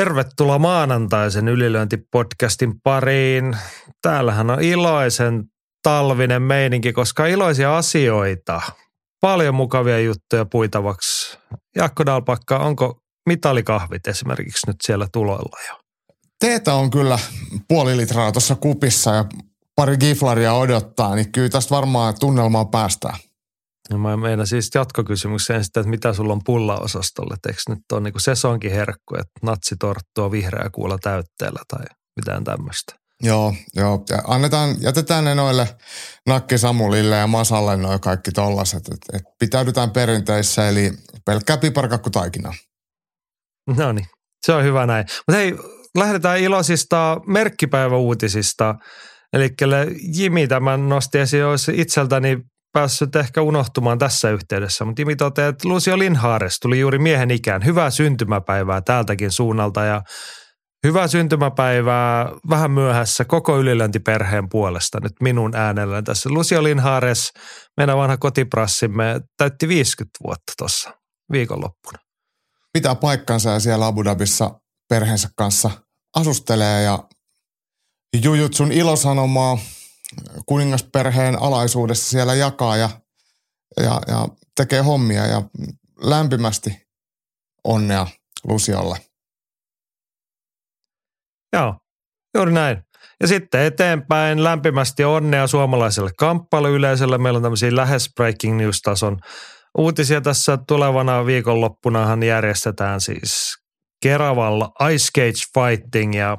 Tervetuloa maanantaisen ylilöintipodcastin pariin. Täällähän on iloisen talvinen meininki, koska iloisia asioita. Paljon mukavia juttuja puitavaksi. Jaakko Dalpakka, onko mitalikahvit esimerkiksi nyt siellä tuloilla jo? Teetä on kyllä puoli litraa tuossa kupissa ja pari giflaria odottaa, niin kyllä tästä varmaan tunnelmaan päästään. No mä meidän siis jatkokysymykseen sitä, että mitä sulla on pullaosastolle. Eikö nyt ole niin sesonkin herkku, että natsitorttua vihreä kuulla täytteellä tai mitään tämmöistä? Joo, joo. Ja annetaan, jätetään ne noille Nakki Samulille ja Masalle noin kaikki tollaset. Et, et pitäydytään perinteissä, eli pelkkää piparkakkutaikinaa. No niin, se on hyvä näin. Mutta hei, lähdetään iloisista merkkipäiväuutisista. Eli Jimi tämän nosti esiin, olisi itseltäni päässyt ehkä unohtumaan tässä yhteydessä, mutta Jimi toteaa, että Lucio Linhaares tuli juuri miehen ikään. Hyvää syntymäpäivää täältäkin suunnalta ja hyvää syntymäpäivää vähän myöhässä koko ylilöntiperheen puolesta nyt minun äänelläni tässä. Lucio Linhaares, meidän vanha kotiprassimme, täytti 50 vuotta tuossa viikonloppuna. Pitää paikkansa ja siellä Abu Dhabissa perheensä kanssa asustelee ja Jujutsun ilosanomaa kuningasperheen alaisuudessa siellä jakaa ja, ja, ja tekee hommia ja lämpimästi onnea Lusiolle. Joo, juuri näin. Ja sitten eteenpäin lämpimästi onnea suomalaiselle kamppailuyleisölle. Meillä on tämmöisiä lähes breaking news-tason uutisia tässä tulevana viikonloppunahan järjestetään siis Keravalla Ice Cage Fighting ja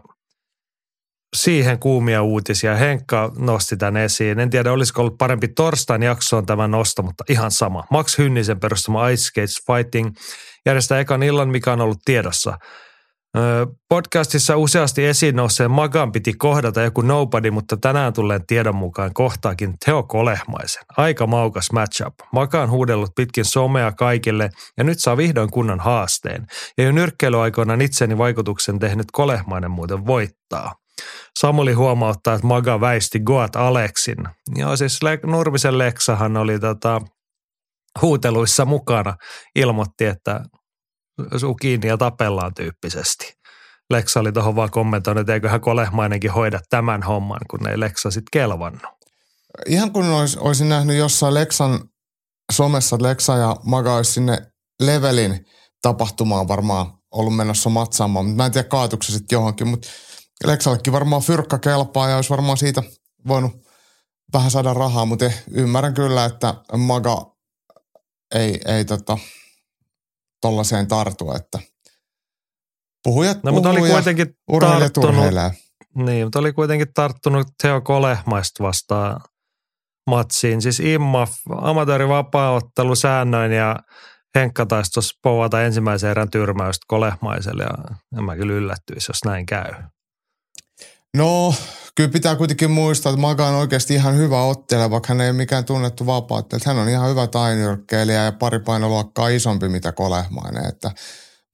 siihen kuumia uutisia. Henkka nosti tämän esiin. En tiedä, olisiko ollut parempi torstain jaksoon tämä nosto, mutta ihan sama. Max Hynnisen perustama Ice Skates Fighting järjestää ekan illan, mikä on ollut tiedossa. Podcastissa useasti esiin nousseen Magan piti kohdata joku nobody, mutta tänään tulleen tiedon mukaan kohtaakin Teo Kolehmaisen. Aika maukas matchup. Maga on huudellut pitkin somea kaikille ja nyt saa vihdoin kunnon haasteen. Ja jo nyrkkeilyaikoinaan itseni vaikutuksen tehnyt Kolehmainen muuten voittaa. Samuli huomauttaa, että Maga väisti Goat Aleksin. Joo, siis Nurmisen Leksahan oli tota, huuteluissa mukana. Ilmoitti, että suu kiinni ja tapellaan tyyppisesti. Leksa oli tuohon vaan kommentoinut, että eiköhän Kolehmainenkin hoida tämän homman, kun ei Leksa sitten kelvannut. Ihan kun olisi, olisin nähnyt jossain Leksan somessa, että Leksa ja Maga olisi sinne levelin tapahtumaan varmaan ollut menossa matsaamaan. Mä en tiedä kaatuko sitten johonkin, mutta Leksallekin varmaan fyrkka kelpaa ja olisi varmaan siitä voinut vähän saada rahaa, mutta ymmärrän kyllä, että Maga ei, ei tota, tollaiseen tartu, että puhujat no, mutta oli kuitenkin tarttunut, Niin, mutta oli kuitenkin tarttunut Teo Kolehmaista vastaan matsiin. Siis Imma amatöörivapaaottelu säännöin ja Henkka taisi tuossa povata ensimmäisen erän tyrmäystä Kolehmaiselle ja en mä kyllä yllättyisi, jos näin käy. No, kyllä pitää kuitenkin muistaa, että Maga on oikeasti ihan hyvä ottelija, vaikka hän ei ole mikään tunnettu vapaattelija. Hän on ihan hyvä tainyrkkeilijä ja pari painoluokkaa isompi mitä Kolehmainen. Että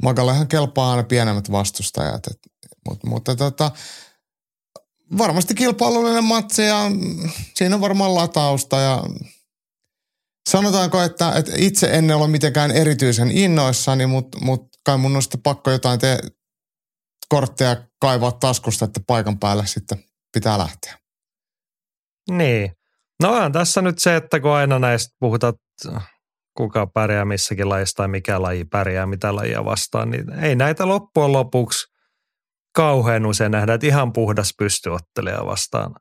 Magallehan kelpaa aina pienemmät vastustajat. Et, mutta, mutta tota, varmasti kilpailullinen matsi ja siinä on varmaan latausta ja sanotaanko, että, että itse en ole mitenkään erityisen innoissani, mutta, mutta kai mun on sitten pakko jotain te, kortteja kaivaa taskusta, että paikan päälle sitten pitää lähteä. Niin. No on tässä nyt se, että kun aina näistä puhutaan, kuka pärjää missäkin lajissa tai mikä laji pärjää mitä lajia vastaan, niin ei näitä loppujen lopuksi kauhean usein nähdä, että ihan puhdas pystyottelija vastaan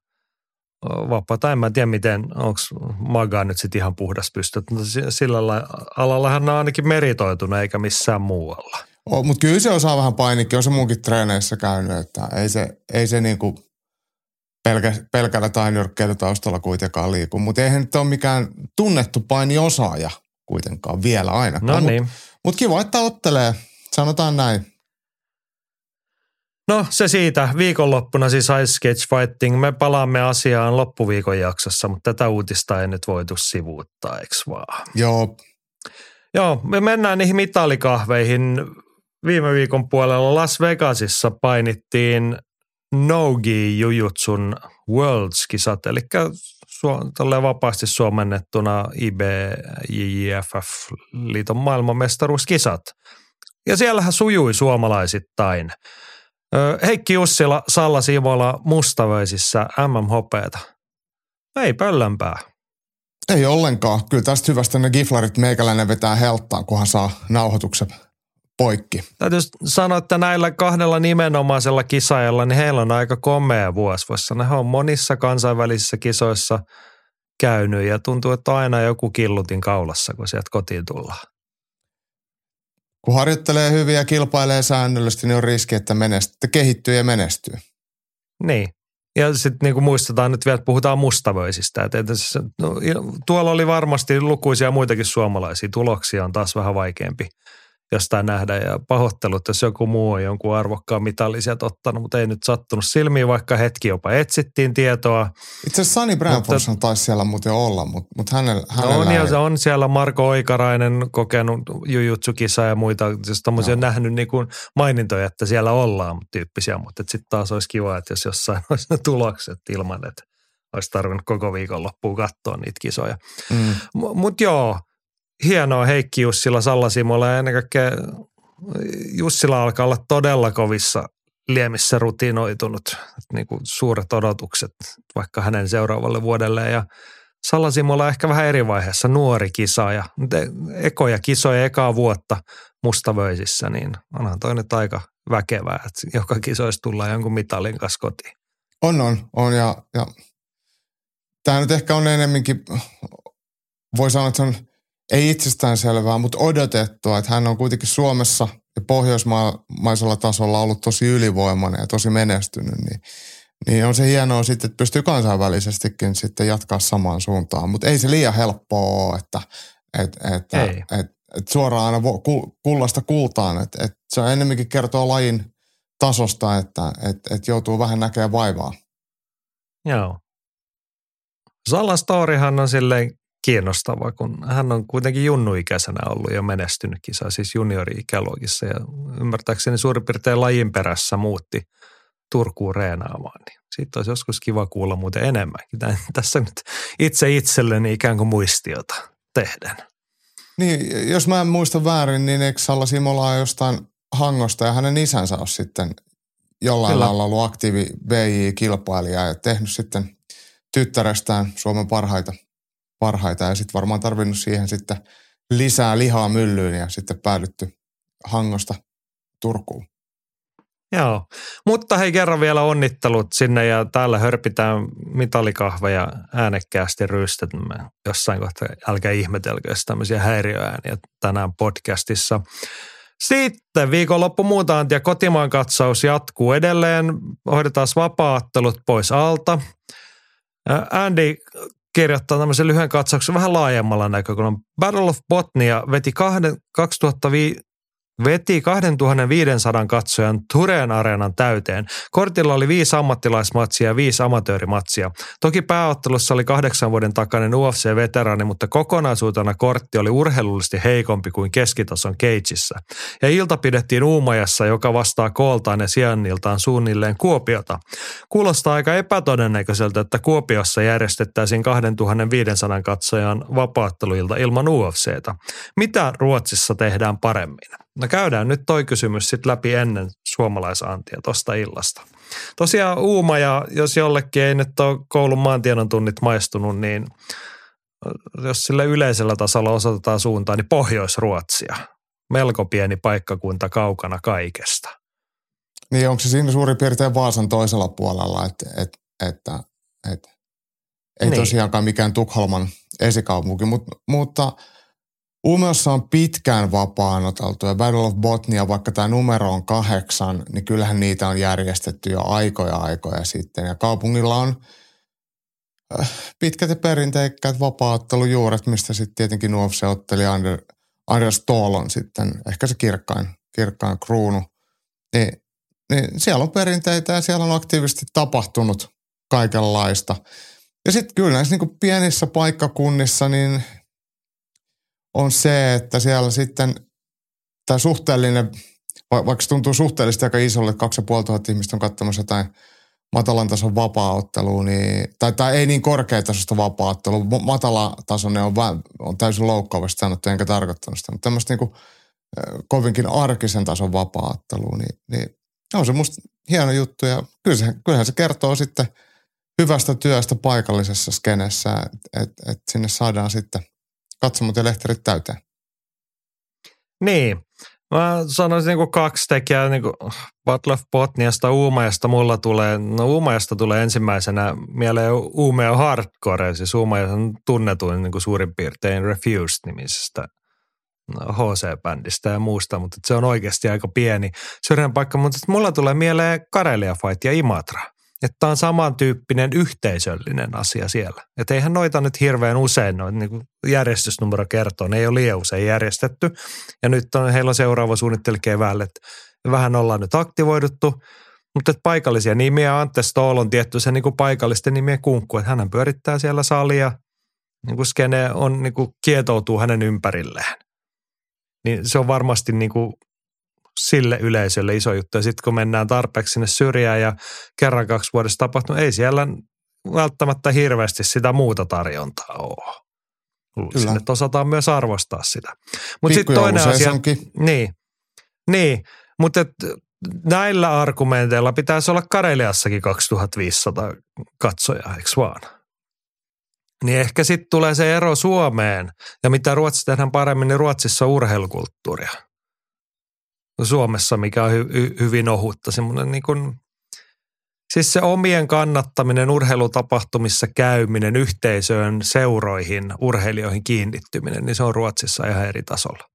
vapaata. En mä tiedä, miten, onko Maga nyt sitten ihan puhdas pysty. Sillä alallahan on ainakin meritoitunut eikä missään muualla. Oh, mutta kyllä se osaa vähän painikin, on se munkin treeneissä käynyt, että ei se, ei se niinku pelkä, pelkällä tai taustalla kuitenkaan liiku. Mutta eihän nyt ole mikään tunnettu painiosaaja kuitenkaan vielä ainakaan. No niin. Mutta mut kiva, että ottelee, sanotaan näin. No se siitä. Viikonloppuna siis Ice Sketch Fighting. Me palaamme asiaan loppuviikon jaksossa, mutta tätä uutista ei nyt voitu sivuuttaa, eikö vaan? Joo, Joo, me mennään niihin mitalikahveihin. Viime viikon puolella Las Vegasissa painittiin Nogi Jujutsun Worlds-kisat, eli su- vapaasti suomennettuna IBJJFF-liiton maailmanmestaruuskisat. Ja siellähän sujui suomalaisittain. Heikki Jussila, Salla Simola Mustavöisissä MM-hopeeta. Ei pöllönpää. ei ollenkaan. Kyllä tästä hyvästä ne giflarit meikäläinen vetää helttaan, kunhan saa nauhoituksen poikki. Täytyy sanoa, että näillä kahdella nimenomaisella kisajalla, niin heillä on aika komea vuosi. Voisi sanoa, he on monissa kansainvälisissä kisoissa käynyt ja tuntuu, että on aina joku killutin kaulassa, kun sieltä kotiin tullaan. Kun harjoittelee hyvin ja kilpailee säännöllisesti, niin on riski, että, menestyy, että kehittyy ja menestyy. Niin. Ja sitten niin kuin muistetaan nyt vielä, että puhutaan mustavöisistä. Että, että se- no, tuolla oli varmasti lukuisia muitakin suomalaisia. Tuloksia on taas vähän vaikeampi jostain nähdä. Ja pahoittelut, jos joku muu on jonkun arvokkaan mitalin sieltä ottanut, mutta ei nyt sattunut silmiin, vaikka hetki jopa etsittiin tietoa. Itse asiassa Sunny Branfors on taisi siellä muuten olla, mutta, mutta hänellä, No hänellä on, ja ei. se on siellä Marko Oikarainen kokenut jujutsukisa ja muita, siis tommosia Joo. nähnyt niin kuin mainintoja, että siellä ollaan tyyppisiä, mutta sitten taas olisi kiva, että jos jossain olisi ne tulokset ilman, että olisi tarvinnut koko viikon loppuun katsoa niitä kisoja. Mm. Mutta joo, hienoa Heikki Jussila, Salla Simola ja ennen kaikkea Jussila alkaa olla todella kovissa liemissä rutinoitunut, niin kuin suuret odotukset vaikka hänen seuraavalle vuodelle ja Salla Simola ehkä vähän eri vaiheessa, nuori kisaaja, Mutta ekoja kisoja, ekaa vuotta mustavöisissä, niin onhan toi nyt aika väkevää, että joka kisoissa tullaan jonkun mitalin kanssa kotiin. On, on, on ja, ja tämä nyt ehkä on enemmänkin, voi sanoa, että se on ei itsestään selvää, mutta odotettua, että hän on kuitenkin Suomessa ja pohjoismaisella tasolla ollut tosi ylivoimainen ja tosi menestynyt, niin, niin on se hienoa sitten, että pystyy kansainvälisestikin sitten jatkaa samaan suuntaan, mutta ei se liian helppoa ole, että, että, että, että, että suoraan aina kullasta kultaan, että, että se enemmänkin kertoo lajin tasosta, että, että, että joutuu vähän näkemään vaivaa. Joo. Salla Storyhan on silleen kiinnostava, kun hän on kuitenkin junnuikäisenä ollut jo menestynyt kisa, siis juniori-ikäluokissa ja ymmärtääkseni suurin piirtein lajin perässä muutti Turkuun reenaamaan. Niin siitä olisi joskus kiva kuulla muuten enemmänkin. Tän- Tässä nyt itse itselleni ikään kuin muistiota tehden. Niin, jos mä en muista väärin, niin eikö Salla Simola ole jostain Hangosta ja hänen isänsä on sitten jollain Kyllä. lailla ollut aktiivi BJ-kilpailija ja tehnyt sitten tyttärestään Suomen parhaita, parhaita ja sitten varmaan tarvinnut siihen sitten lisää lihaa myllyyn ja sitten päädytty Hangosta Turkuun. Joo, mutta hei kerran vielä onnittelut sinne ja täällä hörpitään mitalikahveja äänekkäästi ryystetmme jossain kohtaa. Älkää ihmetelkö, jos tämmöisiä häiriöääniä tänään podcastissa. Sitten viikonloppu muuta antia kotimaan katsaus jatkuu edelleen. Hoidetaan vapaattelut pois alta. Andy kirjoittaa tämmöisen lyhyen katsauksen vähän laajemmalla näkökulmalla. Battle of Botnia veti kahden, 2005, veti 2500 katsojan Tureen areenan täyteen. Kortilla oli viisi ammattilaismatsia ja viisi amatöörimatsia. Toki pääottelussa oli kahdeksan vuoden takainen UFC-veteraani, mutta kokonaisuutena kortti oli urheilullisesti heikompi kuin keskitason Cageissa. Ja ilta pidettiin Uumajassa, joka vastaa kooltaan ja sijainniltaan suunnilleen Kuopiota. Kuulostaa aika epätodennäköiseltä, että Kuopiossa järjestettäisiin 2500 katsojan vapaatteluilta ilman UFCtä. Mitä Ruotsissa tehdään paremmin? No käydään nyt toi kysymys sitten läpi ennen suomalaisantia tuosta illasta. Tosiaan Uuma ja jos jollekin ei nyt ole koulun maantiedon tunnit maistunut, niin jos sille yleisellä tasolla osoitetaan suuntaan, niin Pohjois-Ruotsia. Melko pieni paikkakunta kaukana kaikesta. Niin onko se siinä suurin piirtein Vaasan toisella puolella, että, että, että, että ei niin. tosiaankaan mikään Tukholman esikaupunki, mutta, mutta Umeossa on pitkään vapaanoteltu ja Battle of Botnia, vaikka tämä numero on kahdeksan, niin kyllähän niitä on järjestetty jo aikoja aikoja sitten. Ja kaupungilla on äh, pitkät ja perinteikkäät vapaattelujuuret, mistä sitten tietenkin UFC-ottelija Ander, Anders Ståhl on sitten ehkä se kirkkain, kirkkain kruunu. Niin niin siellä on perinteitä ja siellä on aktiivisesti tapahtunut kaikenlaista. Ja sitten kyllä näissä niin pienissä paikkakunnissa niin on se, että siellä sitten tämä suhteellinen, vaikka se tuntuu suhteellisesti aika isolle, että 2500 ihmistä on katsomassa jotain matalan tason vapaaottelua, niin, tai, tai ei niin korkeatasosta matala tasoinen on, on täysin loukkaavasti sanottu, enkä tarkoittanut sitä, mutta tämmöistä niin kuin, kovinkin arkisen tason vapaaottelua, niin, niin on se musta hieno juttu ja kyllähän, kyllähän se kertoo sitten hyvästä työstä paikallisessa skenessä, että et, et sinne saadaan sitten katsomot ja lehterit täyteen. Niin, Mä sanoisin niin kuin kaksi tekijää, niin kuin Battle of Botniasta, Uumajasta mulla tulee, no Uumajasta tulee ensimmäisenä mieleen Uumea Hardcore, siis Uumaja on tunnetuin niin kuin suurin piirtein Refused-nimisestä HC-bändistä ja muusta, mutta se on oikeasti aika pieni syrjän paikka, mutta mulla tulee mieleen Karelia Fight ja Imatra. Että on samantyyppinen yhteisöllinen asia siellä. Että eihän noita nyt hirveän usein, noita niin järjestysnumero kertoo, ne ei ole liian usein järjestetty. Ja nyt on, heillä on seuraava suunnittelu keväälle, että vähän ollaan nyt aktivoiduttu. Mutta että paikallisia nimiä, Ante Stoll on tietty se niin kuin paikallisten nimien kunkku, että hän pyörittää siellä salia, niin kuin skene on, niin kuin kietoutuu hänen ympärilleen niin se on varmasti niin kuin sille yleisölle iso juttu. Ja sitten kun mennään tarpeeksi sinne syrjään ja kerran kaksi vuodessa tapahtunut, ei siellä välttämättä hirveästi sitä muuta tarjontaa ole. Luulisin, että osataan myös arvostaa sitä. Mutta sitten toinen asia. Niin, niin mutta näillä argumenteilla pitäisi olla Kareliassakin 2500 katsojaa, eikö vaan? Niin ehkä sitten tulee se ero Suomeen ja mitä Ruotsissa tehdään paremmin, niin Ruotsissa on urheilukulttuuria. Suomessa, mikä on hy- hy- hyvin ohutta, semmoinen niin kuin, siis se omien kannattaminen, urheilutapahtumissa käyminen, yhteisöön, seuroihin, urheilijoihin kiinnittyminen, niin se on Ruotsissa ihan eri tasolla,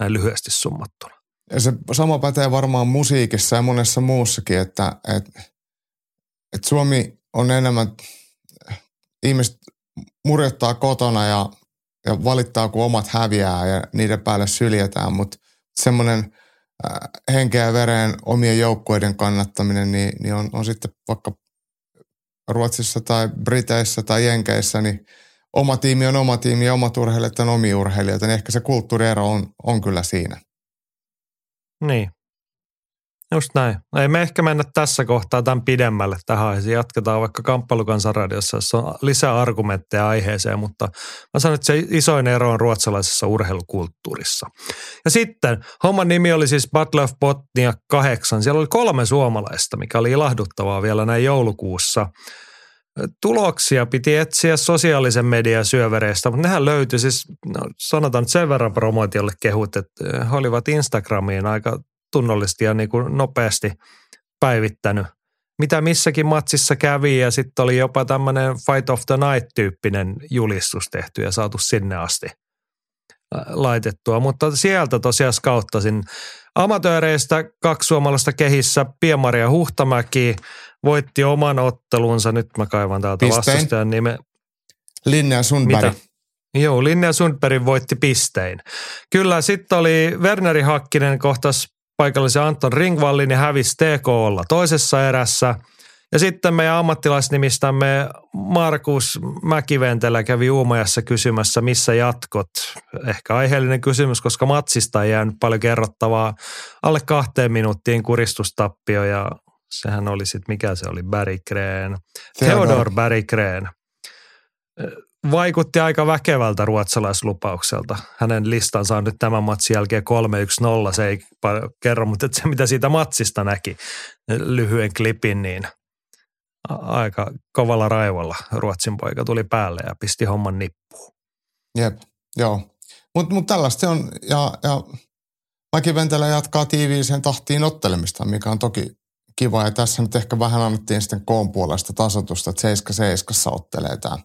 näin lyhyesti summattuna. Ja se sama pätee varmaan musiikissa ja monessa muussakin, että, että, että Suomi on enemmän, ihmiset murjottaa kotona ja, ja valittaa, kun omat häviää ja niiden päälle syljetään, mutta semmoinen henkeä vereen omien joukkueiden kannattaminen, niin, niin on, on sitten vaikka Ruotsissa tai Briteissä tai Jenkeissä, niin oma tiimi on oma tiimi ja omat urheilijat on omia urheilijoita, niin ehkä se kulttuuriero on, on kyllä siinä. Niin, Just näin. Ei me ehkä mennä tässä kohtaa tämän pidemmälle tähän. Jatketaan vaikka kamppailukansanradiossa, jossa on lisää argumentteja aiheeseen, mutta mä sanon, että se isoin ero on ruotsalaisessa urheilukulttuurissa. Ja sitten homman nimi oli siis Battle of Botnia 8. Siellä oli kolme suomalaista, mikä oli ilahduttavaa vielä näin joulukuussa. Tuloksia piti etsiä sosiaalisen median syövereistä, mutta nehän löytyi siis, no, sanotaan sen verran promootiolle kehut, että he olivat Instagramiin aika tunnollisesti ja niin kuin nopeasti päivittänyt, mitä missäkin matsissa kävi ja sitten oli jopa tämmöinen Fight of the Night-tyyppinen julistus tehty ja saatu sinne asti laitettua. Mutta sieltä tosiaan skauttasin amatööreistä kaksi suomalaista kehissä, Piemaria Huhtamäki voitti oman ottelunsa, nyt mä kaivan täältä Pistein. vastustajan nime. Linnea Sundberg. Mitä? Joo, Linnea Sundberg voitti pistein. Kyllä, sitten oli Werneri Hakkinen kohtas paikallisen Anton Ringvallin ja hävisi TKlla toisessa erässä. Ja sitten meidän ammattilaisnimistämme Markus Mäkiventelä kävi Uumajassa kysymässä, missä jatkot. Ehkä aiheellinen kysymys, koska matsista ei jäänyt paljon kerrottavaa. Alle kahteen minuuttiin kuristustappio ja sehän oli sitten, mikä se oli, Barry Kreen. Theodor, Theodor Barry Kreen vaikutti aika väkevältä ruotsalaislupaukselta. Hänen listansa on nyt tämän matsin jälkeen 3-1-0. Se ei kerro, mutta se mitä siitä matsista näki, lyhyen klipin, niin aika kovalla raivolla Ruotsin poika tuli päälle ja pisti homman nippuun. Jep, joo. Mutta mut tällaista se on, ja, ja Mäki Ventelä jatkaa tiiviiseen tahtiin ottelemista, mikä on toki kiva. Ja tässä nyt ehkä vähän annettiin sitten koon puolesta tasotusta, että 7-7 ottelee tämä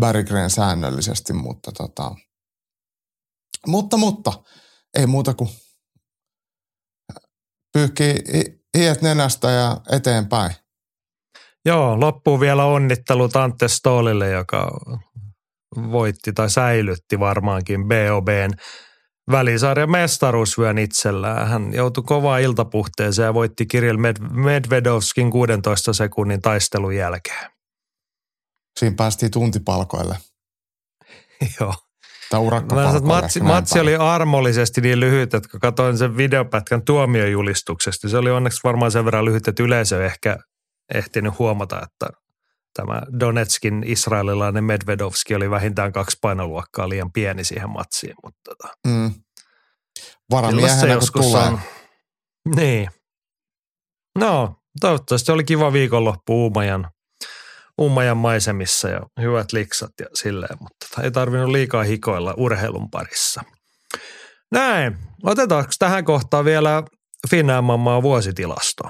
Berggren säännöllisesti, mutta tota, mutta, mutta ei muuta kuin pyyhkii hiet nenästä ja eteenpäin. Joo, loppuu vielä onnittelut Ante Stoolille, joka voitti tai säilytti varmaankin BOBn välisarjan mestaruusvyön itsellään. Hän joutui kovaan iltapuhteeseen ja voitti Kirill Med- Medvedovskin 16 sekunnin taistelun jälkeen. Siinä päästiin tuntipalkoille. Joo. Mä urakkapalkoille. sanoin, että matsi, matsi oli armollisesti niin lyhyt, että kun katsoin sen videopätkän tuomiojulistuksesta, se oli onneksi varmaan sen verran lyhyt, että yleisö ei ehkä ehtinyt huomata, että tämä Donetskin israelilainen Medvedovski oli vähintään kaksi painoluokkaa liian pieni siihen matsiin. Mutta tota, Mm. Varamiehenä kun joskus tulee. on. Niin. No, toivottavasti oli kiva viikonloppu Uumajan, Uumajan maisemissa ja hyvät liksat ja silleen, mutta tota, ei tarvinnut liikaa hikoilla urheilun parissa. Näin. Otetaanko tähän kohtaan vielä Finnaamaan vuositilasto?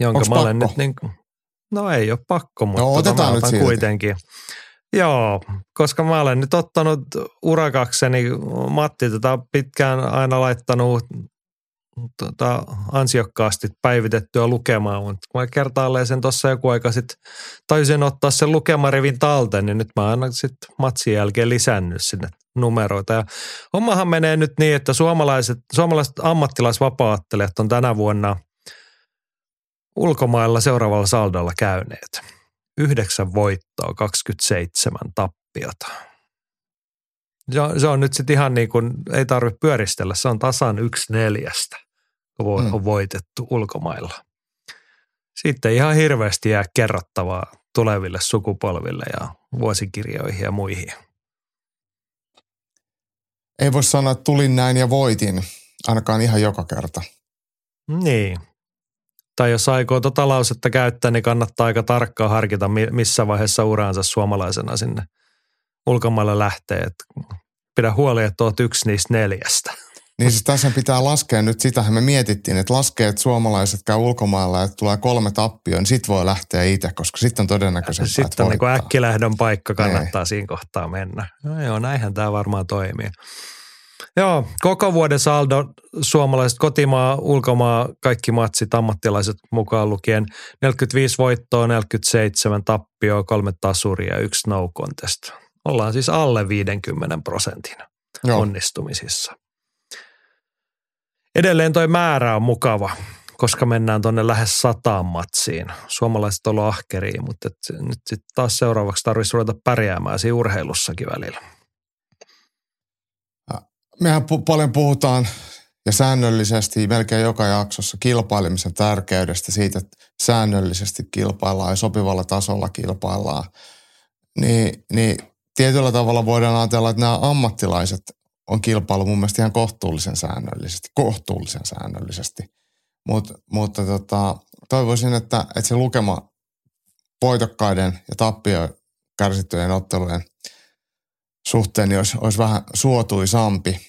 Jonka Onks mä olen pakko? nyt niin kuin, no ei ole pakko, mutta No, tota, otetaan mä nyt otan silti. kuitenkin. Joo, koska mä olen nyt ottanut urakakseni, Matti tätä on pitkään aina laittanut tota, ansiokkaasti päivitettyä lukemaan, mutta mä kertaalleen sen tuossa joku aika sitten tajusin ottaa sen lukemarivin talteen, niin nyt mä aina sitten matsin jälkeen lisännyt sinne numeroita. Ja hommahan menee nyt niin, että suomalaiset, suomalaiset ammattilaisvapaattelijat on tänä vuonna ulkomailla seuraavalla saldolla käyneet. Yhdeksän voittoa, 27 tappiota. Se on, se on nyt sitten ihan niin kuin, ei tarvitse pyöristellä, se on tasan yksi neljästä. On voitettu ulkomailla. Sitten ihan hirveästi jää kerrottavaa tuleville sukupolville ja vuosikirjoihin ja muihin. Ei voi sanoa, että tulin näin ja voitin, ainakaan ihan joka kerta. Niin. Tai jos aikoo tota lausetta käyttää, niin kannattaa aika tarkkaan harkita, mi- missä vaiheessa uraansa suomalaisena sinne ulkomaille lähtee. Et pidä huoli, että oot yksi niistä neljästä. Niin siis tässä pitää laskea nyt, sitähän me mietittiin, että laskee, että suomalaiset käy ulkomailla ja että tulee kolme tappioa, niin sit voi lähteä itse, koska sitten on todennäköisempää, että Sitten on niin äkkilähdön paikka, kannattaa siinä kohtaa mennä. No joo, näinhän tämä varmaan toimii. Joo, koko vuoden saldo suomalaiset kotimaa, ulkomaa, kaikki matsit, ammattilaiset mukaan lukien 45 voittoa, 47 tappioa, kolme tasuria ja yksi no contest. Ollaan siis alle 50 prosentin Joo. onnistumisissa. Edelleen toi määrä on mukava, koska mennään tuonne lähes sataan matsiin. Suomalaiset on ahkeria, mutta et nyt sitten taas seuraavaksi tarvitsisi ruveta pärjäämään siinä urheilussakin välillä. Mehän pu- paljon puhutaan ja säännöllisesti melkein joka jaksossa kilpailemisen tärkeydestä siitä, että säännöllisesti kilpaillaan ja sopivalla tasolla kilpaillaan. Niin, niin tietyllä tavalla voidaan ajatella, että nämä ammattilaiset on kilpailu mun mielestä ihan kohtuullisen säännöllisesti, kohtuullisen säännöllisesti. Mut, mutta tota, toivoisin, että, että se lukema voitokkaiden ja tappio kärsittyjen ottelujen suhteen niin olisi, olisi vähän suotuisampi.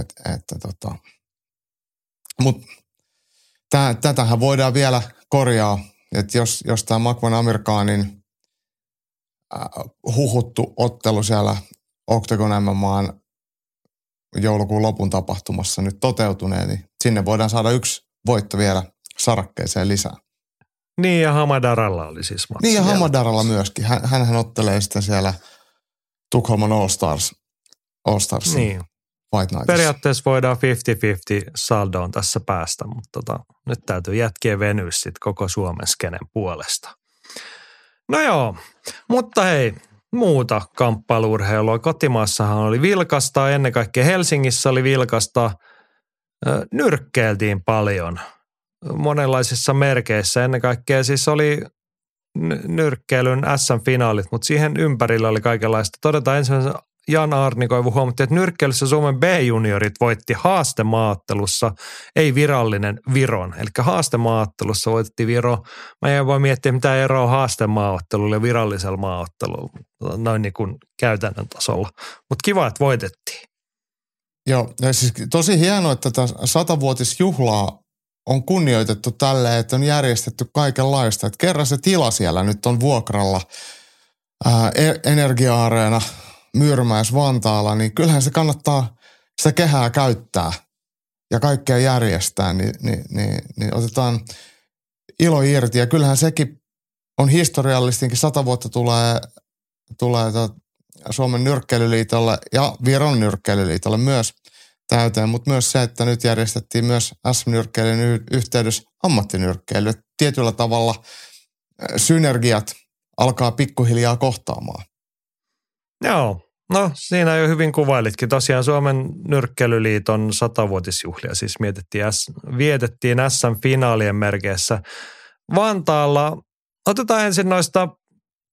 Et, että tota. Mut tää, tätähän voidaan vielä korjaa, että jos, jos tämä Makvan Amerikaanin äh, huhuttu ottelu siellä Octagon MMAan joulukuun lopun tapahtumassa nyt toteutuneen, niin sinne voidaan saada yksi voitto vielä sarakkeeseen lisää. Niin ja Hamadaralla oli siis matsi. Niin ja. Hamadaralla myöskin. Hän, hänhän ottelee sitten siellä Tukholman All Stars, All Stars Niin. Fight Nightissa. Periaatteessa voidaan 50-50 saldoon tässä päästä, mutta tota, nyt täytyy jätkiä venyä sit koko Suomen skenen puolesta. No joo, mutta hei, muuta kamppailurheilua. Kotimaassahan oli vilkasta, ennen kaikkea Helsingissä oli vilkasta. Nyrkkeiltiin paljon monenlaisissa merkeissä. Ennen kaikkea siis oli nyrkkeilyn SM-finaalit, mutta siihen ympärillä oli kaikenlaista. Todetaan ensimmäisenä Jan Arnikoivu huomattiin, että nyrkkeilyssä Suomen B-juniorit voitti haastemaattelussa, ei virallinen Viron. Eli haastemaattelussa voitti Viro. Mä en voi miettiä, mitä eroa haastemaaottelulla ja virallisella maaottelulla, noin niin kuin käytännön tasolla. Mutta kiva, että voitettiin. Joo, ja siis tosi hienoa, että tätä satavuotisjuhlaa on kunnioitettu tälleen, että on järjestetty kaikenlaista. Että kerran se tila siellä nyt on vuokralla, E- Energia-areena Myyrmäis Vantaalla, niin kyllähän se kannattaa sitä kehää käyttää ja kaikkea järjestää, niin, niin, niin, niin otetaan ilo irti. Ja kyllähän sekin on historiallistinkin, sata vuotta tulee, tulee Suomen nyrkkeilyliitolle ja Viron nyrkkeilyliitolle myös täyteen, mutta myös se, että nyt järjestettiin myös SM-nyrkkeilyn yhteydessä ammattinyrkkeily. Tietyllä tavalla synergiat alkaa pikkuhiljaa kohtaamaan. Joo, no siinä jo hyvin kuvailitkin. Tosiaan Suomen nyrkkeilyliiton satavuotisjuhlia siis mietittiin, vietettiin SM-finaalien merkeissä Vantaalla. Otetaan ensin noista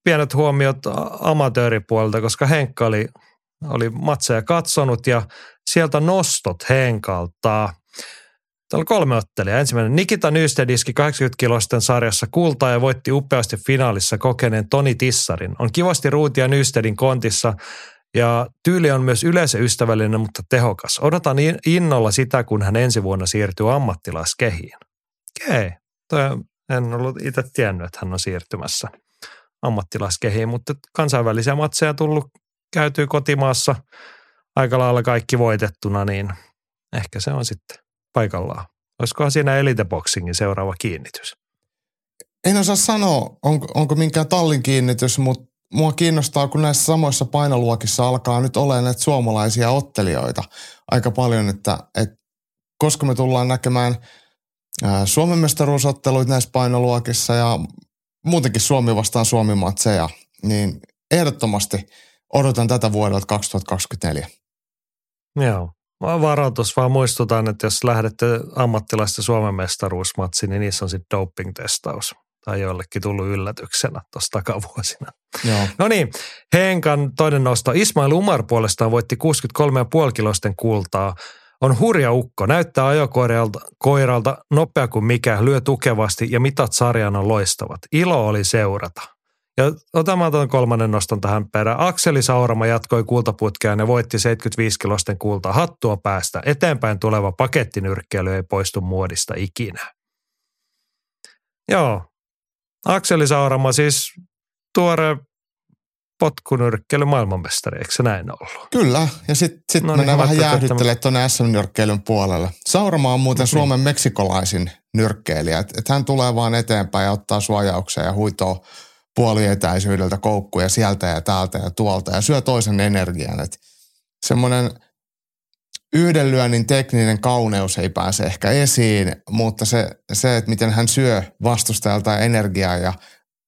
pienet huomiot amatööripuolelta, koska Henkka oli, oli matseja katsonut ja sieltä nostot Henkalta. Täällä on kolme ottelijaa. Ensimmäinen Nikita Nysted iski 80-kilosten sarjassa kultaa ja voitti upeasti finaalissa kokeneen Toni Tissarin. On kivasti ruutia Nystedin kontissa ja tyyli on myös yleisöystävällinen, mutta tehokas. Odotan innolla sitä, kun hän ensi vuonna siirtyy ammattilaiskehiin. Okei, okay. en ollut itse tiennyt, että hän on siirtymässä ammattilaiskehiin, mutta kansainvälisiä matseja tullut käytyy kotimaassa aika lailla kaikki voitettuna, niin ehkä se on sitten paikallaan. Olisikohan siinä Elite Boxingin seuraava kiinnitys? En osaa sanoa, onko, onko minkään tallin kiinnitys, mutta mua kiinnostaa, kun näissä samoissa painoluokissa alkaa nyt olemaan näitä suomalaisia ottelijoita aika paljon, että, että koska me tullaan näkemään Suomen mestaruusotteluita näissä painoluokissa ja muutenkin Suomi vastaan Suomi-matseja, niin ehdottomasti odotan tätä vuodelta 2024. Joo. Varoitus vaan muistutan, että jos lähdette ammattilaisten Suomen mestaruusmatsiin, niin niissä on sitten doping-testaus tai jollekin tullut yllätyksenä tuossa takavuosina. No niin, Henkan toinen nosto. Ismail Umar puolestaan voitti 63,5 kilosten kultaa. On hurja ukko, näyttää ajokoiralta koiralta, nopea kuin mikä, lyö tukevasti ja mitat sarjan on loistavat. Ilo oli seurata. Ja tuon kolmannen noston tähän perään. Akseli Saurama jatkoi kultaputkeaan ja voitti 75 kilosten kultaa hattua päästä. Eteenpäin tuleva pakettinyrkkeily ei poistu muodista ikinä. Joo. Akseli Saurama siis tuore potkunyrkkeily maailmanmestari, eikö se näin ollut? Kyllä, ja sitten sit no, mennään niin, vähän jäähdyttelemään tuonne SM-nyrkkeilyn puolelle. Saurama on muuten mm-hmm. Suomen meksikolaisin nyrkkeilijä, että et hän tulee vaan eteenpäin ja ottaa suojauksia ja huitoo puolietäisyydeltä koukkuja sieltä ja täältä ja tuolta ja syö toisen energian. Semmoinen yhden lyönnin tekninen kauneus ei pääse ehkä esiin, mutta se, se, että miten hän syö vastustajalta energiaa ja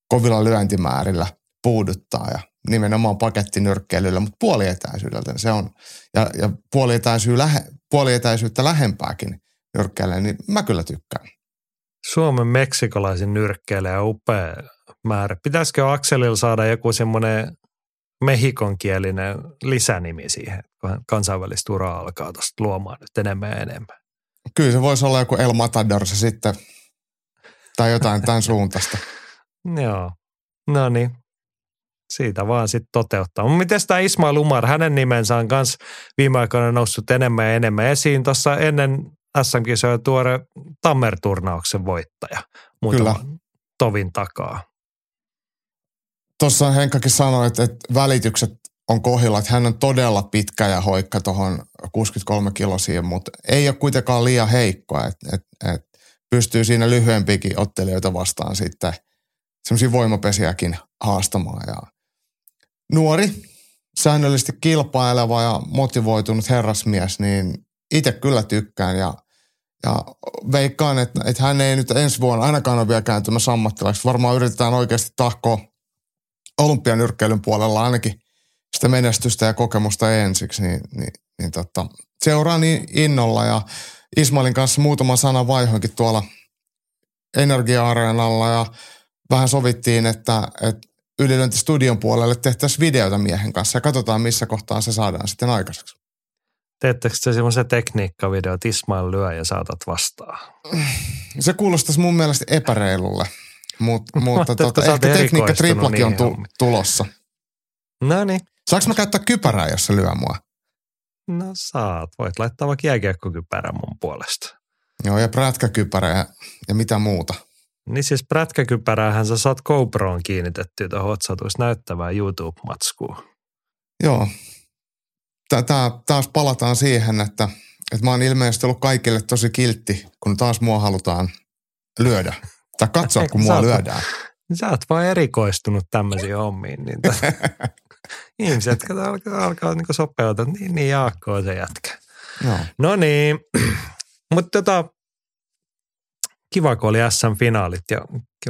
kovilla lyöntimäärillä puuduttaa ja nimenomaan pakettinyrkkeilyllä, mutta puolietäisyydeltä se on. Ja, ja puolietäisyy lähe, puolietäisyyttä lähempääkin nyrkkeilee, niin mä kyllä tykkään. Suomen meksikolaisin nyrkkeilijä upea määrä. Pitäisikö Akselilla saada joku semmoinen mehikonkielinen lisänimi siihen, kun kansainvälistä uraa alkaa tuosta luomaan nyt enemmän ja enemmän? Kyllä se voisi olla joku El Matador se sitten, tai jotain tämän suuntaista. Joo, no niin. Siitä vaan sitten toteuttaa. Mutta miten tämä Ismail Umar, hänen nimensä on myös viime aikoina noussut enemmän ja enemmän esiin. Tuossa ennen SM-kisoja tuore Tammer-turnauksen voittaja muutaman Kyllä. tovin takaa tuossa Henkkakin sanoi, että, että välitykset on kohdilla, että hän on todella pitkä ja hoikka tuohon 63 kilosiin, mutta ei ole kuitenkaan liian heikkoa, että, että, että pystyy siinä lyhyempiäkin ottelijoita vastaan sitten semmoisia voimapesiäkin haastamaan. Ja nuori, säännöllisesti kilpaileva ja motivoitunut herrasmies, niin itse kyllä tykkään ja, ja veikkaan, että, että hän ei nyt ensi vuonna ainakaan ole vielä kääntymässä ammattilaiseksi. Varmaan yritetään oikeasti tahkoa olympianyrkkeilyn puolella ainakin sitä menestystä ja kokemusta ensiksi, niin, niin, niin tota, seuraa niin innolla ja Ismailin kanssa muutama sana vaihoinkin tuolla Energia-areenalla ja vähän sovittiin, että, että studion puolelle tehtäisiin videota miehen kanssa ja katsotaan missä kohtaa se saadaan sitten aikaiseksi. Teettekö se semmoisen tekniikkavideo, että Ismail lyö ja saatat vastaan? Se kuulostaisi mun mielestä epäreilulle. Mut, mutta tota, ehkä tekniikka triplakin on tu- tulossa. No niin. Saanko mä käyttää kypärää, jos se lyö mua? No saat. Voit laittaa vaikka jääkiekkokypärän mun puolesta. Joo, ja prätkäkypärä ja, ja mitä muuta. Niin siis prätkäkypäräähän sä saat GoProon kiinnitettyä tuohon, että saatuisi näyttävää YouTube-matskua. Joo. Tää, taas palataan siihen, että, että mä oon ilmeisesti ollut kaikille tosi kiltti, kun taas mua halutaan lyödä. Tai katsoa, kun mua lyödään. Sä oot vaan erikoistunut tämmöisiin hommiin. Niin ihmiset alkaa, alkaa niin sopeutua, niin, niin Jaakko on se jätkä. No niin, mutta tota, kiva kun oli SM-finaalit ja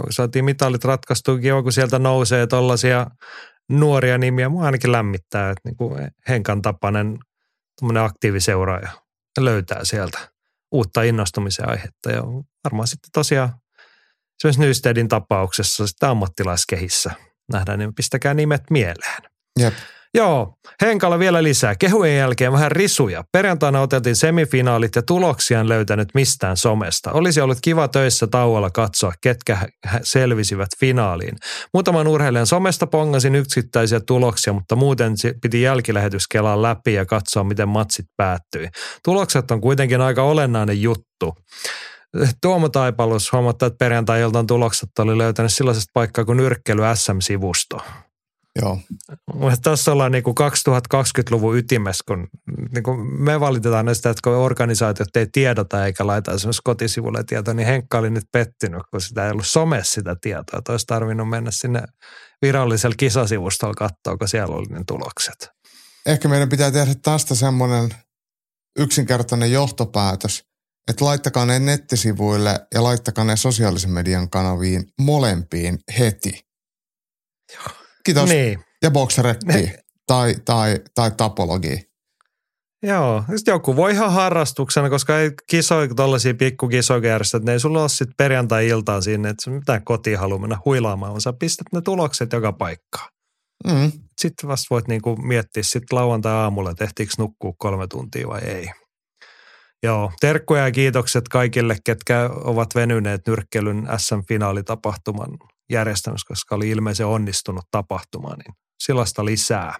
saatiin mitalit ratkaistuun, kiva kun sieltä nousee tollaisia nuoria nimiä. Mua ainakin lämmittää, että niin kuin Henkan tapainen aktiiviseuraaja löytää sieltä uutta innostumisen aihetta ja varmaan sitten tosiaan esimerkiksi Nystedin tapauksessa sitten ammattilaiskehissä nähdään, niin pistäkää nimet mieleen. Jep. Joo, Henkalla vielä lisää. Kehujen jälkeen vähän risuja. Perjantaina oteltiin semifinaalit ja tuloksia en löytänyt mistään somesta. Olisi ollut kiva töissä tauolla katsoa, ketkä selvisivät finaaliin. Muutaman urheilijan somesta pongasin yksittäisiä tuloksia, mutta muuten piti jälkilähetys kelaa läpi ja katsoa, miten matsit päättyi. Tulokset on kuitenkin aika olennainen juttu. Tuomo Taipalus huomattaa, että perjantai-iltan tulokset oli löytänyt sellaisesta paikkaa kuin nyrkkely SM-sivusto. Joo. Tässä ollaan niin kuin 2020-luvun ytimessä, kun niin kuin me valitetaan näistä, että kun organisaatiot ei tiedota eikä laita esimerkiksi kotisivulle tietoa, niin Henkka oli nyt pettynyt, kun sitä ei ollut some sitä tietoa. Että olisi tarvinnut mennä sinne virallisella kisasivustolla katsoa, kun siellä oli ne tulokset. Ehkä meidän pitää tehdä tästä semmoinen yksinkertainen johtopäätös, että laittakaa ne nettisivuille ja laittakaa ne sosiaalisen median kanaviin molempiin heti. Kiitos. Niin. Ja bokserekki tai, tai, tai tapologi. Joo, sitten joku voi ihan harrastuksena, koska ei kisoi tuollaisia pikkukisoja järjestä, että ne ei sulla ole sitten perjantai-iltaan sinne, että mitään kotiin haluaa mennä huilaamaan, vaan sä pistät ne tulokset joka paikkaan. Mm. Sitten vasta voit niinku miettiä sitten lauantai-aamulla, että ehtiikö nukkua kolme tuntia vai ei. Joo, terkkuja ja kiitokset kaikille, ketkä ovat venyneet nyrkkelyn SM-finaalitapahtuman järjestämässä, koska oli ilmeisen onnistunut tapahtuma, niin silasta lisää.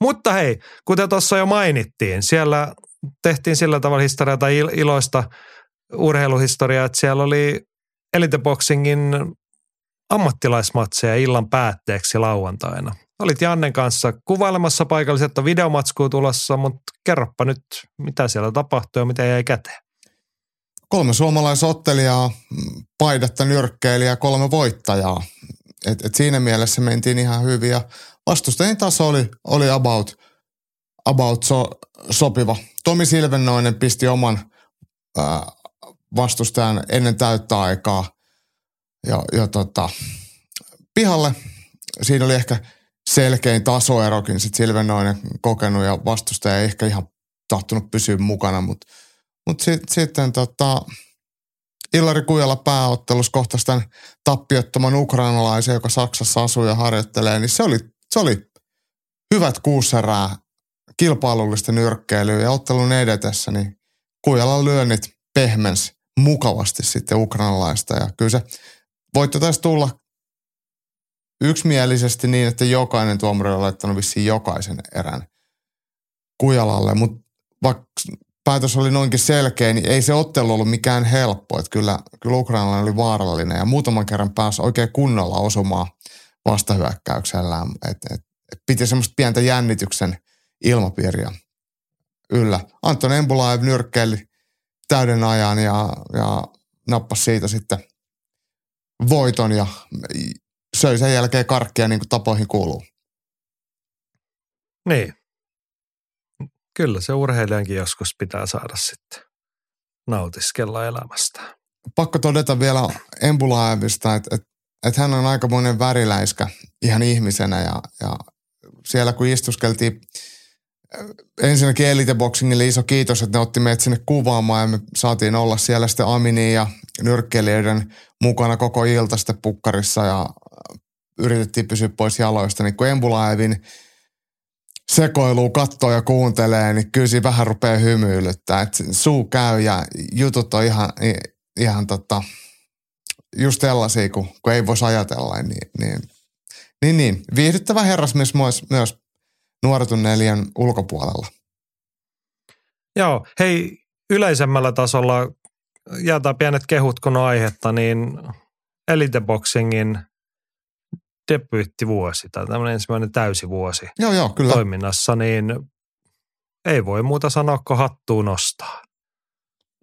Mutta hei, kuten tuossa jo mainittiin, siellä tehtiin sillä tavalla historiaa tai iloista urheiluhistoriaa, että siellä oli Elite Boxingin ammattilaismatseja illan päätteeksi lauantaina. Olit Jannen kanssa kuvailemassa paikallisetta videomatskua tulossa, mutta kerropa nyt, mitä siellä tapahtui ja mitä jäi käteen kolme suomalaisottelijaa, paidatta nyrkkeilijää, kolme voittajaa. Et, et siinä mielessä mentiin ihan hyvin ja vastustajien taso oli, oli about, about so, sopiva. Tomi Silvennoinen pisti oman ää, vastustajan ennen täyttä aikaa ja, ja tota, pihalle. Siinä oli ehkä selkein tasoerokin. Sitten Silvennoinen kokenut ja vastustaja ei ehkä ihan tahtonut pysyä mukana, mutta – mutta sit, sitten tota, Ilari Kujala pääottelus kohtasi tämän tappiottoman ukrainalaisen, joka Saksassa asuu ja harjoittelee, niin se oli, se oli hyvät kuuserää kilpailullista nyrkkeilyä ja ottelun edetessä, niin Kujalan lyönnit pehmens mukavasti sitten ukrainalaista ja kyllä se voitto taisi tulla yksimielisesti niin, että jokainen tuomari on laittanut vissiin jokaisen erän Kujalalle, mutta vaikka päätös oli noinkin selkeä, niin ei se ottelu ollut mikään helppo. Että kyllä, kyllä ukrainalainen oli vaarallinen ja muutaman kerran pääsi oikein kunnolla osumaan vastahyökkäyksellään. Et, et, et piti semmoista pientä jännityksen ilmapiiriä yllä. Anton Embulaev nyrkkeili täyden ajan ja, ja nappasi siitä sitten voiton ja söi sen jälkeen karkkia niin kuin tapoihin kuuluu. Niin, Kyllä se urheilijankin joskus pitää saada sitten nautiskella elämästä. Pakko todeta vielä Embulaevista, että, että, että hän on aika monen väriläiskä ihan ihmisenä ja, ja siellä kun istuskeltiin äh, ensinnäkin Elite Boxingille iso kiitos, että ne otti meidät sinne kuvaamaan ja me saatiin olla siellä sitten Amini ja nyrkkeilijöiden mukana koko ilta sitten pukkarissa ja yritettiin pysyä pois jaloista. Niin kun Embulaevin sekoilua kattoo ja kuuntelee, niin kyllä siinä vähän rupeaa hymyilyttää. Et suu käy ja jutut on ihan, ihan tota, just sellaisia, kun, kun ei voisi ajatella. Niin, niin, niin, niin. viihdyttävä herrasmies myös, myös nuoretun neljän ulkopuolella. Joo, hei yleisemmällä tasolla jätä pienet kehut kun on aihetta, niin Elite Boxingin – debyyttivuosi tai tämmöinen ensimmäinen täysivuosi joo, joo, kyllä. toiminnassa, niin ei voi muuta sanoa kuin hattuun nostaa.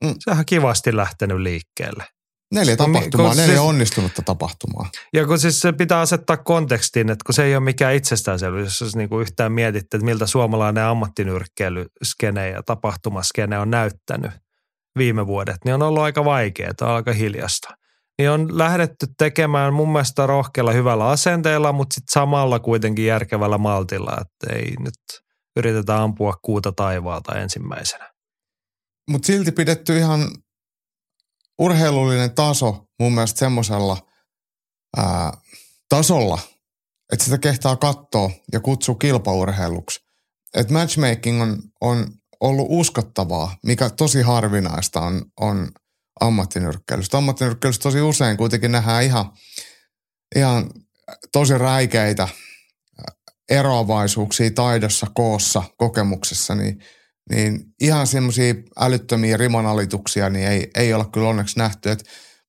Mm. Sehän kivasti lähtenyt liikkeelle. Neljä tapahtumaa, kun neljä siis- onnistunutta tapahtumaa. Ja kun siis se pitää asettaa kontekstiin, että kun se ei ole mikään itsestäänselvyys, jos niin kuin yhtään mietitte, että miltä suomalainen ammattinyrkkeilyskene ja tapahtumaskene on näyttänyt viime vuodet, niin on ollut aika vaikeaa, aika hiljasta. Niin on lähdetty tekemään mun mielestä rohkealla hyvällä asenteella, mutta sitten samalla kuitenkin järkevällä maltilla, että ei nyt yritetä ampua kuuta taivaalta ensimmäisenä. Mutta silti pidetty ihan urheilullinen taso mun mielestä semmoisella tasolla, että sitä kehtaa katsoa ja kutsua kilpaurheiluksi. Et matchmaking on, on ollut uskottavaa, mikä tosi harvinaista on, on ammattinyrkkeilystä. Ammattinyrkkeilystä tosi usein kuitenkin nähdään ihan, ihan tosi räikeitä eroavaisuuksia taidossa, koossa, kokemuksessa, niin, niin ihan semmoisia älyttömiä rimanalituksia niin ei, ei ole kyllä onneksi nähty. Et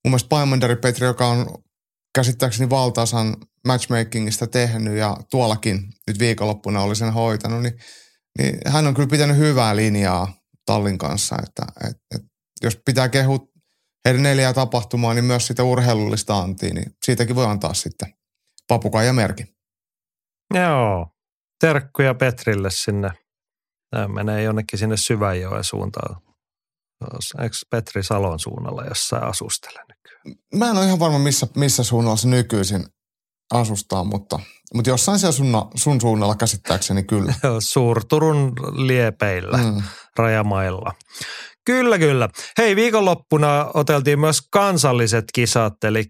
mun mielestä Paimanderi Petri, joka on käsittääkseni valtaosan matchmakingista tehnyt ja tuollakin nyt viikonloppuna oli sen hoitanut, niin, niin hän on kyllä pitänyt hyvää linjaa Tallin kanssa, että et, et, jos pitää kehua heidän neljää tapahtumaa, niin myös sitä urheilullista antia, niin siitäkin voi antaa sitten papukaija merkin. Joo, terkkuja Petrille sinne. Tämä menee jonnekin sinne Syväjoen suuntaan. Eikö Petri Salon suunnalla jossain asustele nykyään? Mä en ole ihan varma, missä, missä suunnalla se nykyisin asustaa, mutta, mutta jossain siellä sun, sun suunnalla käsittääkseni kyllä. Suurturun liepeillä, mm. Rajamailla. Kyllä, kyllä. Hei, viikonloppuna oteltiin myös kansalliset kisat, eli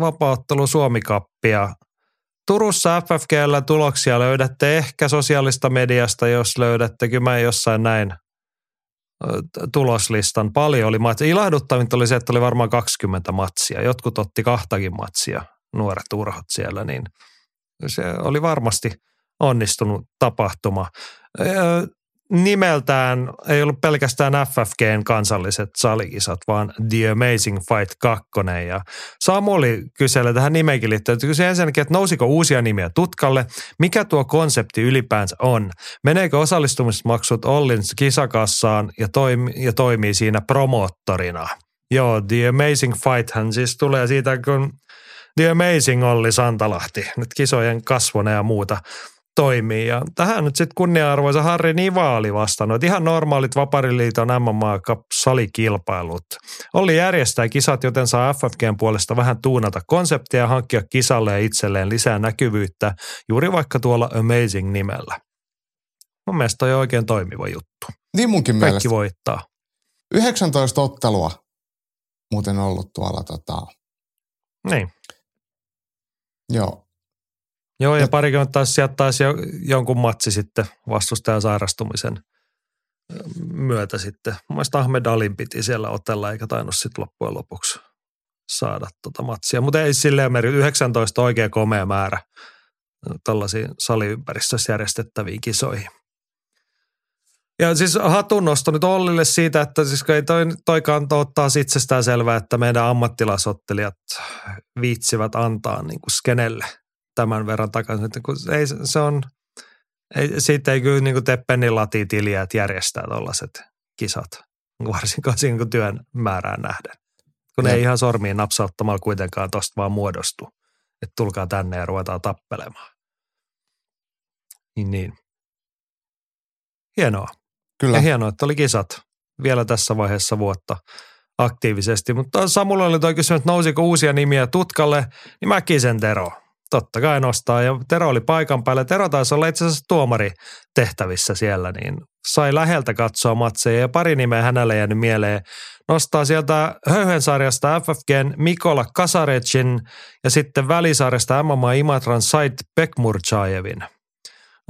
vapauttelu Suomikappia. Turussa FFGllä tuloksia löydätte ehkä sosiaalista mediasta, jos löydätte. Kyllä mä jossain näin tuloslistan. Paljon oli matsia. Ilahduttavinta oli se, että oli varmaan 20 matsia. Jotkut otti kahtakin matsia, nuoret urhot siellä, niin se oli varmasti onnistunut tapahtuma. Nimeltään ei ollut pelkästään FFGn kansalliset salikisat, vaan The Amazing Fight 2. Ja Samuli kyseli tähän nimeenkin liittyen, että kysyi ensinnäkin, että nousiko uusia nimiä tutkalle, mikä tuo konsepti ylipäänsä on, meneekö osallistumismaksut Ollin kisakassaan ja, toimi, ja toimii siinä promoottorina. Joo, The Amazing Fight hän siis tulee siitä, kun The Amazing Olli Santalahti, nyt kisojen kasvona ja muuta toimii. Ja tähän nyt sitten kunnia-arvoisa Harri Niva oli vastannut, ihan normaalit Vapariliiton MMA Cup-salikilpailut. Olli järjestää kisat, joten saa FFGn puolesta vähän tuunata konseptia ja hankkia kisalle ja itselleen lisää näkyvyyttä, juuri vaikka tuolla Amazing-nimellä. Mun mielestä toi on oikein toimiva juttu. Niin munkin Kaikki mielestä. voittaa. 19 ottelua muuten ollut tuolla tota, Niin. Joo. Joo, ja Ja- parikymmentä taisi sieltä taisi jo, jonkun matsi sitten vastustajan sairastumisen myötä sitten. Mun mielestä Ahmed Alin piti siellä otella, eikä tainnut sitten loppujen lopuksi saada tota matsia. Mutta ei silleen meri, 19 oikein komea määrä tällaisiin saliympäristössä järjestettäviin kisoihin. Ja siis hatunnosto nyt Ollille siitä, että siis ei toi, toi kanto ottaa itsestään selvää, että meidän ammattilaisottelijat viitsivät antaa niin kuin skenelle tämän verran takaisin. Että kun ei, se- on, ei, siitä ei kyllä niin kuin tee pennin latitiliä, että järjestää tuollaiset kisat, varsinkaan siinä kun työn määrään nähden. Kun ne ei ihan sormiin napsauttamalla kuitenkaan tosta vaan muodostu, että tulkaa tänne ja ruvetaan tappelemaan. Niin, niin. Hienoa. Kyllä. Ja hienoa, että oli kisat vielä tässä vaiheessa vuotta aktiivisesti. Mutta Samulla oli toi kysymys, että nousiko uusia nimiä tutkalle, niin Mäkisen Tero. Totta kai nostaa. Ja Tero oli paikan päällä. Tero taisi olla itse asiassa tuomari tehtävissä siellä, niin sai läheltä katsoa matseja ja pari nimeä hänelle jäänyt mieleen. Nostaa sieltä Höyhensarjasta FFGn Mikola Kasarecin ja sitten Välisarjasta MMA Imatran Said Bekmurchajevin.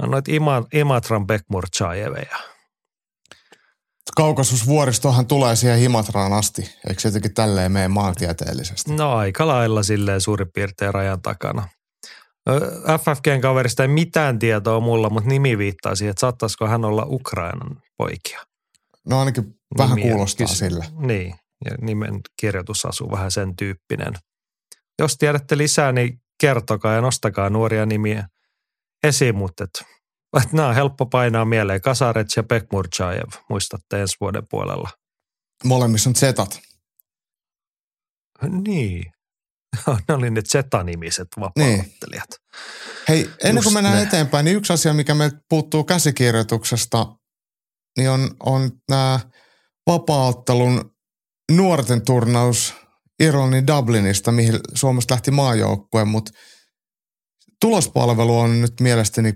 No noit Ima, Imatran Bekmurchajeveja. Kaukasusvuoristohan tulee siihen Himatraan asti. Eikö se jotenkin tälleen mene maantieteellisesti? No aika lailla silleen suurin piirtein rajan takana. FFGn kaverista ei mitään tietoa mulla, mutta nimi viittaa siihen, että saattaisiko hän olla Ukrainan poikia. No ainakin vähän Nimiä kuulostaa kysy- sille. Niin, ja nimen kirjoitus asuu vähän sen tyyppinen. Jos tiedätte lisää, niin kertokaa ja nostakaa nuoria nimiä esiin, mutta et nämä on helppo painaa mieleen. Kasarets ja Pekmurchajev, muistatte ensi vuoden puolella. Molemmissa on zetat. Niin. ne oli ne Z-nimiset vapaa-ottelijat. Niin. Hei, ennen Just kuin mennään ne. eteenpäin, niin yksi asia, mikä meiltä puuttuu käsikirjoituksesta, niin on, on nämä vapaaottelun nuorten turnaus Irlannin Dublinista, mihin Suomesta lähti maajoukkue, mutta tulospalvelu on nyt mielestäni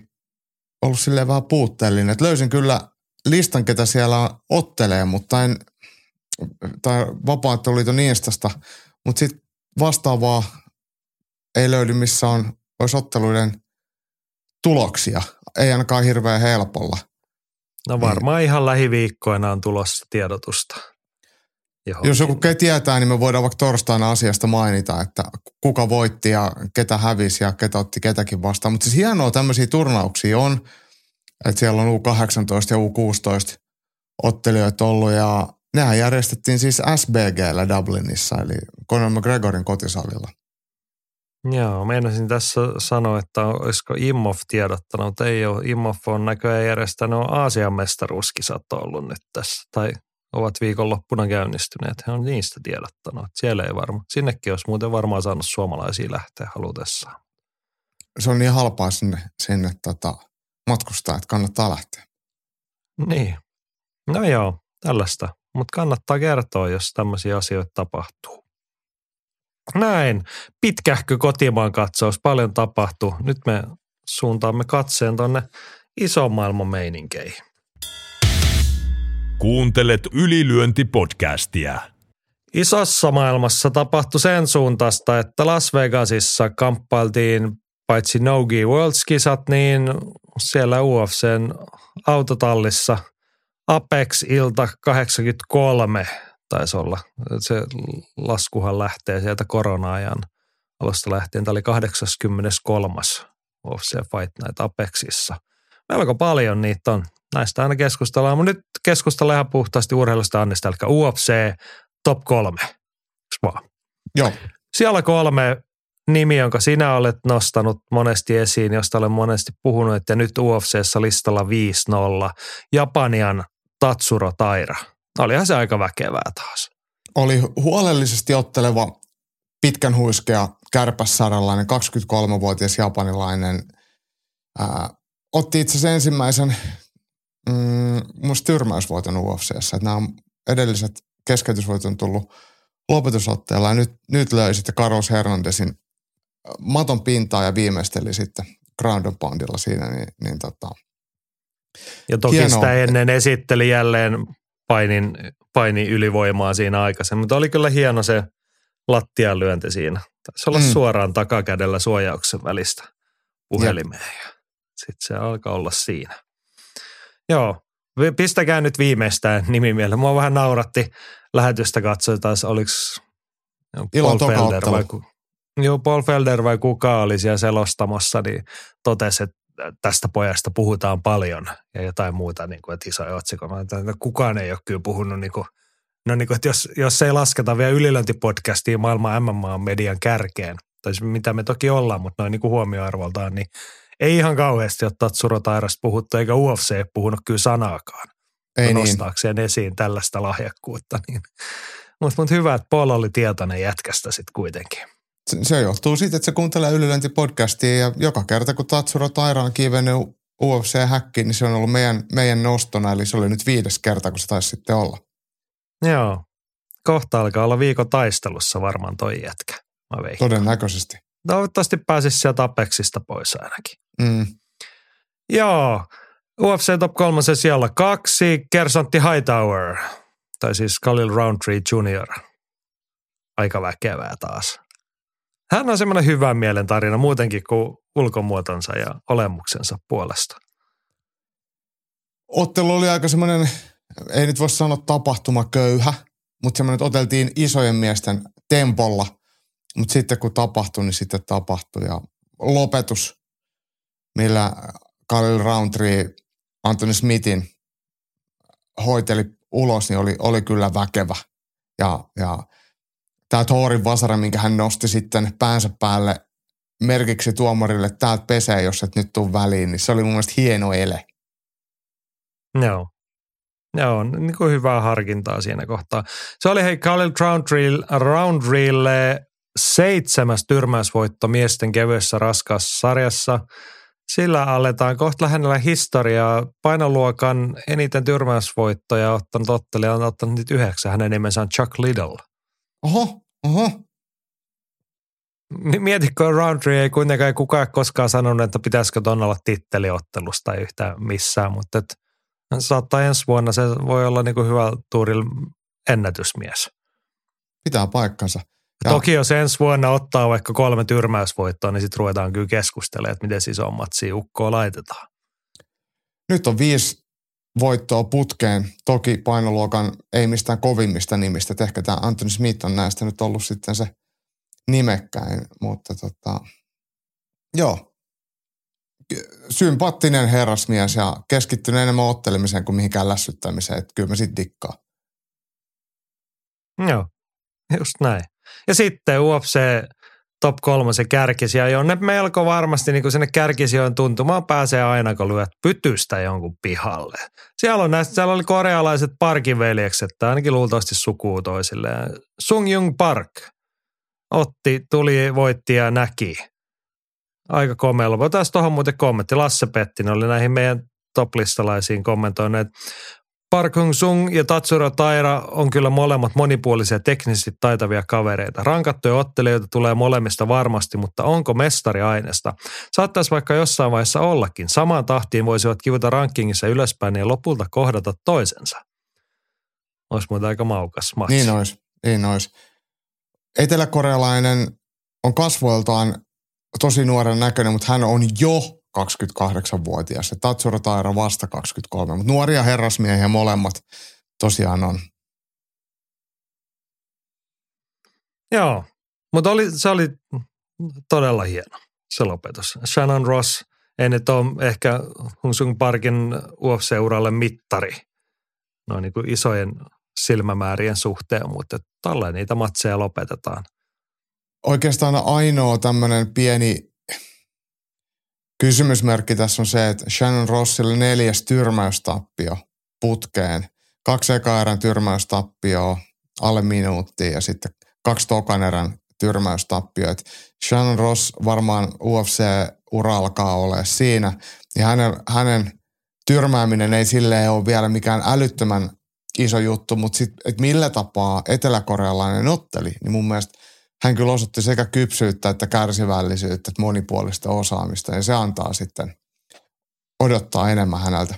ollut silleen vähän puutteellinen. Et löysin kyllä listan, ketä siellä ottelee, mutta en, tai vapaatteluliiton Instasta, mutta sitten vastaavaa ei löydy, missä on, olisi otteluiden tuloksia. Ei ainakaan hirveän helpolla. No varmaan ihan lähiviikkoina on tulossa tiedotusta. Johonkin. Jos joku tietää, niin me voidaan vaikka torstaina asiasta mainita, että kuka voitti ja ketä hävisi ja ketä otti ketäkin vastaan. Mutta siis hienoa tämmöisiä turnauksia on, että siellä on U18 ja U16 ottelijoita ollut ja nehän järjestettiin siis SBGllä Dublinissa, eli Conor McGregorin kotisalilla. Joo, meinasin tässä sanoa, että olisiko Imhoff tiedottanut, mutta ei ole. Imhoff on näköjään järjestänyt Aasian mestaruuskisat ollut nyt tässä, tai ovat viikonloppuna käynnistyneet. He on niistä tiedottanut. Siellä ei varmaan. Sinnekin olisi muuten varmaan saanut suomalaisia lähteä halutessaan. Se on niin halpaa sinne, sinne tota, matkustaa, että kannattaa lähteä. Niin. No joo, tällaista. Mutta kannattaa kertoa, jos tämmöisiä asioita tapahtuu. Näin. Pitkähkö kotimaan katsaus. Paljon tapahtuu. Nyt me suuntaamme katseen tonne ison maailman meininkeihin. Kuuntelet ylilyöntipodcastia. Isossa maailmassa tapahtui sen suuntaista, että Las Vegasissa kamppailtiin paitsi Nogi Worlds-kisat, niin siellä UFCn autotallissa Apex-ilta 83 taisi olla. Se laskuhan lähtee sieltä korona-ajan alusta lähtien. Tämä oli 83. UFC Fight Night Apexissa. Melko paljon niitä on. Näistä aina keskustellaan, mutta nyt keskustellaan ihan puhtaasti urheilusta Annista, eli UFC top kolme. Vaan? Joo, Siellä kolme nimi, jonka sinä olet nostanut monesti esiin, josta olen monesti puhunut, ja nyt UFCssä listalla 5-0. Japanian Tatsuro Taira. Olihan se aika väkevää taas. oli huolellisesti otteleva pitkän huiskea kärpässarjalainen 23-vuotias japanilainen. Ää, otti itse asiassa ensimmäisen mm, musta tyrmäysvoiton UFCssä. Että nämä on edelliset keskeytysvoitot on tullut lopetusotteella ja nyt, nyt löi sitten Carlos Hernandezin maton pintaa ja viimeisteli sitten ground and poundilla siinä, niin, niin tota, Ja toki Hienoa. sitä ennen esitteli jälleen painin, paini ylivoimaa siinä aikaisemmin, mutta oli kyllä hieno se lattian lyönti siinä. Taisi olla Mm. suoraan takakädellä suojauksen välistä puhelimeen ja sitten se alkaa olla siinä. Joo, pistäkää nyt viimeistään nimi mieleen. Mua vähän nauratti lähetystä katsoa, taas oliko Ilon toka vai, joo, Paul Felder vai kuka oli siellä selostamassa, niin totesi, että tästä pojasta puhutaan paljon ja jotain muuta, niin kuin, että isoja ajattelin, että kukaan ei ole kyllä puhunut, niin kuin, no niin kuin, että jos, jos ei lasketa vielä ylilöintipodcastia maailman MMA-median kärkeen, tai siis mitä me toki ollaan, mutta noin niin kuin huomioarvoltaan, niin ei ihan kauheasti ole Tatsuro Tairasta puhuttu, eikä UFC puhunut kyllä sanaakaan ei niin. nostaakseen esiin tällaista lahjakkuutta. Niin. Mutta mut hyvä, että Paul oli tietoinen jätkästä sitten kuitenkin. Se, se johtuu siitä, että se kuuntelee ylilöintipodcastia ja joka kerta kun Tatsuro Taira on kiivennyt UFC-häkkiin, niin se on ollut meidän, meidän nostona, eli se oli nyt viides kerta, kun se taisi sitten olla. Joo. Kohta alkaa olla viikon taistelussa varmaan toi jätkä. Mä veikkaan. Todennäköisesti. Toivottavasti pääsisi sieltä Apexista pois ainakin. Mm. Joo. UFC Top 3 siellä kaksi. Kersontti Hightower. Tai siis Khalil Roundtree Jr. Aika väkevää taas. Hän on semmoinen hyvän mielen tarina muutenkin kuin ulkomuotonsa ja olemuksensa puolesta. Ottelu oli aika semmoinen, ei nyt voi sanoa tapahtumaköyhä, mutta semmoinen, että oteltiin isojen miesten tempolla. Mutta sitten kun tapahtui, niin sitten tapahtui. Ja lopetus, millä Khalil Roundtree Anthony Smithin hoiteli ulos, niin oli, oli kyllä väkevä. Ja, ja tämä Thorin vasara, minkä hän nosti sitten päänsä päälle merkiksi tuomarille, täältä pesee, jos et nyt tuu väliin, niin se oli mun mielestä hieno ele. Joo. Joo, niin kuin hyvää harkintaa siinä kohtaa. Se oli hei Khalil Roundtreelle seitsemäs tyrmäysvoitto miesten kevyessä raskaassa sarjassa. Sillä aletaan kohta lähennellä historiaa. Painoluokan eniten tyrmäysvoittoja ottanut ottelija on ottanut nyt yhdeksän. Hänen nimensä on Chuck Liddell. Oho, oho. Mietitkö, Roundtree ei kuitenkaan kukaan koskaan sanonut, että pitäisikö tuon olla titteliottelusta yhtään missään, mutta et, saattaa ensi vuonna se voi olla niin kuin hyvä tuuril ennätysmies. Pitää paikkansa. Ja. Toki jos ensi vuonna ottaa vaikka kolme tyrmäysvoittoa, niin sitten ruvetaan kyllä keskustelemaan, että miten isommat ukkoa laitetaan. Nyt on viisi voittoa putkeen. Toki painoluokan ei mistään kovimmista nimistä. Et ehkä tämä Anthony Smith on näistä nyt ollut sitten se nimekkäin, mutta tota, joo. Sympaattinen herrasmies ja keskittynyt enemmän ottelemiseen kuin mihinkään lässyttämiseen. Että kyllä mä sit dikkaa. Joo, just näin. Ja sitten UFC top se kärkisiä, jonne melko varmasti niin sinne kärkisijojen tuntumaan pääsee aina, kun lyöt pytystä jonkun pihalle. Siellä, on näistä, siellä oli korealaiset parkiveljekset, tai ainakin luultavasti sukuu toisilleen. Sung Jung Park otti, tuli, voitti ja näki. Aika komealla. Voitaisiin tuohon muuten kommentti. Lasse Pettinen oli näihin meidän toplistalaisiin kommentoineet. Park Hung Sung ja Tatsuro Taira on kyllä molemmat monipuolisia teknisesti taitavia kavereita. Rankattuja ottelijoita tulee molemmista varmasti, mutta onko mestari aineesta? Saattaisi vaikka jossain vaiheessa ollakin. Samaan tahtiin voisivat kivuta rankingissa ylöspäin ja lopulta kohdata toisensa. Olisi muuten aika maukas matsi. Niin olisi, niin olisi. Eteläkorealainen on kasvoiltaan tosi nuoren näköinen, mutta hän on jo 28-vuotias ja Tatsuro Taira vasta 23, mutta nuoria herrasmiehiä molemmat tosiaan on. Joo, mutta oli, se oli todella hieno se lopetus. Shannon Ross ei nyt ole ehkä Hunsung Parkin UFC-uralle mittari noin niin kuin isojen silmämäärien suhteen, mutta tolleen niitä matseja lopetetaan. Oikeastaan ainoa tämmöinen pieni Kysymysmerkki tässä on se, että Shannon Rossille neljäs tyrmäystappio putkeen. Kaksi eka erän tyrmäystappioa alle minuuttia ja sitten kaksi tokan erän tyrmäystappio. Et Shannon Ross varmaan UFC-ura alkaa olla siinä. Ja hänen, hänen tyrmääminen ei silleen ole vielä mikään älyttömän iso juttu, mutta sitten, että millä tapaa eteläkorealainen otteli, niin mun mielestä hän kyllä osoitti sekä kypsyyttä että kärsivällisyyttä, että monipuolista osaamista ja se antaa sitten odottaa enemmän häneltä.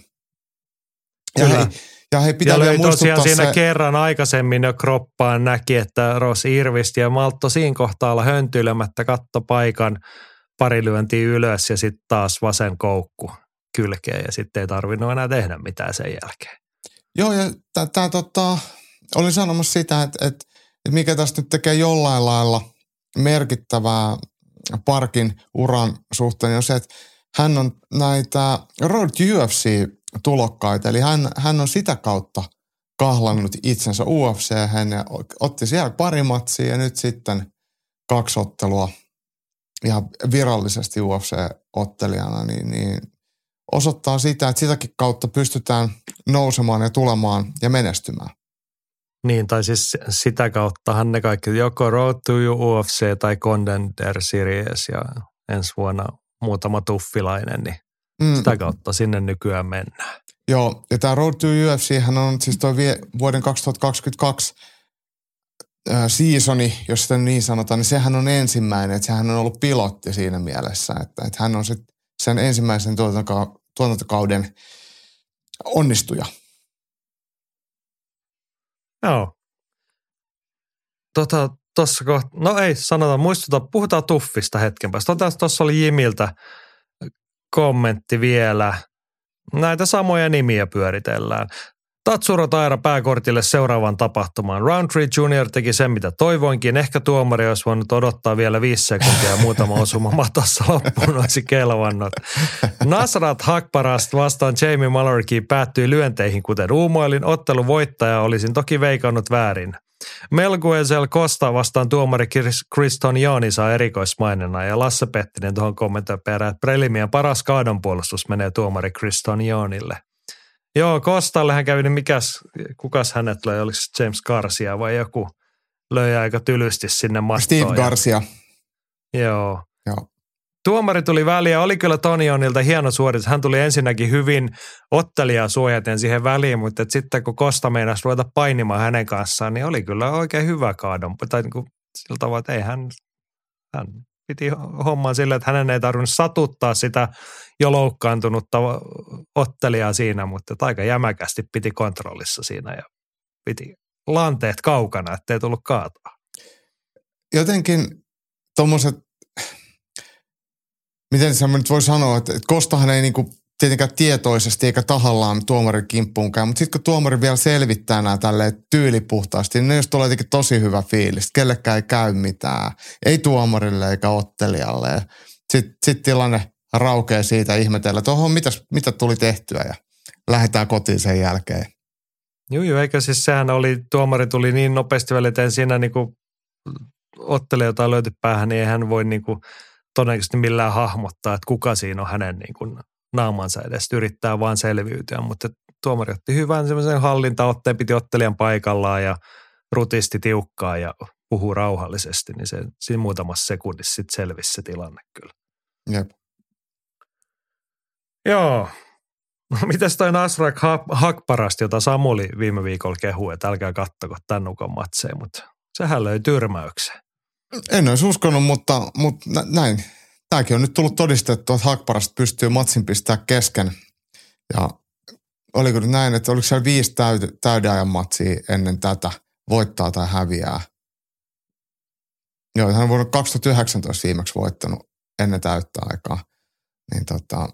Ja Kyllä. hei, ja hei, pitää ja löi tosiaan siinä se... kerran aikaisemmin jo kroppaan näki, että Ross irvisti ja maltto siinä kohtaa olla höntyilemättä katto paikan pari lyöntiä ylös ja sitten taas vasen koukku kylkeen ja sitten ei tarvinnut enää tehdä mitään sen jälkeen. Joo ja tämä tota, olin sanomassa sitä, että, että että mikä tästä nyt tekee jollain lailla merkittävää Parkin uran suhteen, on se, että hän on näitä Road UFC-tulokkaita, eli hän, hän on sitä kautta kahlannut itsensä UFC ja otti siellä pari matsia ja nyt sitten kaksi ottelua ihan virallisesti UFC-ottelijana, niin, niin osoittaa sitä, että sitäkin kautta pystytään nousemaan ja tulemaan ja menestymään. Niin, tai siis sitä kauttahan ne kaikki, joko Road to UFC tai Contender Series ja ensi vuonna muutama tuffilainen, niin mm. sitä kautta sinne nykyään mennään. Joo, ja tämä Road to UFC hän on siis tuo vuoden 2022 äh, seasoni, jos sitä niin sanotaan, niin sehän on ensimmäinen, että sehän on ollut pilotti siinä mielessä, että, että hän on sit sen ensimmäisen tuotantokauden onnistuja. Joo. Tota, tossa kohta, no ei sanota, muistuta, puhutaan tuffista hetken päästä. Tuossa oli Jimiltä kommentti vielä. Näitä samoja nimiä pyöritellään. Tatsuro Taira pääkortille seuraavan tapahtumaan. Roundtree Junior teki sen, mitä toivoinkin. Ehkä tuomari olisi voinut odottaa vielä viisi sekuntia ja muutama osuma matossa loppuun olisi kelvannut. Nasrat Hakparast vastaan Jamie Mallory päättyi lyönteihin, kuten uumoilin. Ottelun voittaja olisin toki veikannut väärin. Melguezel Costa vastaan tuomari Chris Jooni saa erikoismainena ja Lasse Pettinen tuohon kommentoi perään, että Prelimien paras kaadonpuolustus menee tuomari Chris Joonille. Joo, Kostallehan kävi, niin mikäs, kukas hänet löi, oliko se James Garcia vai joku löi aika tylysti sinne mattoon. Steve Garcia. Ja, joo. Joo. Tuomari tuli väliin ja oli kyllä Toni Onilta hieno suoritus. Hän tuli ensinnäkin hyvin ottelijaa suojaten siihen väliin, mutta sitten kun Kosta meinasi ruveta painimaan hänen kanssaan, niin oli kyllä oikein hyvä kaadon. Tai niin kuin sillä tavalla, että ei hän, hän piti homman sillä, että hänen ei tarvinnut satuttaa sitä jo loukkaantunutta ottelijaa siinä, mutta aika jämäkästi piti kontrollissa siinä ja piti lanteet kaukana, ettei tullut kaataa. Jotenkin tuommoiset, miten se nyt voi sanoa, että Kostahan ei niinku tietenkään tietoisesti eikä tahallaan tuomarin kimppuun käy, mutta sitten kun tuomari vielä selvittää nämä tälleen tyylipuhtaasti, niin jos tulee jotenkin tosi hyvä fiilis. Kellekään ei käy mitään. Ei tuomarille eikä ottelijalle. Sitten sit tilanne raukee siitä ihmetellä, että oho, mitäs, mitä tuli tehtyä ja lähdetään kotiin sen jälkeen. Joo, joo, eikä siis sehän oli, tuomari tuli niin nopeasti vielä, että en siinä niinku ottelija, jota löyty päähän, niin ei hän voi niinku todennäköisesti millään hahmottaa, että kuka siinä on hänen niinku naamansa edes. Yrittää vaan selviytyä, mutta tuomari otti hyvän semmoisen hallintaotteen, piti ottelijan paikallaan ja rutisti tiukkaa ja puhuu rauhallisesti, niin se siinä muutamassa sekunnissa sitten selvisi se tilanne kyllä. Jep. Joo. Mitäs toi Nasrak Hakparasti, jota Samuli viime viikolla kehui, että älkää kattoko tämän ukon matseja, mutta sehän löi tyrmäyksen. En olisi uskonut, mutta, mutta nä- näin. Tämäkin on nyt tullut todistettu, että Hakparasta pystyy matsin pistää kesken. Ja oliko nyt näin, että oliko siellä viisi täyden ajan matsia ennen tätä, voittaa tai häviää. Joo, hän on vuonna 2019 viimeksi voittanut ennen täyttä aikaa. Niin tota,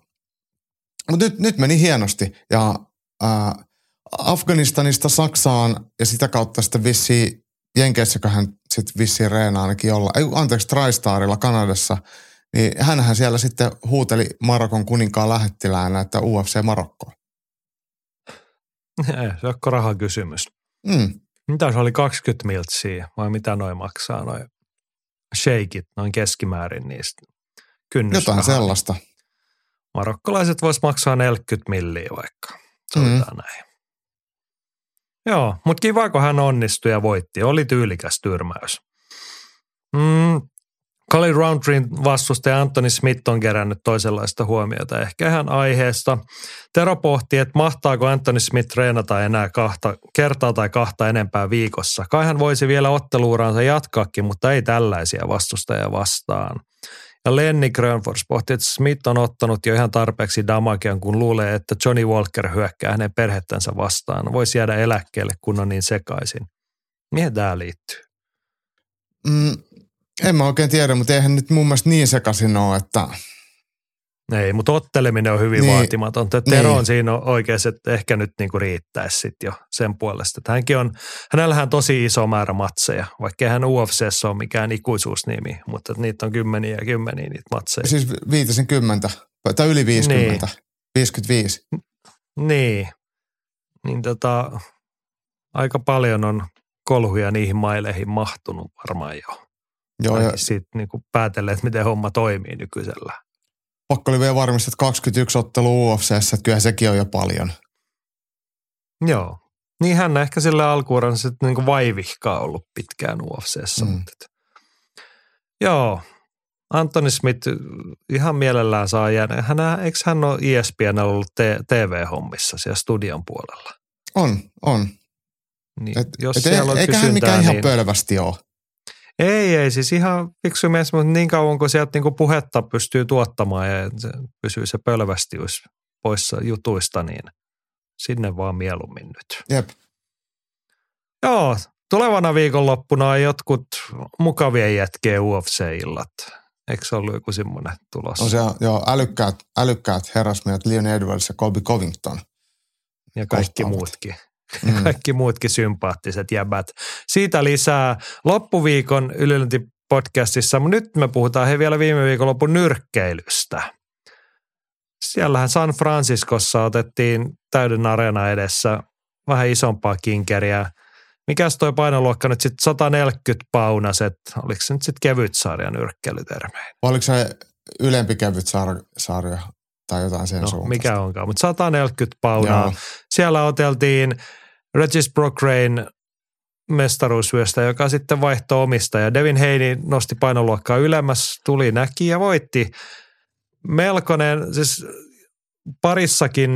mutta nyt, nyt meni hienosti ja ää, Afganistanista Saksaan ja sitä kautta sitten vissiin Jenkeissä, hän sitten vissiin reenaa ainakin olla, ei, anteeksi, TriStarilla Kanadassa, niin hänhän siellä sitten huuteli Marokon kuninkaan lähettiläänä, että UFC Marokko. Se on rahan kysymys. Mm. Mitä se oli 20 miltsiä vai mitä noin maksaa noin shakeit noin keskimäärin niistä? Jotain sellaista. Marokkolaiset vois maksaa 40 milliä vaikka. Sovitaan mm. näin. Joo, mutta kiva, kun hän onnistui ja voitti. Oli tyylikäs tyrmäys. Mm, Kali Roundtreen vastustaja Anthony Smith on kerännyt toisenlaista huomiota, ehkä ihan aiheesta. Tero pohti, että mahtaako Anthony Smith treenata enää kahta, kertaa tai kahta enempää viikossa. Kai hän voisi vielä otteluuraansa jatkaakin, mutta ei tällaisia vastustajia vastaan. Ja Lenni Grönfors pohti, että Smith on ottanut jo ihan tarpeeksi damakian, kun luulee, että Johnny Walker hyökkää hänen perhettänsä vastaan. Voisi jäädä eläkkeelle, kun on niin sekaisin. Mihin tämä liittyy? Mm, en mä oikein tiedä, mutta eihän nyt mun mielestä niin sekaisin ole, että Ei, mutta otteleminen on hyvin Niin. vaatimatonta. Tero Niin. on siinä oikeassa, että ehkä nyt niinku riittäisi sit jo sen puolesta. Että hänkin on, hänellähän on tosi iso määrä matseja, vaikka hän UFCssä ole mikään ikuisuusnimi, mutta niitä on kymmeniä ja kymmeniä niitä matseja. siis viitisen kymmentä, tai yli 50, Niin. 55. Niin, niin tota, aika paljon on kolhuja niihin maileihin mahtunut varmaan jo. Joo, ja Ainakin siitä niin päätellen, että miten homma toimii nykyisellä. Pakko oli vielä varmistaa, että 21 ottelu UFCssä, että kyllähän sekin on jo paljon. Joo. Niin hän ehkä sillä alkuuran sitten niin vaivihkaa ollut pitkään UFCssä. Mm. Mutta. Joo. Anthony Smith ihan mielellään saa jäädä. Hän, eikö hän ole E ESPN ollut TV-hommissa siellä studion puolella? On, on. Niin Et, jos et siellä on eikä hän mikään ihan niin... pölvästi ole. Ei, ei, siis ihan fiksu mies, mutta niin kauan kuin sieltä niinku puhetta pystyy tuottamaan ja se pysyy se pölvästiys poissa jutuista, niin sinne vaan mieluummin nyt. Jep. Joo, tulevana viikonloppuna on jotkut mukavien jätkien UFC-illat. Eikö se ollut joku semmoinen tulossa? On se, joo, älykkäät, älykkäät herrasmiehet Leon Edwards ja Colby Covington. ja kaikki kohtaavat. muutkin. Mm. Kaikki muutkin sympaattiset jäbät. Siitä lisää loppuviikon Ylilönti-podcastissa, mutta nyt me puhutaan he vielä viime viikonlopun nyrkkeilystä. Siellähän San Franciscossa otettiin täyden areena edessä vähän isompaa kinkeriä. Mikäs toi painoluokka nyt sitten 140 paunaset, oliko se nyt sitten kevyt sarja nyrkkeilytermein? Vai oliko se ylempi kevyt sar- sarja? Tai jotain sen no, suuntaista. mikä onkaan, mutta 140 paunaa. Joo. Siellä oteltiin Regis Procrain mestaruusvyöstä, joka sitten vaihtoi omista ja Devin Haney nosti painoluokkaa ylemmäs, tuli näki ja voitti. Melkoinen, siis parissakin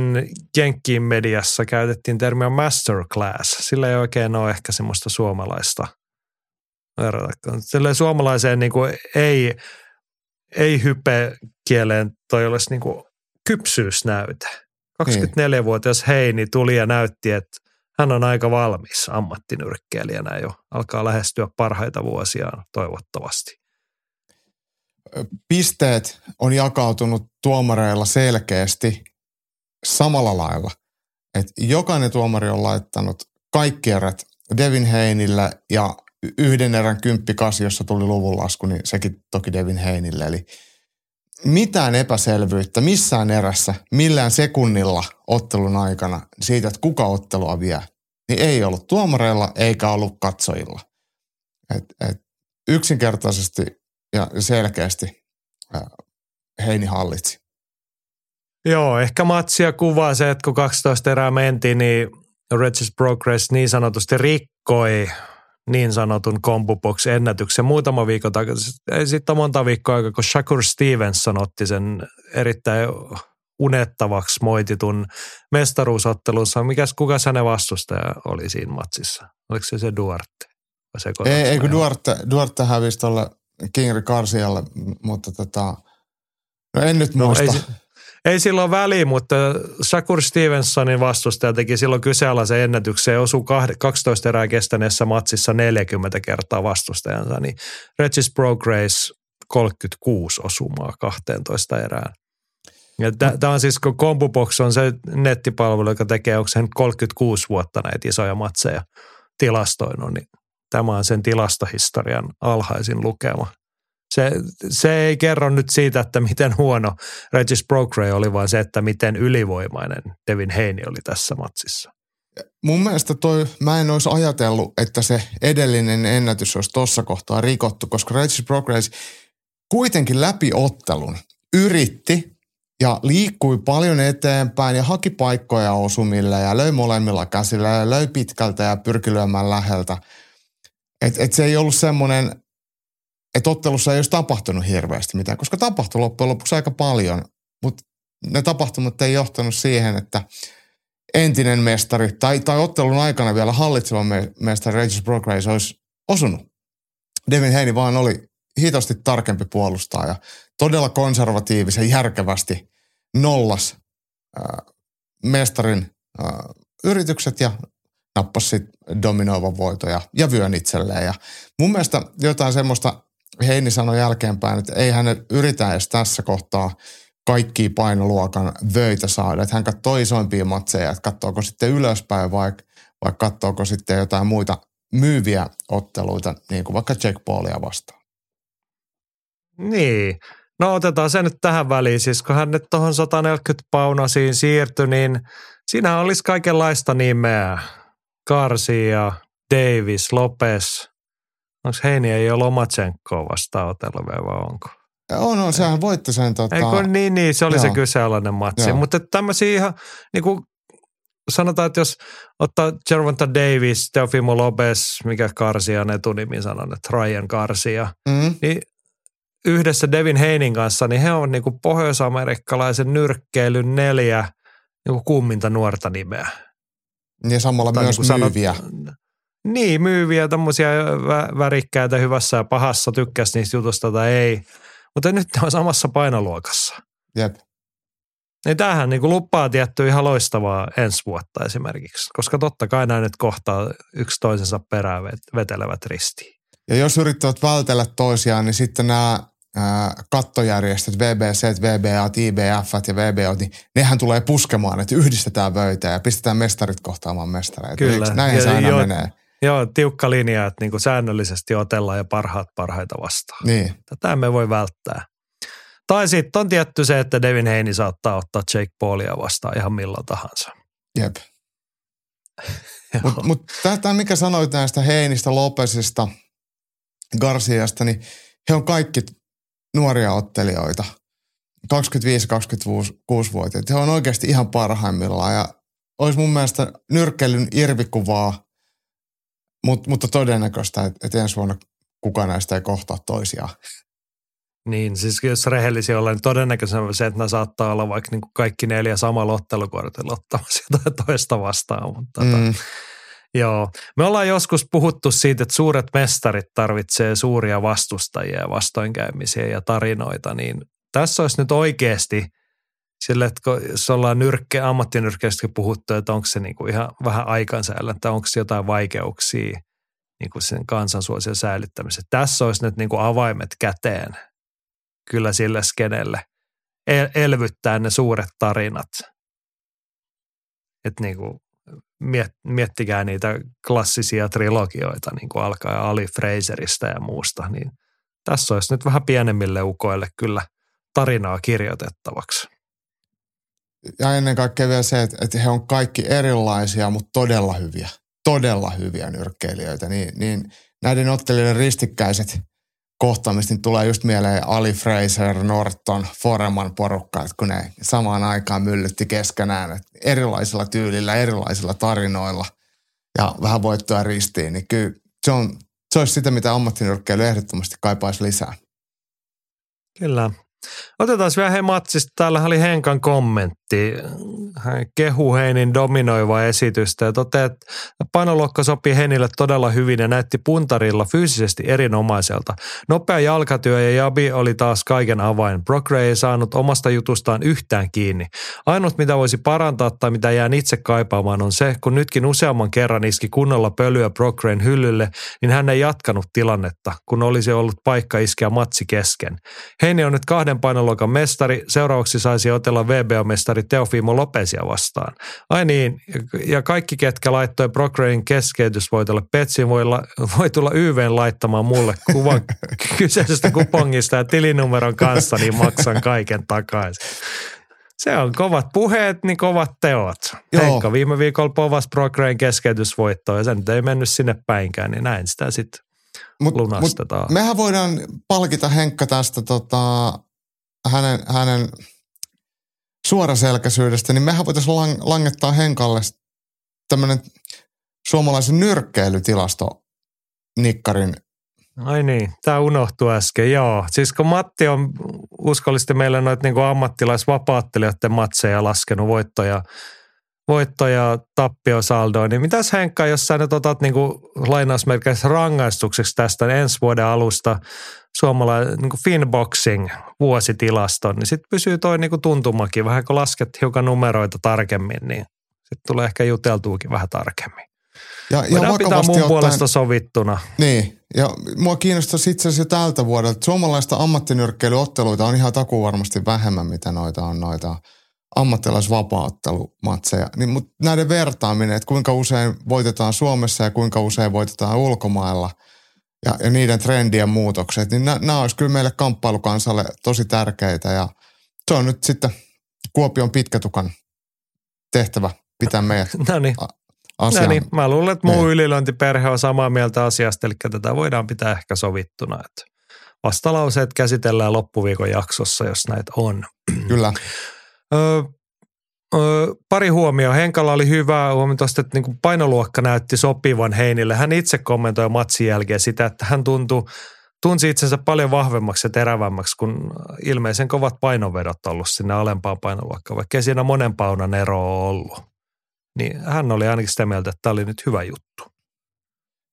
Jenkkiin mediassa käytettiin termiä masterclass. Sillä ei oikein ole ehkä semmoista suomalaista. Silleen suomalaiseen niin kuin ei, ei hype kieleen toi olisi niin kuin kypsyysnäyte. 24-vuotias Heini tuli ja näytti, että hän on aika valmis ammattinyrkkeilijänä jo. Alkaa lähestyä parhaita vuosiaan toivottavasti. Pisteet on jakautunut tuomareilla selkeästi samalla lailla. Et jokainen tuomari on laittanut kaikki erät Devin Heinille ja yhden erän kymppikasi, jossa tuli luvunlasku, niin sekin toki Devin Heinille. Eli mitään epäselvyyttä missään erässä, millään sekunnilla ottelun aikana siitä, että kuka ottelua vie, niin ei ollut tuomareilla eikä ollut katsojilla. Et, et yksinkertaisesti ja selkeästi Heini hallitsi. Joo, ehkä matsia kuvaa se, että kun 12 erää mentiin, niin Regis Progress niin sanotusti rikkoi niin sanotun kombubox ennätyksen muutama viikko takaisin. Ei sitten monta viikkoa aikaa, kun Shakur Stevenson otti sen erittäin unettavaksi moititun mestaruusottelunsa. Mikäs, kuka hänen vastustaja oli siinä matsissa? Oliko se se Duarte? Ei, ei kun Duarte, Duarte hävisi tuolle Kingri Karsialle, mutta tota, no en nyt muista. No, ei, ei silloin väliä, mutta Shakur Stevensonin vastustaja teki silloin kyseenalaisen ennätyksen ja osui 12 erää kestäneessä matsissa 40 kertaa vastustajansa, niin Regis Progress 36 osumaa 12 erään. Tämä on siis, kun CompuBox on se nettipalvelu, joka tekee, onko sen 36 vuotta näitä isoja matseja tilastoinut, niin tämä on sen tilastohistorian alhaisin lukema se, se ei kerro nyt siitä, että miten huono Regis Procray oli, vaan se, että miten ylivoimainen Devin Heini oli tässä matsissa. Mun mielestä toi, mä en olisi ajatellut, että se edellinen ennätys olisi tuossa kohtaa rikottu, koska Regis Procray kuitenkin läpi ottelun yritti ja liikkui paljon eteenpäin ja haki paikkoja osumille ja löi molemmilla käsillä ja löi pitkältä ja pyrki lyömään läheltä. Et, et se ei ollut semmoinen että ottelussa ei olisi tapahtunut hirveästi mitään, koska tapahtui loppujen lopuksi aika paljon, mutta ne tapahtumat ei johtanut siihen, että entinen mestari tai, tai ottelun aikana vielä hallitseva mestari Regis Progress olisi osunut. Devin Heini vaan oli hitosti tarkempi puolustaja, todella konservatiivisen järkevästi nollas äh, mestarin äh, yritykset ja nappasi dominoivan voitoja ja vyön itselleen. Ja mun mielestä jotain semmoista Heini sanoi jälkeenpäin, että ei hän yritä edes tässä kohtaa kaikki painoluokan vöitä saada. Että hän katsoo isoimpia matseja, että katsoako sitten ylöspäin vai, vai katsoako sitten jotain muita myyviä otteluita, niin kuin vaikka Jack Paulia vastaan. Niin. No otetaan se nyt tähän väliin. Siis kun hän nyt tuohon 140 paunasiin siirtyi, niin siinä olisi kaikenlaista nimeä. Garcia, Davis, Lopez – Onko Heini ei ole Lomachenkoa vastaan otellut vai onko? On, on, sehän voitti sen. Tota... Eikö, niin, niin, se oli Joo. se kyseenalainen matsi. Joo. Mutta tämmöisiä ihan, niin kuin sanotaan, että jos ottaa Gervonta Davis, Teofimo Lopez, mikä Karsian etunimi sanon, että Ryan Karsia, mm. niin yhdessä Devin Heinin kanssa, niin he on niin kuin pohjois-amerikkalaisen nyrkkeilyn neljä niin kuin kumminta nuorta nimeä. Ja samalla tai myös niin myyviä. Sanot, niin, myyviä, tämmöisiä värikkäitä hyvässä ja pahassa, tykkäsi niistä jutusta tai ei. Mutta nyt ne on samassa painoluokassa. Jep. Niin tämähän niin kuin lupaa tietty ihan loistavaa ensi vuotta esimerkiksi, koska totta kai nämä nyt kohtaa yksi toisensa perään vetelevät ristiin. Ja jos yrittävät vältellä toisiaan, niin sitten nämä ää, kattojärjestöt, VBC, VBA, IBF ja VBO, niin nehän tulee puskemaan, että yhdistetään vöitä ja pistetään mestarit kohtaamaan mestareita. Kyllä. Näin se aina jo, menee. Joo, tiukka linja, että niin kuin säännöllisesti otellaan ja parhaat parhaita vastaan. Niin. Tätä me voi välttää. Tai sitten on tietty se, että Devin Heini saattaa ottaa Jake Paulia vastaan ihan milloin tahansa. Jep. Mutta mut tämä, mikä sanoit näistä Heinistä, Lopesista, Garciasta, niin he on kaikki nuoria ottelijoita. 25-26-vuotiaat. He on oikeasti ihan parhaimmillaan ja olisi mun mielestä nyrkkeilyn irvikuvaa, mutta, mutta todennäköistä, että, että ensi vuonna kukaan näistä ei kohtaa toisiaan. Niin, siis jos rehellisiä ollaan, niin todennäköisesti se, että ne saattaa olla vaikka niin kuin kaikki neljä samalla ottelukortilla ottamassa jotain toista vastaan. Mutta tota, mm. Joo, me ollaan joskus puhuttu siitä, että suuret mestarit tarvitsee suuria vastustajia, vastoinkäymisiä ja tarinoita, niin tässä olisi nyt oikeasti sille, että jos ollaan nyrkke, ammattinyrkkeistä puhuttu, että onko se niin kuin ihan vähän aikansäälä, että onko jotain vaikeuksia niin kuin sen kansansuosion säilyttämisessä. Tässä olisi nyt niin kuin avaimet käteen kyllä sille skenelle elvyttää ne suuret tarinat. Että niin kuin miet, miettikää niitä klassisia trilogioita, niin kuin alkaa Ali Fraserista ja muusta, niin tässä olisi nyt vähän pienemmille ukoille kyllä tarinaa kirjoitettavaksi. Ja ennen kaikkea vielä se, että, että he on kaikki erilaisia, mutta todella hyviä, todella hyviä nyrkkeilijöitä, niin, niin näiden ottelijoiden ristikkäiset kohtaamista, niin tulee just mieleen Ali Fraser, Norton, Foreman porukka, että kun ne samaan aikaan myllytti keskenään, että erilaisilla tyylillä, erilaisilla tarinoilla ja vähän voittoa ristiin, niin kyllä se, on, se olisi sitä, mitä ammattinyrkkeily ehdottomasti kaipaisi lisää. Kyllä. Otetaan vielä hei matsista. Täällä oli Henkan kommentti. Hän kehu Heinin dominoiva esitystä ja toteaa, että painoluokka sopii Heinille todella hyvin ja näytti puntarilla fyysisesti erinomaiselta. Nopea jalkatyö ja Jabi oli taas kaiken avain. Brock Ray ei saanut omasta jutustaan yhtään kiinni. Ainut mitä voisi parantaa tai mitä jään itse kaipaamaan on se, kun nytkin useamman kerran iski kunnolla pölyä Brock Rayn hyllylle, niin hän ei jatkanut tilannetta, kun olisi ollut paikka iskeä matsi kesken. Heini on nyt kahden painoluokan mestari, seuraavaksi saisi otella VBO-mestari Teofimo Lopesia vastaan. Ai niin, ja kaikki ketkä laittoi Procrein keskeytysvoitolle Petsin voi, la, voi tulla YVn laittamaan mulle kuvan kyseisestä kupongista ja tilinumeron kanssa, niin maksan kaiken takaisin. Se on kovat puheet, niin kovat teot. Joo. Heikka viime viikolla povas Procrein keskeytysvoittoa ja se nyt ei mennyt sinne päinkään, niin näin sitä sitten mut, lunastetaan. Mut mehän voidaan palkita Henkka tästä tota, hänen, hänen suoraselkäisyydestä, niin mehän voitaisiin lang, langettaa Henkalle tämmöinen suomalaisen nyrkkeilytilasto Nikkarin Ai niin, tämä unohtui äsken, joo. Siis kun Matti on uskollisesti meille noita niin ammattilaisvapaattelijoiden matseja laskenut voittoja, voittoja tappiosaldoa, niin mitäs Henkka, jos sä nyt otat niin kuin lainausmerkeissä rangaistukseksi tästä ensi vuoden alusta suomalainen niin Finboxing vuositilaston, niin sitten pysyy toi niin kuin tuntumakin. Vähän kun lasket hiukan numeroita tarkemmin, niin sitten tulee ehkä juteltuukin vähän tarkemmin. Ja, ja Voidaan pitää mun ottaen, puolesta sovittuna. Niin, ja mua kiinnostaisi itse asiassa tältä vuodelta. Suomalaista ammattinyrkkeilyotteluita on ihan takuu varmasti vähemmän, mitä noita on noita ammattilaisvapaattelumatseja. Niin, mutta näiden vertaaminen, että kuinka usein voitetaan Suomessa ja kuinka usein voitetaan ulkomailla – ja, ja niiden trendien muutokset, niin nämä olisi kyllä meille kamppailukansalle tosi tärkeitä ja se on nyt sitten Kuopion pitkätukan tehtävä pitää meidän no niin. asian. No niin, mä luulen, että muu ylilöintiperhe on samaa mieltä asiasta, eli tätä voidaan pitää ehkä sovittuna, että vastalauseet käsitellään loppuviikon jaksossa, jos näitä on. Kyllä. Pari huomioa. Henkalla oli hyvä huomio että niin painoluokka näytti sopivan Heinille. Hän itse kommentoi matsin jälkeen sitä, että hän tuntui, tunsi itsensä paljon vahvemmaksi ja terävämmäksi, kun ilmeisen kovat painovedot ollut sinne alempaan painoluokkaan, vaikka siinä monen paunan ero ollut. Niin hän oli ainakin sitä mieltä, että tämä oli nyt hyvä juttu.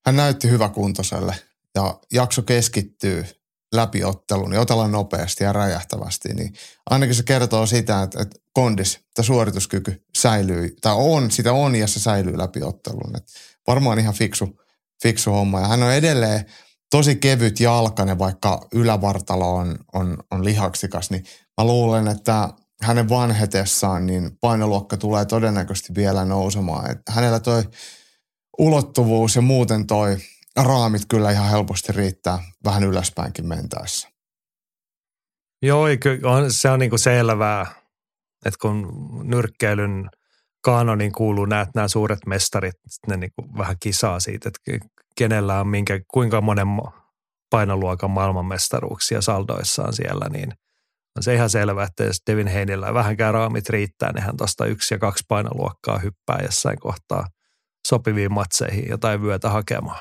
Hän näytti hyvä kuntoiselle ja jakso keskittyy läpi ottelun ja otella nopeasti ja räjähtävästi, niin ainakin se kertoo sitä, että, että kondis, että suorituskyky säilyy, tai on, sitä on ja se säilyy läpi ottelun. Että varmaan ihan fiksu, fiksu homma. Ja hän on edelleen tosi kevyt jalkainen, vaikka ylävartalo on, on, on lihaksikas, niin mä luulen, että hänen vanhetessaan niin painoluokka tulee todennäköisesti vielä nousemaan. Että hänellä toi ulottuvuus ja muuten toi raamit kyllä ihan helposti riittää vähän ylöspäinkin mentäessä. Joo, on, se on niin kuin selvää, että kun nyrkkeilyn kaanonin kuuluu näet nämä suuret mestarit, ne niin kuin vähän kisaa siitä, että kenellä on minkä, kuinka monen painoluokan maailmanmestaruuksia saldoissaan siellä, niin On se ihan selvä, että jos Devin Heinillä vähänkään raamit riittää, niin hän tuosta yksi ja kaksi painoluokkaa hyppää jossain kohtaa sopiviin matseihin jotain vyötä hakemaan.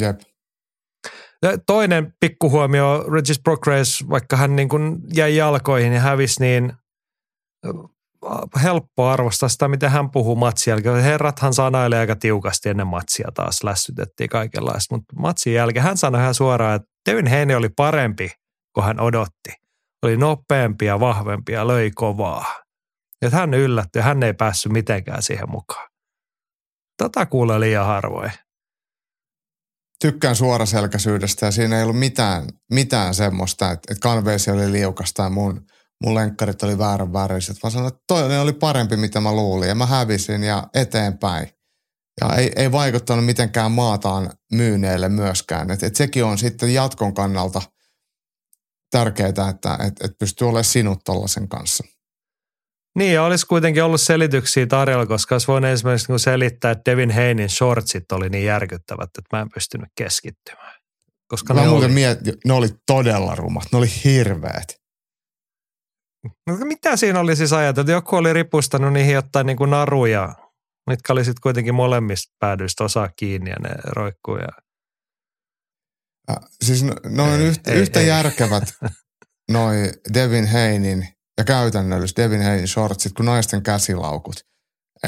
Jep. Ja toinen pikkuhuomio, Regis Progress, vaikka hän niin kuin jäi jalkoihin ja hävisi, niin helppo arvostaa sitä, miten hän puhuu matsin jälkeen. Herrathan sanailee aika tiukasti ennen matsia taas, lässytettiin kaikenlaista, mutta matsin jälkeen hän sanoi ihan suoraan, että Devin Heine oli parempi kuin hän odotti. Oli nopeampi ja vahvempi ja löi kovaa. Ja hän yllätti hän ei päässyt mitenkään siihen mukaan. Tätä kuulee liian harvoin. Tykkään suoraselkäisyydestä ja siinä ei ollut mitään, mitään semmoista, että, että kanveesi oli liukasta ja mun, mun lenkkarit oli väärän väriset, vaan sanoin, että toi oli parempi, mitä mä luulin ja mä hävisin ja eteenpäin. Ja ei, ei vaikuttanut mitenkään maataan myyneille myöskään. Et, et sekin on sitten jatkon kannalta tärkeää, että et, et pystyy olemaan sinut tollaisen kanssa. Niin, ja olisi kuitenkin ollut selityksiä tarjolla, koska olisi voinut esimerkiksi niin selittää, että Devin Heinin shortsit oli niin järkyttävät, että mä en pystynyt keskittymään. Koska mä ne muuten oli, mietin, ne oli todella rumat, ne oli hirveät. No, mitä siinä oli siis ajateltu? Joku oli ripustanut niihin jotain niin kuin naruja, mitkä oli sitten kuitenkin molemmista päädyistä osaa kiinni ja ne roikkuu. Ja... Äh, siis no, ne on Ei, yhtä, ei, yhtä ei. järkevät noi Devin Heinin ja käytännölliset Devin Heinin shortsit kuin naisten käsilaukut.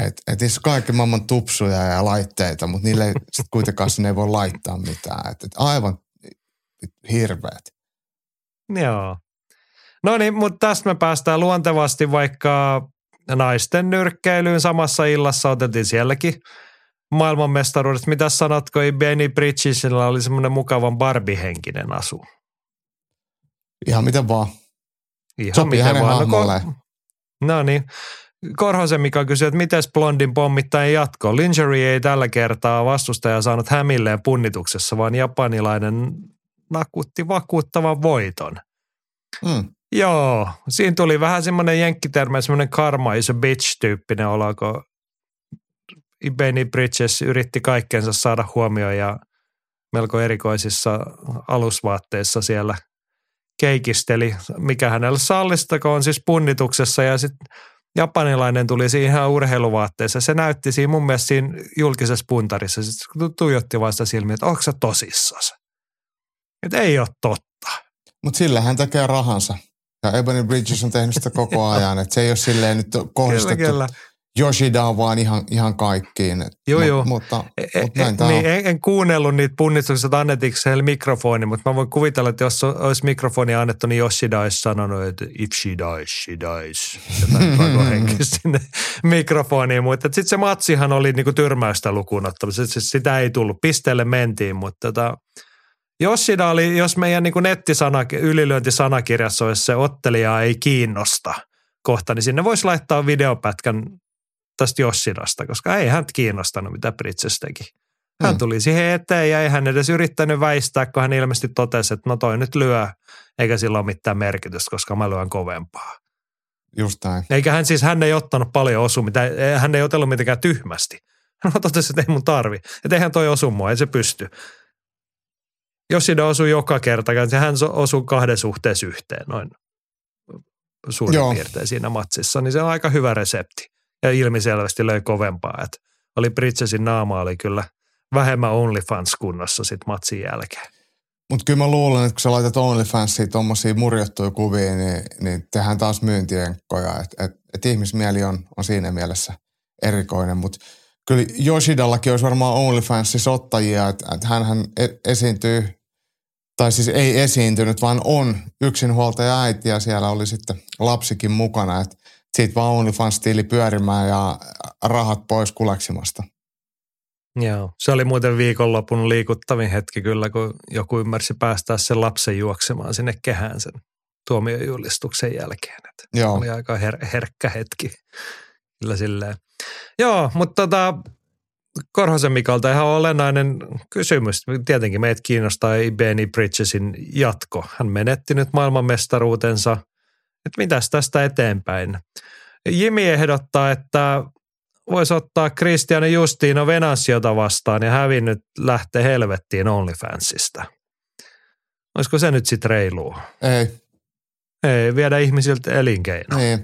Et, et niissä on kaikki maailman tupsuja ja laitteita, mutta niille sit kuitenkaan sinne ei voi laittaa mitään. Et, et aivan hirveät. Joo. No niin, mutta tästä me päästään luontevasti vaikka naisten nyrkkeilyyn samassa illassa otettiin sielläkin maailmanmestaruudet. Mitä sanotko, Benny Bridgesilla oli semmoinen mukavan Barbie-henkinen asu. Ihan miten vaan. Ihan Sopii hänen vaan. No, hahmolleen. ko- no niin. Korhosen Mika kysyi, että miten Blondin pommittajan jatko? Lingerie ei tällä kertaa vastustaja saanut hämilleen punnituksessa, vaan japanilainen nakutti vakuuttavan voiton. Mm. Joo, siinä tuli vähän semmoinen jenkkitermi, semmoinen karma is a bitch-tyyppinen olo, kun Benny Bridges yritti kaikkensa saada huomioon ja melko erikoisissa alusvaatteissa siellä keikisteli, mikä hänelle sallista, on siis punnituksessa ja sitten japanilainen tuli siihen ihan urheiluvaatteessa. Se näytti siinä mun mielestä siinä julkisessa puntarissa, sitten tuijotti vasta silmiä, että onko sä tosissas? Että ei ole totta. Mutta sillä hän tekee rahansa. Ja Ebony Bridges on tehnyt sitä koko ajan. Että se ei ole silleen nyt kohdistettu Kyllä, kyllä. Yoshidaan vaan ihan, ihan kaikkiin. Joo, mut, joo. Mutta, E- mutta näin e- niin, on. en, en kuunnellut niitä punnistuksia, että annettiinko se mikrofoni, mutta mä voin kuvitella, että jos olisi mikrofoni annettu, niin Yoshida olisi sanonut, että if she dies, she dies. Jotain pakohenkistä sinne mikrofoniin, mutta sitten se matsihan oli niinku tyrmäystä lukuun ottamassa. Sitä ei tullut, pisteelle mentiin, mutta tota, Yoshida oli, jos meidän niinku nettisana, ylilyöntisanakirjassa olisi se ottelija ei kiinnosta kohta, niin sinne voisi laittaa videopätkän tästä Joshidasta, koska ei hän kiinnostanut, mitä Bridges teki. Hän Mm. tuli siihen eteen ja ei hän edes yrittänyt väistää, kun hän ilmeisesti totesi, että no toi nyt lyö, eikä sillä ole mitään merkitystä, koska mä lyön kovempaa. Just näin. Eikä hän siis, hän ei ottanut paljon osu, mitä, hän ei otellut mitenkään tyhmästi. Hän totesi, että ei mun tarvi. Että eihän toi osu mua, ei se pysty. Yoshida osui joka kerta, ja hän osui kahden suhteessa yhteen noin suurin. Joo. piirtein siinä matsissa, niin se on aika hyvä resepti. Ja ilmiselvästi löi kovempaa, että oli Bridgesin naama oli kyllä vähemmän OnlyFans kunnossa sit matsin jälkeen. Mutta kyllä mä luulen, että kun sä laitat OnlyFansiin tuommoisia murjottuja kuvia, niin, niin tehdään taas myyntienkkoja. Että et, et ihmismieli on, on siinä mielessä erikoinen. Mutta kyllä Yoshidallakin olisi varmaan OnlyFansissa ottajia, että et hänhän e- esiintyy, tai siis ei esiintynyt, vaan on yksinhuoltaja äiti ja siellä oli sitten lapsikin mukana. Että siitä vaan OnlyFans-tiili pyörimään ja rahat pois kuleksimasta. Joo. Se oli muuten viikonlopun liikuttavin hetki kyllä, kun joku ymmärsi päästää sen lapsen juoksemaan sinne kehään sen tuomiojulistuksen jälkeen. Et Joo. Oli aika her- herkkä hetki. Kyllä silleen. Joo, mutta tota, Korhosen Mikalta ihan olennainen kysymys. Tietenkin meitä kiinnostaa Benny Bridgesin jatko. Hän menetti nyt maailmanmestaruutensa. Että mitäs tästä eteenpäin? Jimi ehdottaa, että voisi ottaa Cristiano Justino Venansiota vastaan ja hävinnyt lähteä helvettiin OnlyFansista. Olisiko se nyt sitten reilua? Ei, Ei viedä ihmisiltä elinkeino. Niin.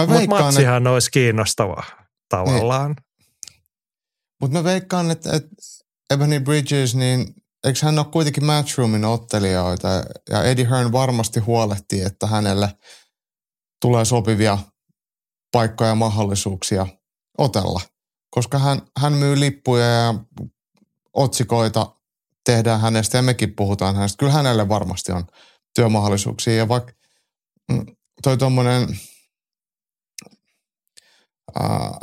Mä Mutta että, matsihan olisi kiinnostava tavallaan. mut mä veikkaan, että, että Ebony Bridges, niin eikö hän ole kuitenkin Matchroomin ottelijoita ja Eddie Hearn varmasti huolehtii, että hänelle sopivia paikkoja ja mahdollisuuksia otella, koska hän, hän myy lippuja ja otsikoita tehdään hänestä ja mekin puhutaan hänestä. Kyllä hänelle varmasti on työmahdollisuuksia ja vaikka mm, toi tuommoinen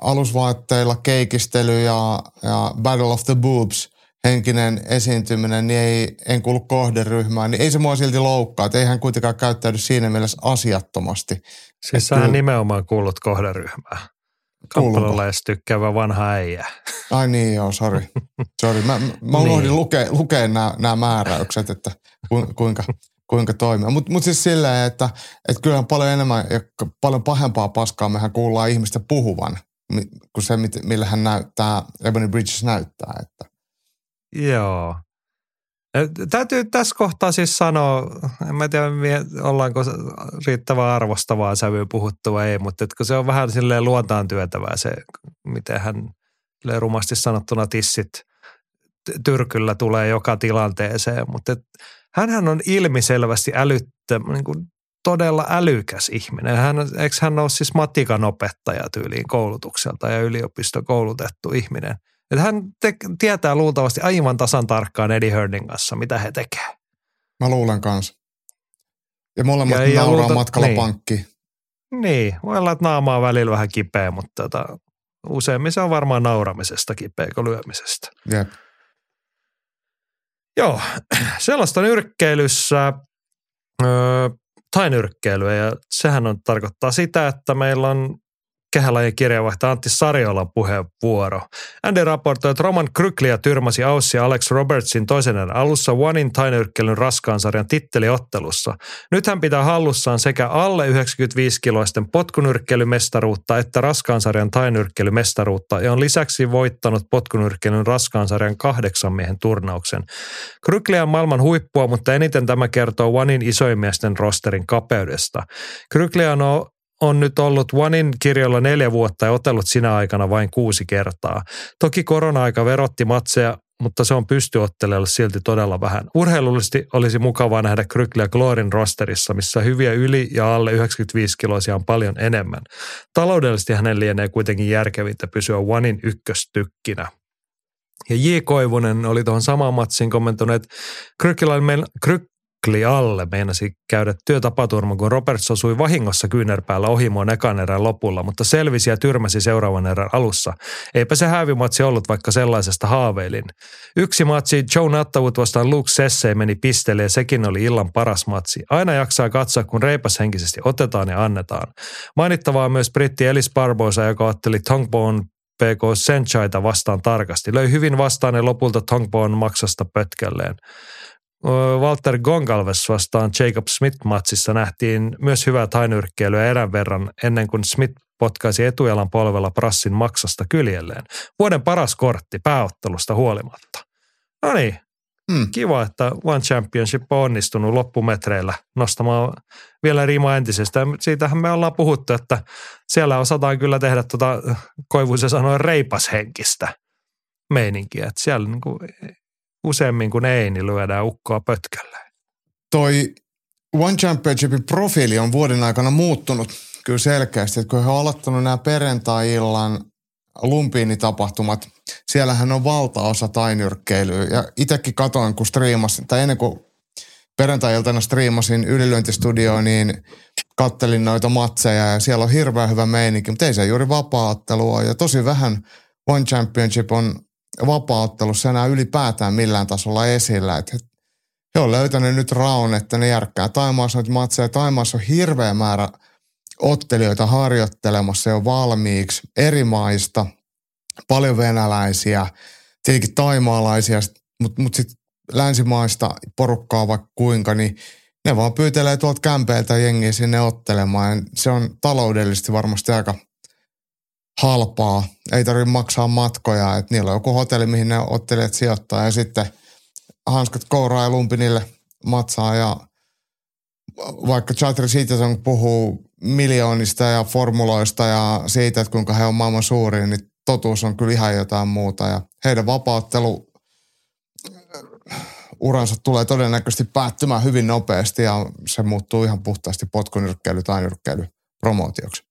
alusvaatteilla keikistely ja, ja Battle of the Boobs henkinen esiintyminen, niin ei, en kuulu kohderyhmään, niin ei se mua silti loukkaa, että ei hän kuitenkaan käyttäydy siinä mielessä asiattomasti. Siis sä kyllä- nimenomaan kuulut kohderyhmään. Kamppailulais tykkäävä vanha äijä. Ai niin joo, sori. Sori, mä, mä Niin. unohdin lukea, lukea nämä, nämä määräykset, että ku, kuinka, kuinka toimia. Mutta mut siis silleen, että, että kyllähän paljon enemmän ja paljon pahempaa paskaa mehän kuullaan ihmistä puhuvan, kuin se, millä hän näyttää, Ebony Bridges näyttää. Että. Joo. Täytyy tässä kohtaa siis sanoa, en mä tiedä ollaanko riittävän arvostavaa sävyä puhuttu vai ei, mutta kun se on vähän silleen luontaan työtävää se, miten hän rumasti sanottuna tissit tyrkyllä tulee joka tilanteeseen, mutta et, hänhän on ilmiselvästi älyttä, niin kuin todella älykäs ihminen. Hän, eikö hän ole siis matikan opettaja tyyliin koulutukselta ja yliopistokoulutettu ihminen? Että hän te- tietää luultavasti aivan tasan tarkkaan Eddie Hearnin kanssa, mitä he tekevät. Mä luulen kanssa. Ja molemmat Ja- nauraa luulta- matkalla niin. niin. pankkiin. Niin, voi olla, että naama on välillä vähän kipeä, mutta tota, useimmin se on varmaan nauramisesta kipeä kuin lyömisestä. Jep. Joo, sellaista nyrkkeilyssä öö, tai nyrkkeilyä ja sehän on, tarkoittaa sitä, että meillä on kehälajien kirjeenvaihtaja Antti Sarjolan puheenvuoro. Andy raportoi, että Roman Kryklia tyrmäsi Aussi ja Alex Robertsin toisen alussa Onein tainyrkkeilyn raskaan sarjan titteliottelussa. Nyt hän pitää hallussaan sekä alle 95-kiloisten potkunyrkkeilymestaruutta että raskaan sarjan tainyrkkeilymestaruutta ja on lisäksi voittanut potkunyrkkeilyn raskaan sarjan kahdeksan miehen turnauksen. Krykliä on maailman huippua, mutta eniten tämä kertoo Onein isoimiesten rosterin kapeudesta. Krykliä on on nyt ollut Onein kirjoilla neljä vuotta ja otellut sinä aikana vain kuusi kertaa. Toki korona-aika verotti matseja, mutta se on pystyottelijalle silti todella vähän. Urheilullisesti olisi mukavaa nähdä Krykliä Glorin rosterissa, missä hyviä yli ja alle 95-kiloisia on paljon enemmän. Taloudellisesti hänen lienee kuitenkin järkevintä pysyä Onein ykköstykkinä. Ja J. Koivunen oli tuohon samaan matsiin kommentoinut, että Krykillä meillä, Krykli alle meinasi käydä työtapaturma, kun Roberts osui vahingossa kyynärpäällä ohimoon ekan erän lopulla, mutta selvisi ja tyrmäsi seuraavan erän alussa. Eipä se hävimatsi ollut, vaikka sellaisesta haaveilin. Yksi matsi Joe Nuttawut vastaan Luke Sessey meni pisteelle ja sekin oli illan paras matsi. Aina jaksaa katsoa, kun reipashenkisesti otetaan ja annetaan. Mainittavaa myös britti Elis Barbosa, joka otteli Tongbone PK Senchaita vastaan tarkasti. Löi hyvin vastaan ja lopulta Tongbone maksasta pötkälleen. Walter Gongalves vastaan Jacob Smith-matsissa nähtiin myös hyvää tainyrkkeilyä erän verran ennen kuin Smith potkaisi etujalan polvella Prassin maksasta kyljelleen. Vuoden paras kortti pääottelusta huolimatta. No niin, Hmm. kiva, että One Championship on onnistunut loppumetreillä nostamaan vielä rimaa entisestä. Siitähän me ollaan puhuttu, että siellä osataan kyllä tehdä tuota, Koivuisen sanoi reipashenkistä meininkiä. Että siellä niin kuin useammin kuin ei, niin lyödään ukkoa pötkölle. Toi One Championshipin profiili on vuoden aikana muuttunut kyllä selkeästi. Että kun he on aloittanut nämä perjantai-illan lumpiinitapahtumat, siellähän on valtaosa tainyrkkeilyä. Ja itsekin katoin, kun striimasin, tai ennen kuin perjantai-iltana striimasin ylilyöntistudioon, niin kattelin noita matseja ja siellä on hirveän hyvä meininki, mutta ei se juuri vapaa-ottelua ja tosi vähän One Championship on vapaa-ottelussa enää ylipäätään millään tasolla esillä. Et he, on löytänyt nyt raun, että ne järkkää Taimaassa noita matseja. Taimaassa on hirveä määrä ottelijoita harjoittelemassa jo valmiiksi eri maista, paljon venäläisiä, tietenkin taimaalaisia, mutta mut sitten länsimaista porukkaa vaikka kuinka, niin ne vaan pyytelee tuolta kämpeiltä jengiä sinne ottelemaan. Se on taloudellisesti varmasti aika halpaa. Ei tarvitse maksaa matkoja. Et niillä on joku hotelli, mihin ne ottelijat sijoittaa ja sitten hanskat kouraa ja lumpi niille matsaa ja vaikka Chatter Citizen puhuu miljoonista ja formuloista ja siitä, että kuinka he on maailman suurin, niin totuus on kyllä ihan jotain muuta. Ja heidän vapauttelu uransa tulee todennäköisesti päättymään hyvin nopeasti ja se muuttuu ihan puhtaasti potkunyrkkeily tai nyrkkeily promootioksi.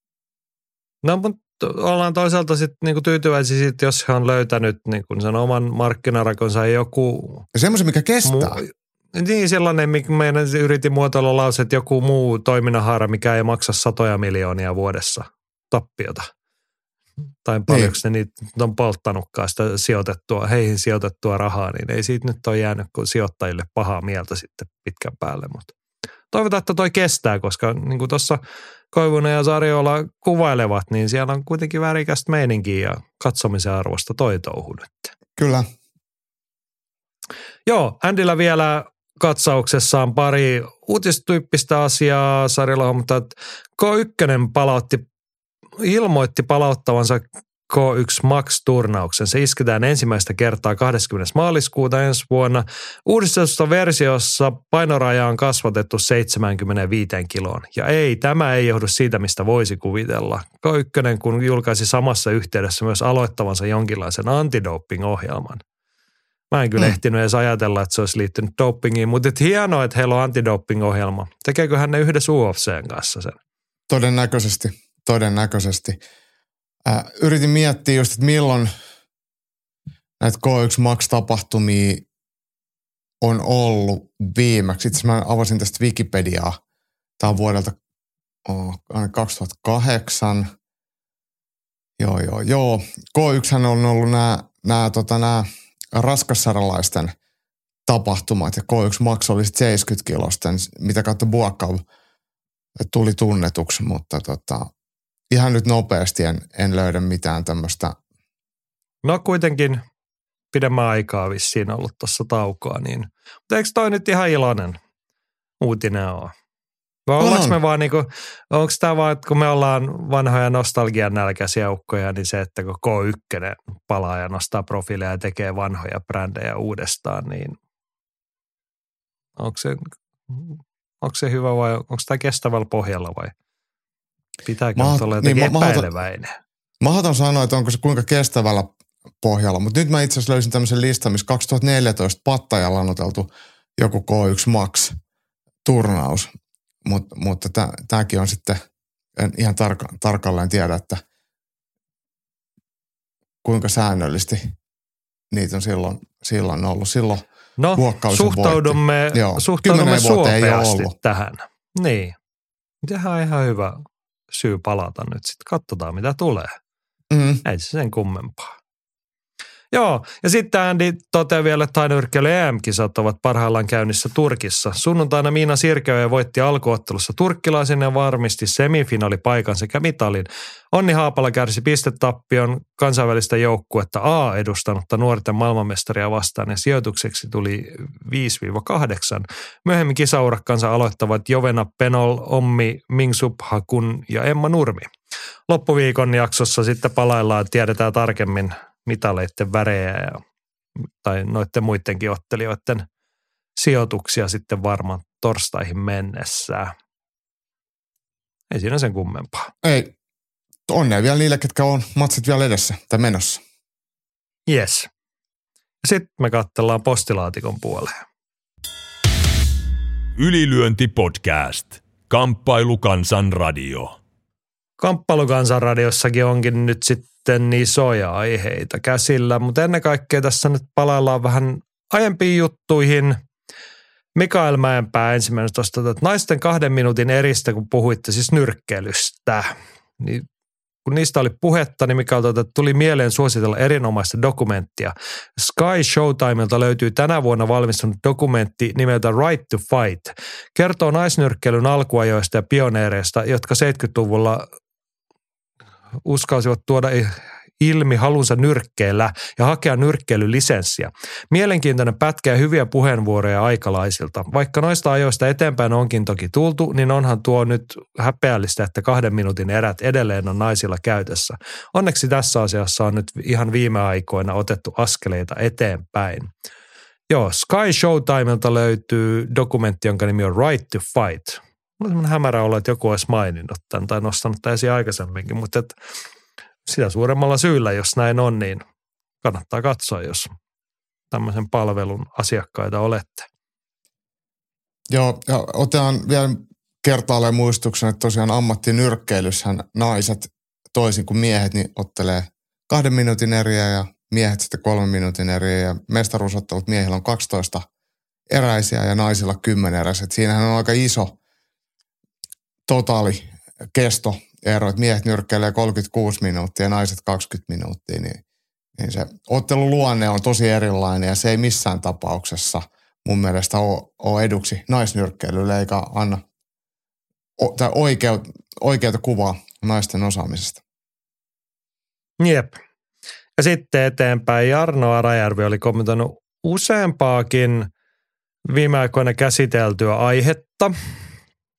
No, mutta ollaan toisaalta sitten niinku tyytyväisiä sit, jos he on löytänyt niinku sen oman markkinarakonsa joku... Semmoisen, mikä kestää. Mu- niin, sellainen, mikä meidän yritin muotoilla lause, että joku muu toiminnanhaara, mikä ei maksa satoja miljoonia vuodessa tappiota. Tai paljonko niin. ne niitä on polttanutkaan sitä sijoitettua, heihin sijoitettua rahaa, niin ei siitä nyt ole jäänyt kuin sijoittajille pahaa mieltä sitten pitkän päälle. Mutta toivotaan, että toi kestää, koska niin kuin tuossa Koivunen ja Sarjola kuvailevat, niin siellä on kuitenkin värikästä meininkiä ja katsomisen arvosta toi touhu nyt. Kyllä. Joo, Andillä vielä katsauksessaan pari uutistyyppistä asiaa sarjalla, mutta K1 palautti, ilmoitti palauttavansa K1 Max-turnauksen. Se isketään ensimmäistä kertaa 20. maaliskuuta ensi vuonna. Uudistetussa versiossa painoraja on kasvatettu 75 kiloon. Ja ei, tämä ei johdu siitä, mistä voisi kuvitella. K1 kun julkaisi samassa yhteydessä myös aloittavansa jonkinlaisen antidoping-ohjelman. Mä en kyllä mm. ehtinyt edes ajatella, että se olisi liittynyt dopingiin, mutta et hienoa, että heillä on antidoping-ohjelma. Tekeekö hän ne yhdessä UFCn kanssa sen? Todennäköisesti, todennäköisesti. Äh, yritin miettiä just, että milloin näitä K1 Max-tapahtumia on ollut viimeksi. Itse mä avasin tästä Wikipediaa. Tämä on vuodelta oh, 2008. Joo, joo, joo. K1 on ollut nämä, nämä, tota, nämä raskassaralaisten tapahtumat ja K1 Max oli 70 kilosten, mitä kautta Buakkav tuli tunnetuksi, mutta tota, ihan nyt nopeasti en, en löydä mitään tämmöistä. No kuitenkin pidemmän aikaa vissiin ollut tuossa taukoa, niin mutta eikö toi nyt ihan iloinen uutinen ole? Vai ollaanko me vaan niinku, onko tämä vaan, että kun me ollaan vanhoja nostalgian nälkäisiä ukkoja, niin se, että kun K1 palaa ja nostaa profiileja ja tekee vanhoja brändejä uudestaan, niin onko se, onko se hyvä vai onko tämä kestävällä pohjalla vai pitääkö Mahat, olla jotenkin niin, epäileväinen? Mahdoton sanoa, että onko se kuinka kestävällä pohjalla, mutta nyt mä itse asiassa löysin tämmöisen listan, missä 2014 Pattajalla on oteltu joku K1 Max turnaus. Mut, mutta tämäkin on sitten, en ihan tarka, tarkalleen tiedä, että kuinka säännöllisesti niitä on silloin, silloin ollut. Silloin no, suhtaudumme, Joo, suhtaudumme suopeasti tähän. Niin. Tähän on ihan hyvä syy palata nyt sitten. Katsotaan, mitä tulee. Mm. Ei se sen kummempaa. Joo, ja sitten Andy toteaa vielä, että tainyrkkeily EM-kisat ovat parhaillaan käynnissä Turkissa. Sunnuntaina Miina Sirkeö voitti alkuottelussa turkkilaisen ja varmisti semifinaalipaikan sekä mitalin. Onni Haapala kärsi pistetappion kansainvälistä joukkuetta A edustanutta nuorten maailmanmestaria vastaan ja sijoitukseksi tuli 5-8. Myöhemmin kisaurakkansa aloittavat Jovena Penol, Ommi Mingsubhakun ja Emma Nurmi. Loppuviikon jaksossa sitten palaillaan, tiedetään tarkemmin mitaleiden värejä ja, tai noiden muidenkin ottelijoiden sijoituksia sitten varmaan torstaihin mennessä. Ei siinä sen kummempaa. Ei. Onnea vielä niille, ketkä on matsit vielä edessä tai menossa. Yes. Sitten me katsellaan postilaatikon puoleen. Ylilyönti podcast. Kamppailu Kansan radio. Kamppailu Kansan radiossakin onkin nyt sitten isoja aiheita käsillä, mutta ennen kaikkea tässä nyt palaillaan vähän aiempiin juttuihin. Mikael Mäenpää ensimmäinen tuosta, että naisten kahden minuutin eristä, kun puhuitte siis nyrkkeilystä, niin kun niistä oli puhetta, niin että tuli mieleen suositella erinomaista dokumenttia. Sky Showtimelta löytyy tänä vuonna valmistunut dokumentti nimeltä Right to Fight. Kertoo naisnyrkkeilyn alkuajoista ja pioneereista, jotka 70-luvulla uskalsivat tuoda ilmi halunsa nyrkkeellä ja hakea nyrkkeilylisenssiä. Mielenkiintoinen pätkä ja hyviä puheenvuoroja aikalaisilta. Vaikka noista ajoista eteenpäin onkin toki tultu, niin onhan tuo nyt häpeällistä, että kahden minuutin erät edelleen on naisilla käytössä. Onneksi tässä asiassa on nyt ihan viime aikoina otettu askeleita eteenpäin. Joo, Sky Showtimelta löytyy dokumentti, jonka nimi on Right to Fight. On semmoinen hämärä olo, että joku olisi maininnut tämän tai nostanut tämän esiin aikaisemminkin, mutta että sitä suuremmalla syyllä, jos näin on, niin kannattaa katsoa, jos tämmöisen palvelun asiakkaita olette. Joo, ja otetaan vielä kertaalleen muistuksen, että tosiaan ammattinyrkkeilyssähän naiset toisin kuin miehet, niin ottelee kahden minuutin eriä ja miehet sitten kolmen minuutin eriä ja mestaruusottelut miehillä on 12 eräisiä ja naisilla 10 eräisiä. Siinähän on aika iso totaali kesto ero, että miehet nyrkkeilee 36 minuuttia ja naiset 20 minuuttia, niin, niin se ottelun luonne on tosi erilainen ja se ei missään tapauksessa mun mielestä ole, ole eduksi naisnyrkkeilylle eikä anna tai oikeut, oikeata kuvaa naisten osaamisesta. Jep. Ja sitten eteenpäin Jarno Arajärvi oli kommentoinut useampaakin viime aikoina käsiteltyä aihetta.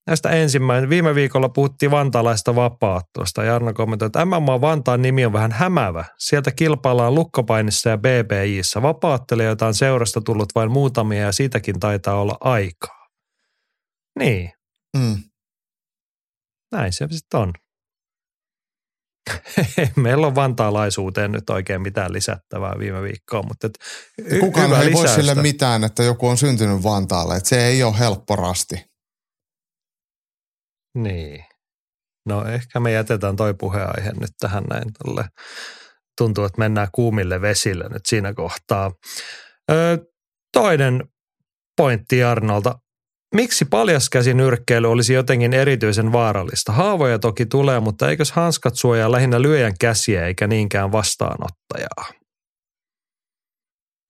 Näistä ensimmäinen. Viime viikolla puhuttiin vantaalaista vapaattosta. Jarno kommentoi, että MMA Vantaan nimi on vähän hämävä. Sieltä kilpaillaan lukkopainissa ja BBIssä. Vapaattelijoita on seurasta tullut vain muutamia ja siitäkin taitaa olla aikaa. Niin. Mm. Näin se sitten on. Meillä on vantaalaisuuteen nyt oikein mitään lisättävää viime viikkoon, mutta et Kukaan ei voi sille mitään, että joku on syntynyt Vantaalle. Että se ei ole helppo rasti. Niin. No ehkä me jätetään toi puheenaihe nyt tähän näin. Tolle. Tuntuu, että mennään kuumille vesille nyt siinä kohtaa. Ö, toinen pointti Arnolta. Miksi paljaskäsinyrkkeily olisi jotenkin erityisen vaarallista? Haavoja toki tulee, mutta eikös hanskat suojaa lähinnä lyöjän käsiä eikä niinkään vastaanottajaa?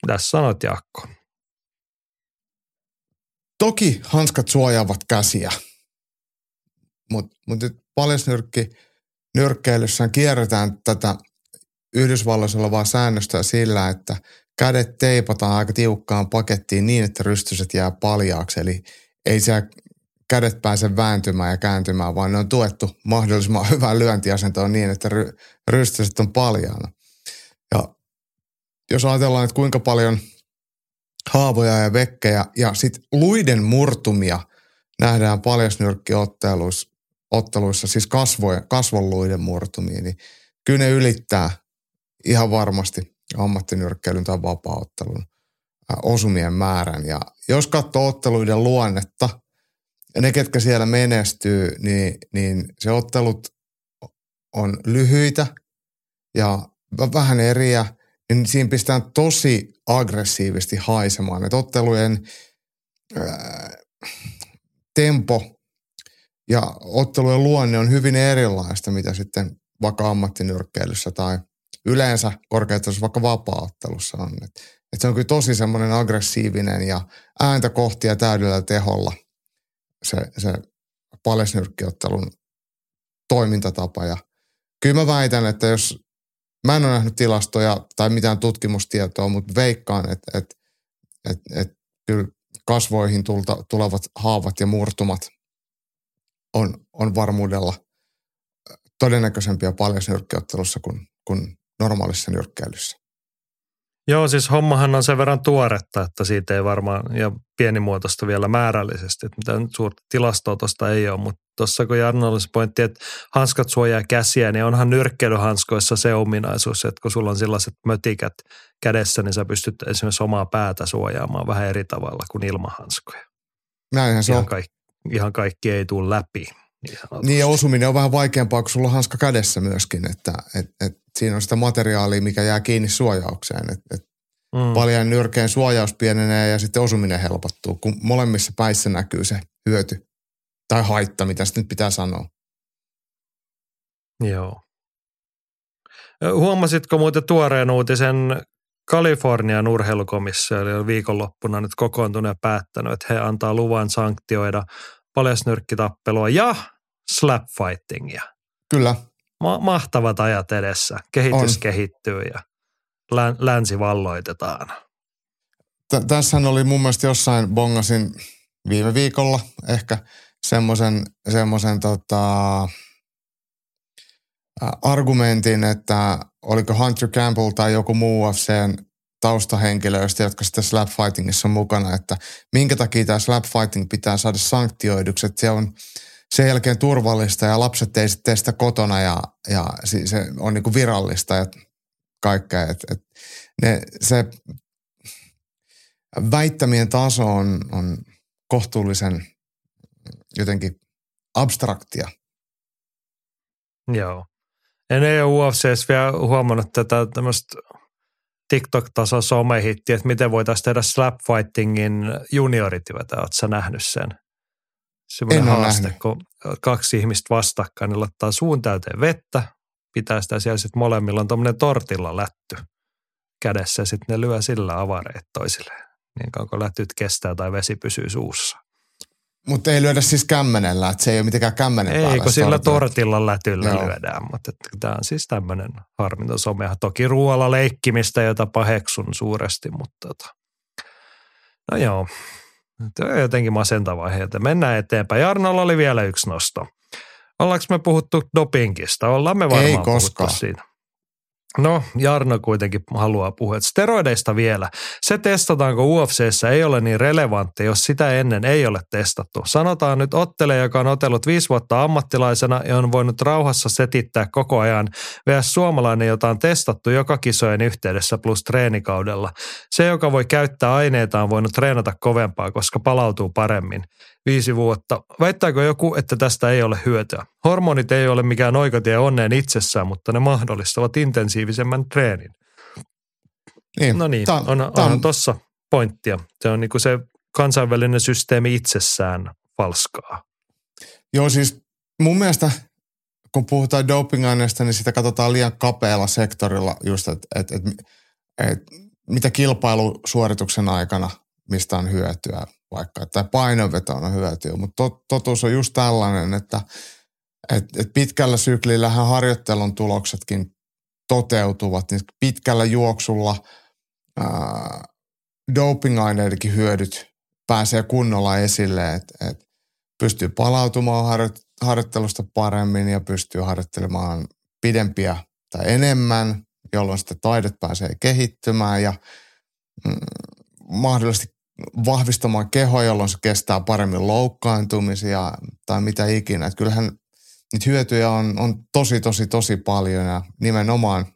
Tässä sanot Jaakko? Toki hanskat suojaavat käsiä, mutta mut paljasnyrkki nyrkkeilyssään kierretään tätä Yhdysvalloissa olevaa säännöstä sillä, että kädet teipataan aika tiukkaan pakettiin niin, että rystyset jää paljaaksi. Eli ei siellä kädet pääse vääntymään ja kääntymään, vaan ne on tuettu mahdollisimman hyvään lyöntiasentoon niin, että ry- rystyset on paljaana. Ja jos ajatellaan, että kuinka paljon haavoja ja vekkejä ja sitten luiden murtumia nähdään paljasnyrkkiotteluissa, otteluissa, siis kasvojen, kasvonluiden murtumia, niin kyllä ne ylittää ihan varmasti ammattinyrkkeilyn tai vapaaottelun osumien määrän. Ja jos katsoo otteluiden luonnetta, ja ne, ketkä siellä menestyy, niin, niin se ottelut on lyhyitä ja vähän eriä, niin siinä pistetään tosi aggressiivisesti haisemaan. Että ottelujen ää, tempo ja ottelujen luonne on hyvin erilaista, mitä sitten vaikka ammattinyrkkeilyssä tai yleensä korkeatasossa vaikka vapaaottelussa on. Et, et se on kyllä tosi semmoinen aggressiivinen ja ääntä kohti ja täydellä teholla se, se palesnyrkkiottelun toimintatapa. Ja kyllä mä väitän, että jos mä en ole nähnyt tilastoja tai mitään tutkimustietoa, mutta veikkaan, että, että, että, että kyllä kasvoihin tulta, tulevat haavat ja murtumat on, on varmuudella todennäköisempiä paljasnyrkkiottelussa kuin, kuin normaalissa nyrkkeilyssä. Joo, siis hommahan on sen verran tuoretta, että siitä ei varmaan, ja pienimuotoista vielä määrällisesti, että mitään suurta tilastoa tuosta ei ole, mutta tuossa kun Jarno olisi pointti, että hanskat suojaa käsiä, niin onhan nyrkkeilyhanskoissa se ominaisuus, että kun sulla on sellaiset mötikät kädessä, niin sä pystyt esimerkiksi omaa päätä suojaamaan vähän eri tavalla kuin ilman hanskoja. Näinhän se ihan on. Kaikki, ihan kaikki ei tule läpi. Niin, niin ja osuminen on vähän vaikeampaa, kun sulla on hanska kädessä myöskin, että et, et siinä on sitä materiaalia, mikä jää kiinni suojaukseen. Et, et mm. Paljon nyrkeen suojaus pienenee ja sitten osuminen helpottuu, kun molemmissa päissä näkyy se hyöty tai haitta, mitä sitten nyt pitää sanoa. Joo. Huomasitko muuten tuoreen uutisen Kalifornian urheilukomissio oli viikonloppuna nyt kokoontunut ja päättänyt, että he antaa luvan sanktioida paljasnyrkkitappelua ja slapfightingia. Kyllä. Ma- mahtavat ajat edessä. Kehitys on. kehittyy ja län- länsi valloitetaan. T- tässähän oli mun mielestä jossain bongasin viime viikolla ehkä semmoisen semmoisen tota, argumentin, että oliko Hunter Campbell tai joku muu UFCn taustahenkilöistä, jotka sitten slap fightingissa on mukana, että minkä takia tämä slap fighting pitää saada sanktioiduksi, että se on sen jälkeen turvallista ja lapset ei sitten sitä kotona ja, ja se on niin kuin virallista ja kaikkea. Et, et ne, se väittämien taso on, on kohtuullisen jotenkin abstraktia. Joo. En ole UFCs vielä huomannut tätä tämmöistä TikTok-tason somehittiä, että miten voitaisiin tehdä slapfightingin juniorityötä. Oletko sä nähnyt sen? Semmoinen haaste, nähnyt. kun kaksi ihmistä vastakkain, niin laittaa suun täyteen vettä, pitää sitä siellä sitten molemmilla on tuommoinen tortilla lätty kädessä ja sitten ne lyö sillä avareet toisilleen. Niin kauan kuin lätyt kestää tai vesi pysyy suussa. Mutta ei lyödä siis kämmenellä, että se ei ole mitenkään kämmenen ei, päällä. kun sillä tortilla lätyllä Joo. lyödään, mutta tämä on siis tämmöinen harminto somea. Toki ruoalla leikkimistä, jota paheksun suuresti, mutta tota. no joo, Tämä on jotenkin masentava heiltä. Mennään eteenpäin. Jarnolla oli vielä yksi nosto. Ollaanko me puhuttu dopingista? Ollaan me varmaan Ei koskaan. siitä. No, Jarno kuitenkin haluaa puhua. steroideista vielä. Se testataanko UFCssä ei ole niin relevantti, jos sitä ennen ei ole testattu. Sanotaan nyt ottele, joka on otellut viisi vuotta ammattilaisena ja on voinut rauhassa setittää koko ajan, vs. suomalainen, jota on testattu joka kisojen yhteydessä plus treenikaudella. Se, joka voi käyttää aineita, on voinut treenata kovempaa, koska palautuu paremmin viisi vuotta. Väittääkö joku, että tästä ei ole hyötyä? Hormonit ei ole mikään oikotie onneen itsessään, mutta ne mahdollistavat intensiivisemmän treenin. Niin, no niin, on, on, on tuossa pointtia. Se on niin kuin se kansainvälinen systeemi itsessään falskaa. Joo, siis mun mielestä kun puhutaan dopingaineista, niin sitä katsotaan liian kapealla sektorilla just, että et, et, et, mitä kilpailusuorituksen aikana, mistä on hyötyä vaikka, tai painonveto on hyötyä, mutta tot, totuus on just tällainen, että et, et pitkällä syklillähän harjoittelun tuloksetkin toteutuvat, niin pitkällä juoksulla dopingaineidenkin hyödyt pääsee kunnolla esille, että et pystyy palautumaan harjo- harjoittelusta paremmin ja pystyy harjoittelemaan pidempiä tai enemmän, jolloin sitten taidot pääsee kehittymään ja mm, mahdollisesti vahvistamaan kehoa, jolloin se kestää paremmin loukkaantumisia tai mitä ikinä. Että kyllähän niitä hyötyjä on, on tosi, tosi, tosi paljon ja nimenomaan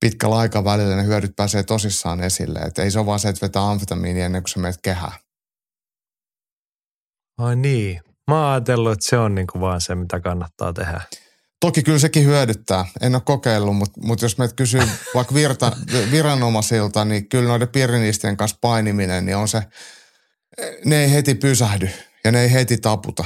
pitkällä aikavälillä ne hyödyt pääsee tosissaan esille. Että ei se ole vaan se, että vetää amfetamiinia ennen kuin se menet kehään. Ai niin. Mä oon ajatellut, että se on niin kuin vaan se, mitä kannattaa tehdä. Toki kyllä sekin hyödyttää. En ole kokeillut, mutta, mutta jos meitä kysyy vaikka virta, viranomaisilta, niin kyllä noiden pirinistien kanssa painiminen, niin on se, ne ei heti pysähdy ja ne ei heti taputa.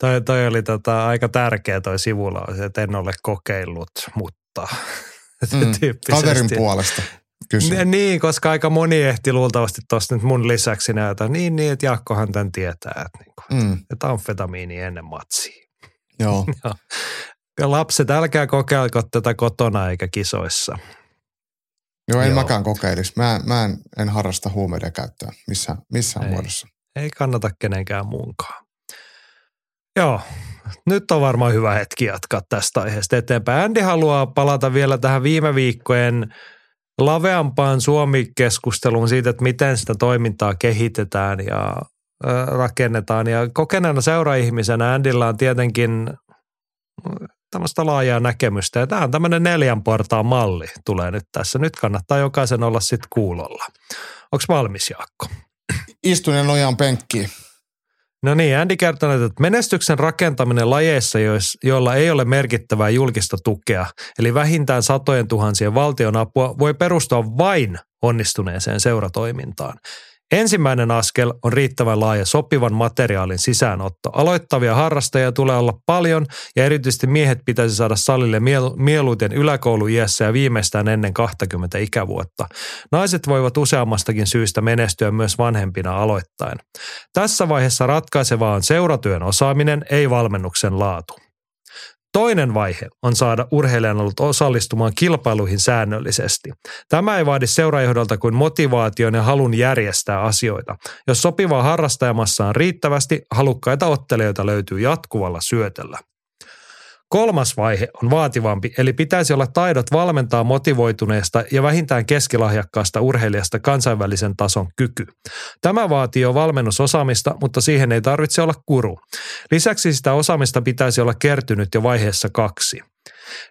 Toi, toi oli tota, aika tärkeä toi sivulla, että en ole kokeillut, mutta mm, kaverin puolesta. Kysyn. Niin, koska aika moni ehti luultavasti tuosta nyt mun lisäksi näytä. Niin, niin, että Jaakkohan tämän tietää, että, niin kuin, mm. että amfetamiini ennen matsia. Joo. ja lapset, älkää kokeilko tätä kotona eikä kisoissa. Joo, en Joo. mäkään kokeilisi. Mä, mä en, en harrasta huumeiden käyttöä missään, missään ei, muodossa. Ei kannata kenenkään muunkaan. Joo, nyt on varmaan hyvä hetki jatkaa tästä aiheesta eteenpäin. Andy haluaa palata vielä tähän viime viikkojen laveampaan Suomi-keskusteluun siitä, että miten sitä toimintaa kehitetään ja rakennetaan. Ja kokeneena seuraihmisenä Andilla on tietenkin tämmöistä laajaa näkemystä. Ja tämä on tämmöinen neljän portaan malli tulee nyt tässä. Nyt kannattaa jokaisen olla sitten kuulolla. Onko valmis Jaakko? Istun ja nojaan penkkiin. No niin, Andy kertoo, että menestyksen rakentaminen lajeissa, joilla ei ole merkittävää julkista tukea, eli vähintään satojen tuhansien valtion apua, voi perustua vain onnistuneeseen seuratoimintaan. Ensimmäinen askel on riittävän laaja sopivan materiaalin sisäänotto. Aloittavia harrastajia tulee olla paljon ja erityisesti miehet pitäisi saada salille mieluiten yläkouluiässä ja viimeistään ennen 20 ikävuotta. Naiset voivat useammastakin syystä menestyä myös vanhempina aloittain. Tässä vaiheessa ratkaisevaa on seuratyön osaaminen, ei valmennuksen laatu. Toinen vaihe on saada urheilijan ollut osallistumaan kilpailuihin säännöllisesti. Tämä ei vaadi seurajohdolta kuin motivaation ja halun järjestää asioita. Jos sopivaa harrastajamassa on riittävästi, halukkaita ottelijoita löytyy jatkuvalla syötellä. Kolmas vaihe on vaativampi, eli pitäisi olla taidot valmentaa motivoituneesta ja vähintään keskilahjakkaasta urheilijasta kansainvälisen tason kyky. Tämä vaatii jo valmennusosaamista, mutta siihen ei tarvitse olla kuru. Lisäksi sitä osaamista pitäisi olla kertynyt jo vaiheessa kaksi.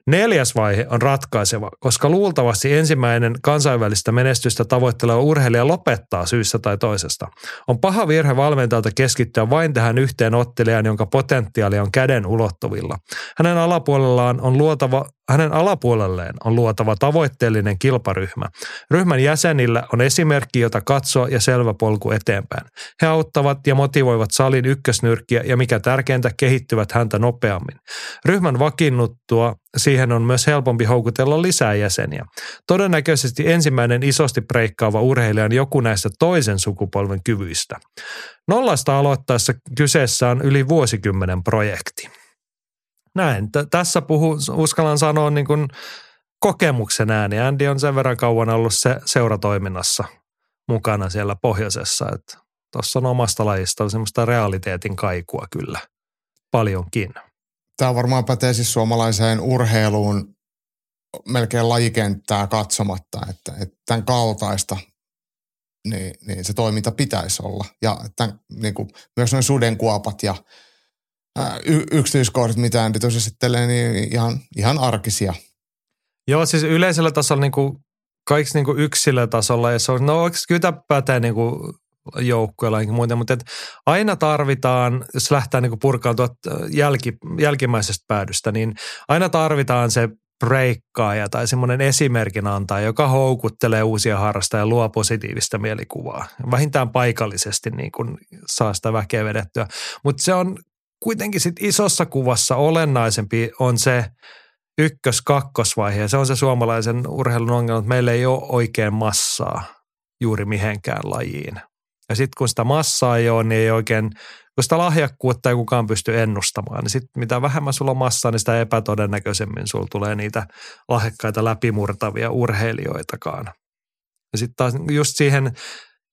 Neljäs vaihe on ratkaiseva, koska luultavasti ensimmäinen kansainvälistä menestystä tavoitteleva urheilija lopettaa syystä tai toisesta. On paha virhe valmentajalta keskittyä vain tähän yhteen ottelijaan, jonka potentiaali on käden ulottuvilla. Hänen alapuolellaan on luotava hänen alapuolelleen on luotava tavoitteellinen kilparyhmä. Ryhmän jäsenillä on esimerkki, jota katsoa ja selvä polku eteenpäin. He auttavat ja motivoivat salin ykkösnyrkkiä ja mikä tärkeintä, kehittyvät häntä nopeammin. Ryhmän vakiinnuttua siihen on myös helpompi houkutella lisää jäseniä. Todennäköisesti ensimmäinen isosti breikkaava urheilija on joku näistä toisen sukupolven kyvyistä. Nollasta aloittaessa kyseessä on yli vuosikymmenen projekti. Näin. T- tässä puhu, uskallan sanoa niin kuin kokemuksen ääni. Andy on sen verran kauan ollut se seuratoiminnassa mukana siellä pohjoisessa, että tuossa on omasta lajista semmoista realiteetin kaikua kyllä paljonkin. Tämä varmaan pätee siis suomalaiseen urheiluun melkein lajikenttää katsomatta, että, että tämän kaltaista niin, niin se toiminta pitäisi olla. Ja tämän, niin kuin, myös noin sudenkuopat ja y- yksityiskohdat, mitä Andy tuossa esittelee, niin ihan, ihan arkisia. Joo, siis yleisellä tasolla niin kuin, kaikki niin kuin yksilötasolla, ja se on, no kyllä tämä pätee niin kuin joukkueella ja muuten, mutta aina tarvitaan, jos lähtee niin purkaan jälki, jälkimmäisestä päädystä, niin aina tarvitaan se breikkaaja tai semmoinen esimerkin antaa, joka houkuttelee uusia harrastajia ja luo positiivista mielikuvaa. Vähintään paikallisesti niin kuin saa sitä väkeä vedettyä. Mutta se on kuitenkin sit isossa kuvassa olennaisempi on se ykkös-kakkosvaihe. Se on se suomalaisen urheilun ongelma, että meillä ei ole oikein massaa juuri mihinkään lajiin. Ja sitten kun sitä massaa ei ole, niin ei oikein, kun sitä lahjakkuutta ei kukaan pysty ennustamaan, niin sitten mitä vähemmän sulla on massaa, niin sitä epätodennäköisemmin sulla tulee niitä lahjakkaita läpimurtavia urheilijoitakaan. Ja sitten taas just siihen,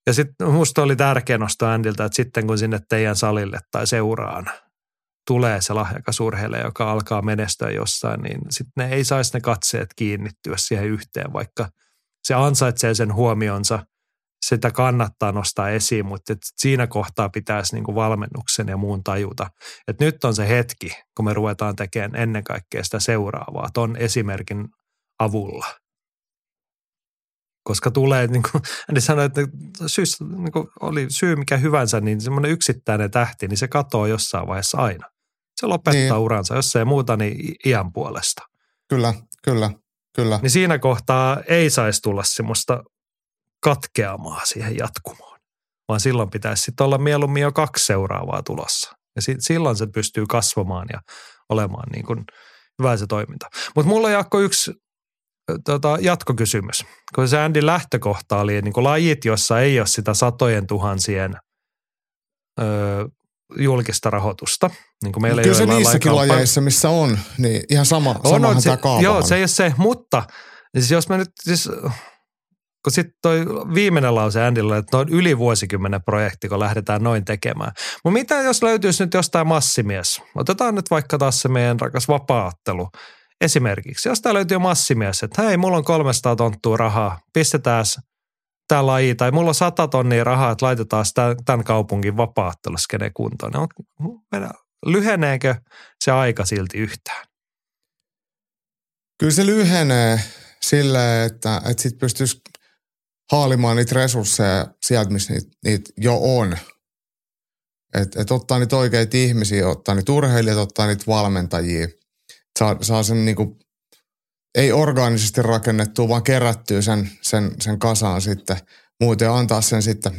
ja sitten musta oli tärkeä nostaa Andiltä, että sitten kun sinne teidän salille tai seuraan tulee se lahjakas urheilija, joka alkaa menestyä jossain, niin sitten ne ei saisi ne katseet kiinnittyä siihen yhteen, vaikka se ansaitsee sen huomionsa, sitä kannattaa nostaa esiin, mutta siinä kohtaa pitäisi niin kuin valmennuksen ja muun tajuta, että nyt on se hetki, kun me ruvetaan tekemään ennen kaikkea sitä seuraavaa, ton esimerkin avulla. Koska tulee, niin kuin Andy sanoi, että syys, niin kuin oli syy mikä hyvänsä, niin semmoinen yksittäinen tähti, niin se katoaa jossain vaiheessa aina. Se lopettaa niin. uransa, jos ei muuta, niin iän puolesta. Kyllä, kyllä, kyllä. Niin siinä kohtaa ei saisi tulla semmoista katkeamaa siihen jatkumoon, vaan silloin pitäisi sitten olla mieluummin jo kaksi seuraavaa tulossa. Ja sit, silloin se pystyy kasvamaan ja olemaan niin kuin hyvä se toiminta. Mutta mulla on Jaakko yksi tota, jatkokysymys. Kun se Andy lähtökohta oli niin kuin lajit, jossa ei ole sitä satojen tuhansien ö, julkista rahoitusta. Niin kuin meillä Kyllä se niissäkin lajeissa, missä on, niin ihan sama, on, on, se, tämä Joo, se ei ole se, mutta siis jos mä nyt siis, kun sitten toi viimeinen lause Andilla, että noin yli vuosikymmenen projekti, kun lähdetään noin tekemään. Mutta mitä jos löytyisi nyt jostain massimies? Otetaan nyt vaikka taas se meidän rakas vapaattelu. Esimerkiksi, jos tää löytyy massimies, että hei, mulla on 300 tonttua rahaa, pistetään tämä laji, tai mulla on 100 tonnia rahaa, että laitetaan tämän kaupungin vapaatteluskene kuntoon. On, lyheneekö se aika silti yhtään? Kyllä se lyhenee sille, että, että sitten pystyisi haalimaan niitä resursseja sieltä, missä niitä, niitä jo on. Että et ottaa niitä oikeita ihmisiä, ottaa niitä urheilijoita, ottaa niitä valmentajia. Saa, saa sen niinku, ei orgaanisesti rakennettua, vaan kerättyä sen, sen, sen kasaan sitten muuten antaa sen sitten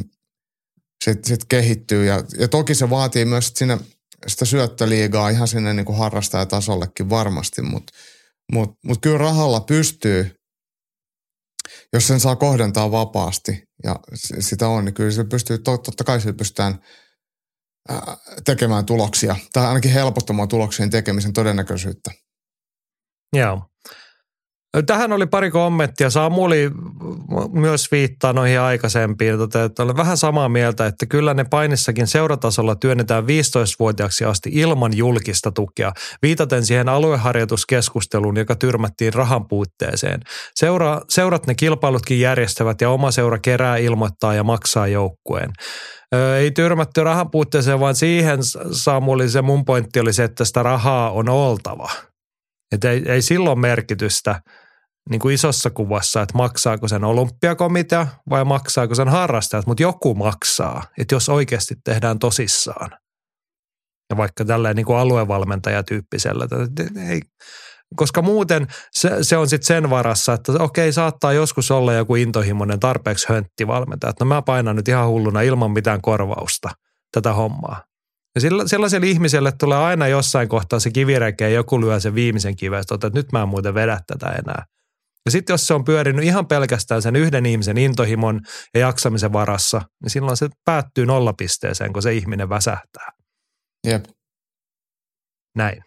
sit, sit kehittyy. Ja, ja toki se vaatii myös sinne sitä syöttöliigaa ihan sinne niin kuin harrastajatasollekin varmasti, mutta mut, mut kyllä rahalla pystyy jos sen saa kohdentaa vapaasti ja sitä on, niin kyllä se pystyy, totta kai se pystytään tekemään tuloksia tai ainakin helpottamaan tuloksien tekemisen todennäköisyyttä. Joo. Tähän oli pari kommenttia. Samuli myös viittaa noihin aikaisempiin. Tota, että olen vähän samaa mieltä, että kyllä ne painissakin seuratasolla työnnetään 15-vuotiaaksi asti ilman julkista tukea, viitaten siihen alueharjoituskeskusteluun, joka tyrmättiin rahan puutteeseen. Seura, seurat ne kilpailutkin järjestävät ja oma seura kerää, ilmoittaa ja maksaa joukkueen ei tyrmätty rahan puutteeseen, vaan siihen Samuli se mun pointti oli se, että sitä rahaa on oltava. Että ei, ei silloin merkitystä niin kuin isossa kuvassa, että maksaako sen olympiakomitea vai maksaako sen harrastajat, mutta joku maksaa, että jos oikeasti tehdään tosissaan. Ja vaikka tälleen niin kuin aluevalmentajatyyppisellä, ei, koska muuten se, se on sitten sen varassa, että okei, saattaa joskus olla joku intohimoinen tarpeeksi hönttivalmentaja, että no mä painan nyt ihan hulluna ilman mitään korvausta tätä hommaa. Ja sillä, sellaiselle ihmiselle tulee aina jossain kohtaa se kivireke ja joku lyö sen viimeisen kiven, että nyt mä en muuten vedä tätä enää. Ja sitten jos se on pyörinyt ihan pelkästään sen yhden ihmisen intohimon ja jaksamisen varassa, niin silloin se päättyy nollapisteeseen, kun se ihminen väsähtää. Jep. Näin.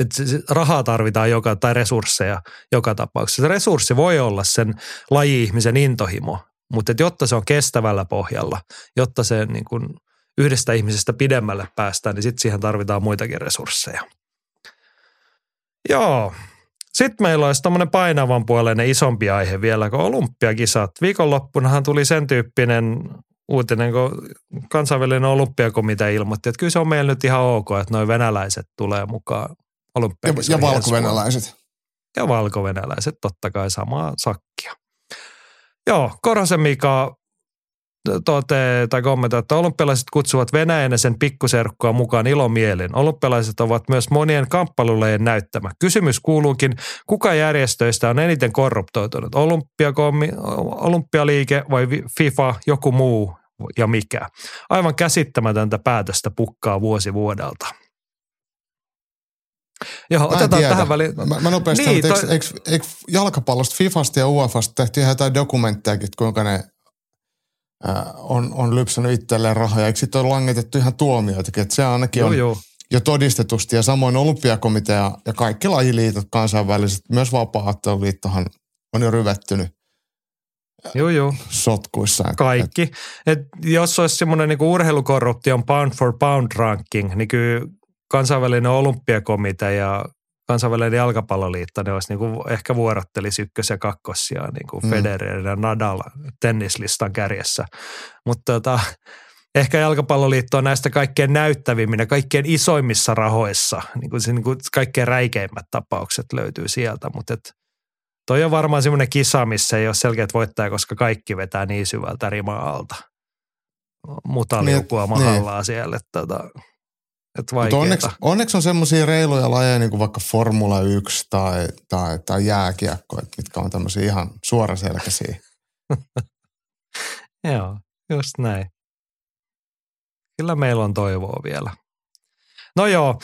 Et rahaa tarvitaan joka, tai resursseja joka tapauksessa. Se resurssi voi olla sen laji-ihmisen intohimo, mutta et jotta se on kestävällä pohjalla, jotta se niin kun yhdestä ihmisestä pidemmälle päästään, niin sitten siihen tarvitaan muitakin resursseja. Joo, sitten meillä olisi tämmöinen painavan puoleinen isompi aihe vielä kuin olympiakisat. Viikonloppunahan tuli sen tyyppinen uutinen, kun kansainvälinen olympiakomitea ilmoitti, että kyllä se on meillä nyt ihan ok, että noin venäläiset tulee mukaan olympiakisoihin. Ja, ja valkovenäläiset. Ja valkovenäläiset, totta kai samaa sakkia. Joo, Korosen Mika tote, tai että olympialaiset kutsuvat Venäjän ja sen pikkuserkkua mukaan ilomielin. Olympialaiset ovat myös monien kamppailulajien näyttämä. Kysymys kuuluukin, kuka järjestöistä on eniten korruptoitunut? Olympiakommi, olympialiike vai FIFA, joku muu ja mikä? Aivan käsittämätöntä päätöstä pukkaa vuosi vuodelta. Joo, mä otetaan tähän väliin. Mä, mä nopeasti, niin, toi... eikö, eikö, eikö jalkapallosta, Fifasta ja UEFasta tehtiin jotain dokumenttejakin, kuinka ne on, on lypsänyt itselleen rahoja. Eikö sitten ole langetettu ihan tuomioitakin? Että se ainakin joo, on joo. jo todistetusti. Ja samoin olympiakomitea ja kaikki lajiliitot kansainväliset, myös vapaa-otteluliittohan on jo ryvettynyt Joo, joo. sotkuissa. Kaikki. Et jos olisi semmoinen niin urheilukorruption pound for pound ranking, niin kyllä kansainvälinen olympiakomitea ja kansainvälinen jalkapalloliitto, ne olisi niin kuin ehkä vuorottelisi ykkös- ja kakkosia, niin kuin mm. Federer ja Nadal tennislistan kärjessä. Mutta tota, ehkä jalkapalloliitto on näistä kaikkein näyttävimmin ja kaikkein isoimmissa rahoissa. Niin kuin niin kuin kaikkein räikeimmät tapaukset löytyy sieltä, mutta et, toi on varmaan semmoinen kisa, missä ei ole selkeät voittaja, koska kaikki vetää niin syvältä rimaa alta. Mutaliukua niin, mahallaa niin. siellä. Että, mutta onneksi, onneksi on semmoisia reiluja lajeja, niin kuin vaikka Formula 1 tai, tai, tai jääkiekko, mitkä on tämmöisiä ihan suoraselkäisiä. Joo, just näin. Kyllä meillä on toivoa vielä. No joo,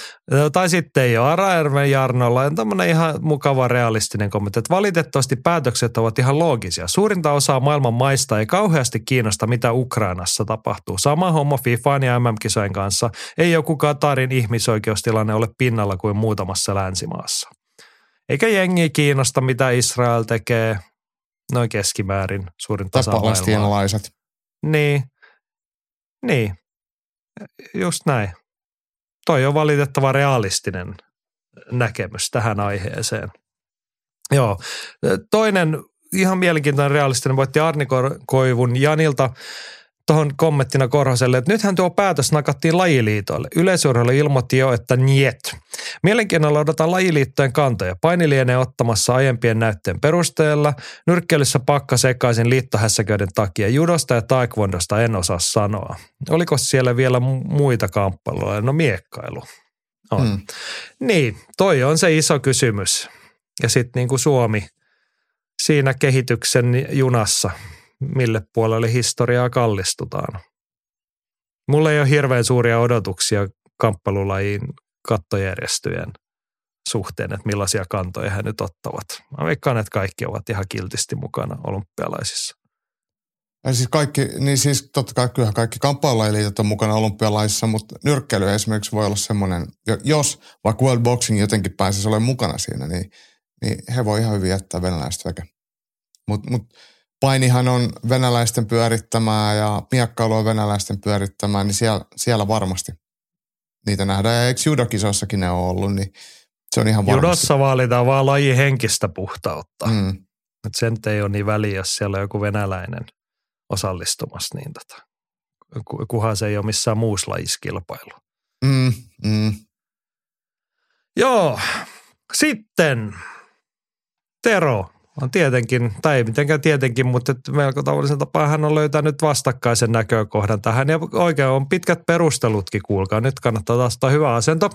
tai sitten jo Araerven Jarnolla on tämmöinen ihan mukava realistinen kommentti, että valitettavasti päätökset ovat ihan loogisia. Suurinta osaa maailman maista ei kauheasti kiinnosta, mitä Ukrainassa tapahtuu. Sama homma FIFAn ja MM-kisojen kanssa. Ei joku Katarin ihmisoikeustilanne ole pinnalla kuin muutamassa länsimaassa. Eikä jengi kiinnosta, mitä Israel tekee noin keskimäärin suurin osa palestiinalaiset. Niin, niin, just näin toi on valitettava realistinen näkemys tähän aiheeseen. Joo. Toinen ihan mielenkiintoinen realistinen voitti Arni Koivun Janilta tuohon kommenttina Korhoselle, että nythän tuo päätös nakattiin lajiliitoille. Yleisurheilu ilmoitti jo, että niet. Mielenkiinnolla odotetaan lajiliittojen kantoja. Paini lienee ottamassa aiempien näyttöjen perusteella. Nyrkkeilyssä pakka sekaisin liittohässäköiden takia. Judosta ja taekwondosta en osaa sanoa. Oliko siellä vielä muita kamppailuja? No miekkailu. On. Hmm. Niin, toi on se iso kysymys. Ja sitten niin kuin Suomi siinä kehityksen junassa – mille puolelle historiaa kallistutaan. Mulla ei ole hirveän suuria odotuksia kamppailulajin kattojärjestöjen suhteen, että millaisia kantoja he nyt ottavat. Mä veikkaan, että kaikki ovat ihan kiltisti mukana olympialaisissa. Ja siis kaikki, niin siis totta kai kyllähän kaikki kamppailulajiliitot on mukana olympialaisissa, mutta nyrkkeily esimerkiksi voi olla semmoinen, jos vaikka World Boxing jotenkin pääsisi olemaan mukana siinä, niin niin he voi ihan hyvin jättää venäläiset veke. Mutta mut, painihan on venäläisten pyörittämää ja miekkailu on venäläisten pyörittämää, niin siellä, siellä varmasti niitä nähdään. Ja eikö judokisossakin ne ole ollut, niin se on ihan varmasti. Judossa vaalitaan vaan laji henkistä puhtautta. Mm, Et sen ei ole niin väliä, jos siellä on joku venäläinen osallistumassa, niin tota, ku- kunhan se ei ole missään muussa lajiskilpailu. mm, mm. Joo, sitten Tero on tietenkin, tai ei mitenkään tietenkin, mutta melko tavallisen tapaa hän on löytänyt vastakkaisen näkökohdan tähän. Ja oikein on pitkät perustelutkin, kuulkaa. Nyt kannattaa taas ottaa hyvä asento.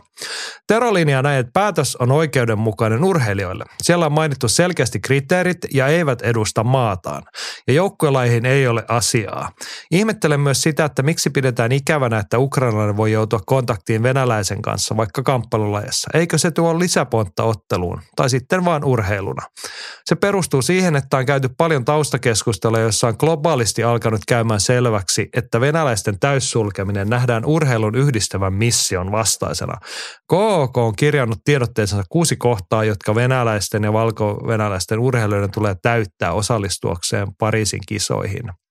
Tero linjaa näin, että päätös on oikeudenmukainen urheilijoille. Siellä on mainittu selkeästi kriteerit ja eivät edusta maataan. Ja joukkuelaihin ei ole asiaa. Ihmettelen myös sitä, että miksi pidetään ikävänä, että ukrainalainen voi joutua kontaktiin venäläisen kanssa vaikka kamppailulajassa. Eikö se tuo lisäpontta otteluun? Tai sitten vaan urheiluna. Se perustuu siihen, että on käyty paljon taustakeskustelua, jossa on globaalisti alkanut käymään selväksi, että venäläisten täyssulkeminen nähdään urheilun yhdistävän mission vastaisena. KOK on kirjannut tiedotteensa kuusi kohtaa, jotka venäläisten ja valko-venäläisten urheilijoiden tulee täyttää osallistuakseen Pariisin kisoihin.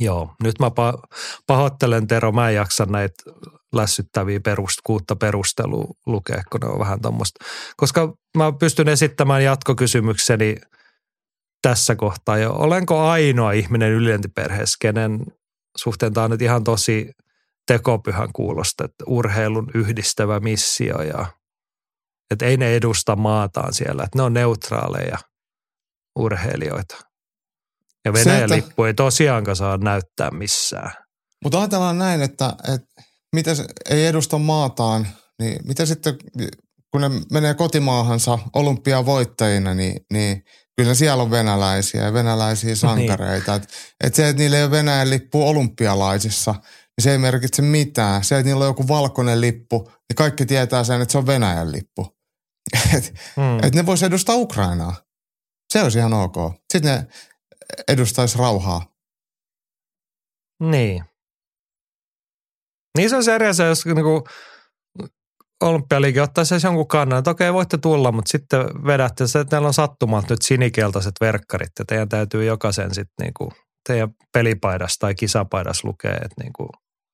Joo, nyt mä pa- pahoittelen Tero, mä en jaksa näitä lässyttäviä perust, kuutta perustelua lukea, kun ne on vähän tuommoista. Koska mä pystyn esittämään jatkokysymykseni tässä kohtaa jo. Olenko ainoa ihminen ylentiperheessä, kenen suhteen tämä on nyt ihan tosi tekopyhän kuulosta, että urheilun yhdistävä missio ja että ei ne edusta maataan siellä, että ne on neutraaleja urheilijoita. Ja Se, Venäjän että- lippu ei tosiaankaan saa näyttää missään. Mutta ajatellaan näin, että, että mitä se ei edusta maataan, niin mitä sitten, kun ne menee kotimaahansa olympiavoittajina, niin, niin kyllä siellä on venäläisiä ja venäläisiä sankareita. Niin. Et, et se, että niillä ei ole Venäjän lippu olympialaisissa, niin se ei merkitse mitään. Se, että niillä on joku valkoinen lippu, niin kaikki tietää sen, että se on Venäjän lippu. Et, Hmm. et ne vois edustaa Ukrainaa. Se olisi ihan ok. Sitten ne edustaisi rauhaa. Niin. Niin se on se eri asia, jos niinku olympialiike ottaisi edes jonkun kannan, että okei voitte tulla, mutta sitten vedätte se, että teillä on sattumat nyt sinikeltaiset verkkarit ja teidän täytyy jokaisen sitten niinku teidän pelipaidassa tai kisapaidassa lukee, että niinku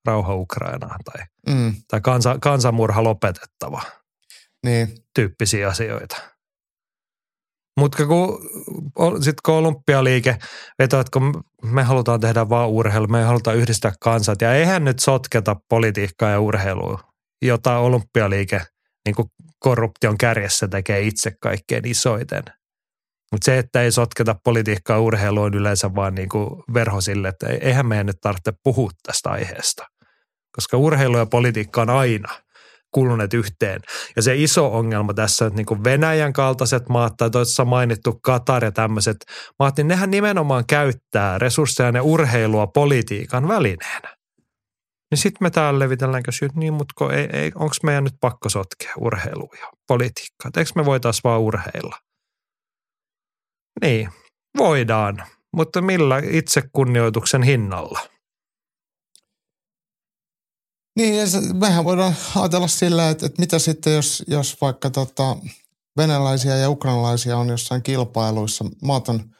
rauha Ukrainaan tai, Mm, tai kansa, kansanmurha lopetettava niin. tyyppisiä asioita. Mutta kun, sitten kun olympialiike vetoo, että kun me halutaan tehdä vaan urheilu, me halutaan yhdistää kansat. Ja eihän nyt sotketa politiikkaa ja urheilua, jota olympialiike niin korruption kärjessä tekee itse kaikkein isoiten. Mutta se, että ei sotketa politiikkaa ja urheilua on yleensä vaan niin kuin verho sille, että eihän meidän nyt tarvitse puhua tästä aiheesta. Koska urheilu ja politiikka on aina kuluneet yhteen. Ja se iso ongelma tässä, että niin kuin Venäjän kaltaiset maat tai tuossa mainittu Katar ja tämmöiset maat, niin nehän nimenomaan käyttää resursseja ja urheilua politiikan välineenä. Niin sitten me täällä levitelläänkö syyt, niin mutta ei, ei, onko meidän nyt pakko sotkea urheilua ja politiikkaa? Eikö me voitaisiin vaan urheilla? Niin, voidaan, mutta millä itsekunnioituksen hinnalla? Niin, ja se, mehän voidaan ajatella sillä, että, että mitä sitten, jos, jos vaikka tota, venäläisiä ja ukrainalaisia on jossain kilpailuissa, maat on,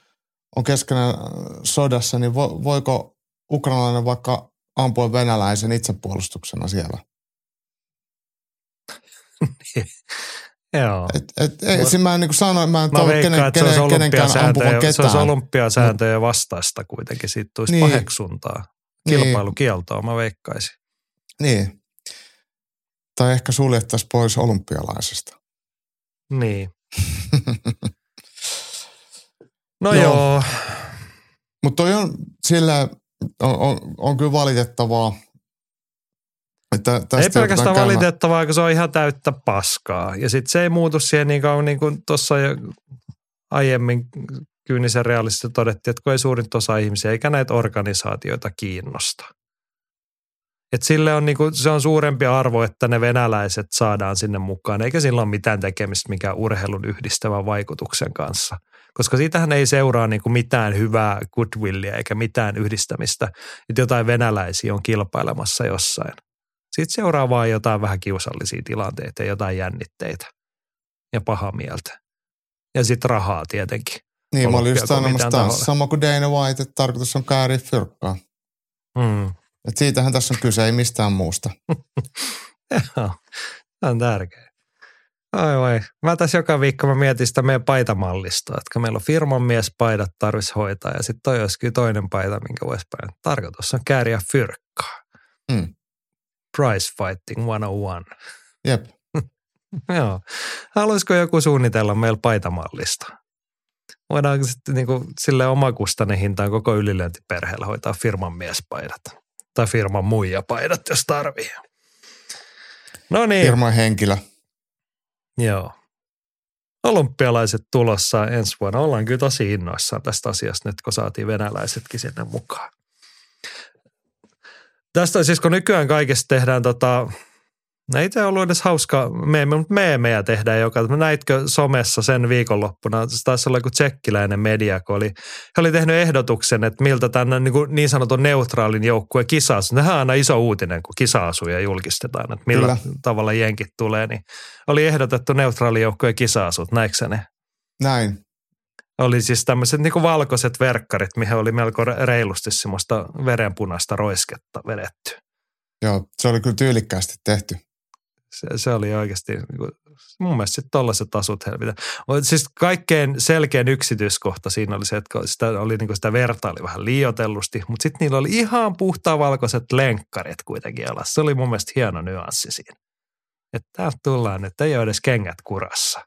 on keskenään äh, sodassa, niin vo, voiko ukrainalainen vaikka ampua venäläisen itsepuolustuksena siellä? Joo. Et, et, ei, siis mä en niin sanoin, mä en Mä veikkaan, kenen, että se olisi, olympiasääntöjä, se olisi ketään. olympiasääntöjen vastaista kuitenkin. Siitä tulisi Niin. niin. paheksuntaa. Niin. Kilpailukieltoa, mä veikkaisin. Niin. Tai ehkä suljettaisiin pois olympialaisesta. Niin. No Joo. joo. Mutta toi on sillä, on, on, on kyllä valitettavaa, että tästä Ei pelkästään valitettavaa, kun se on ihan täyttä paskaa. Ja sitten se ei muutu siihen niin kauan niin kuin tuossa jo aiemmin kyynisen realistisesti todettiin, että kun ei suurin osa ihmisiä eikä näitä organisaatioita kiinnosta. Et sille on niinku, se on suurempi arvo, että ne venäläiset saadaan sinne mukaan, eikä sillä ole mitään tekemistä mikään urheilun yhdistävän vaikutuksen kanssa. Koska siitähän ei seuraa niinku mitään hyvää goodwillia eikä mitään yhdistämistä, että jotain venäläisiä on kilpailemassa jossain. Siitä seuraa vaan jotain vähän kiusallisia tilanteita ja jotain jännitteitä ja paha mieltä. Ja sitten rahaa tietenkin. Niin, mä olin just sanomassa taas sama kuin Dana White, että tarkoitus on kääriä fyrkkaa. Mm. Et siitähän tässä on kyse, ei mistään muusta. Joo, tämä on tärkeä. Ai vai. Mä tässä joka viikko mä mietin sitä meidän paitamallista, että meillä on firman miespaidat tarvitsisi hoitaa ja sitten toi olisi kyllä toinen paita, minkä voisi päin. Tarkoitus on kääriä fyrkkaa. Mm. Price Fighting 101. Jep. Joo. Haluaisiko joku suunnitella meillä paitamallista? Voidaanko sitten niin kuin sille omakustainen hintaan koko ylilöintiperheellä hoitaa firman miespaidat? Tai firman muijapaidat, jos tarvii. No niin. Firman henkilö. Joo. Olympialaiset tulossa ensi vuonna. Ollaan kyllä tosi innoissaan tästä asiasta nyt, kun saatiin venäläisetkin sinne mukaan. Tästä siis, kun nykyään kaikesta tehdään tota, no ei tämä ollut edes hauska meeme, mutta meemejä tehdään joka. Näitkö somessa sen viikonloppuna? Se taisi olla joku tsekkiläinen media, kun oli, he oli tehnyt ehdotuksen, että miltä tämän niin, kuin niin sanotun neutraalin joukkueen kisa Nehän on aina iso uutinen, kun kisa-asuja julkistetaan, että millä Kyllä. tavalla jenkit tulee. Niin oli ehdotettu neutraalin joukkueen kisa-asut, näikö ne? Näin. Oli siis tämmöiset niin valkoiset verkkarit, mihin oli melko re- reilusti semmoista verenpunaista roisketta vedetty. Joo, se oli kyllä tyylikkäästi tehty. Se, se oli oikeasti, niin kuin, mun mielestä sitten tollaiset asut helvitä. Siis kaikkein selkein yksityiskohta siinä oli se, että sitä, oli niin kuin sitä verta oli vähän liiotellusti, mutta sitten niillä oli ihan puhtaan valkoiset lenkkarit kuitenkin alassa. Se oli mun mielestä hieno nyanssi siinä. Että täältä tullaan, että ei ole edes kengät kurassa.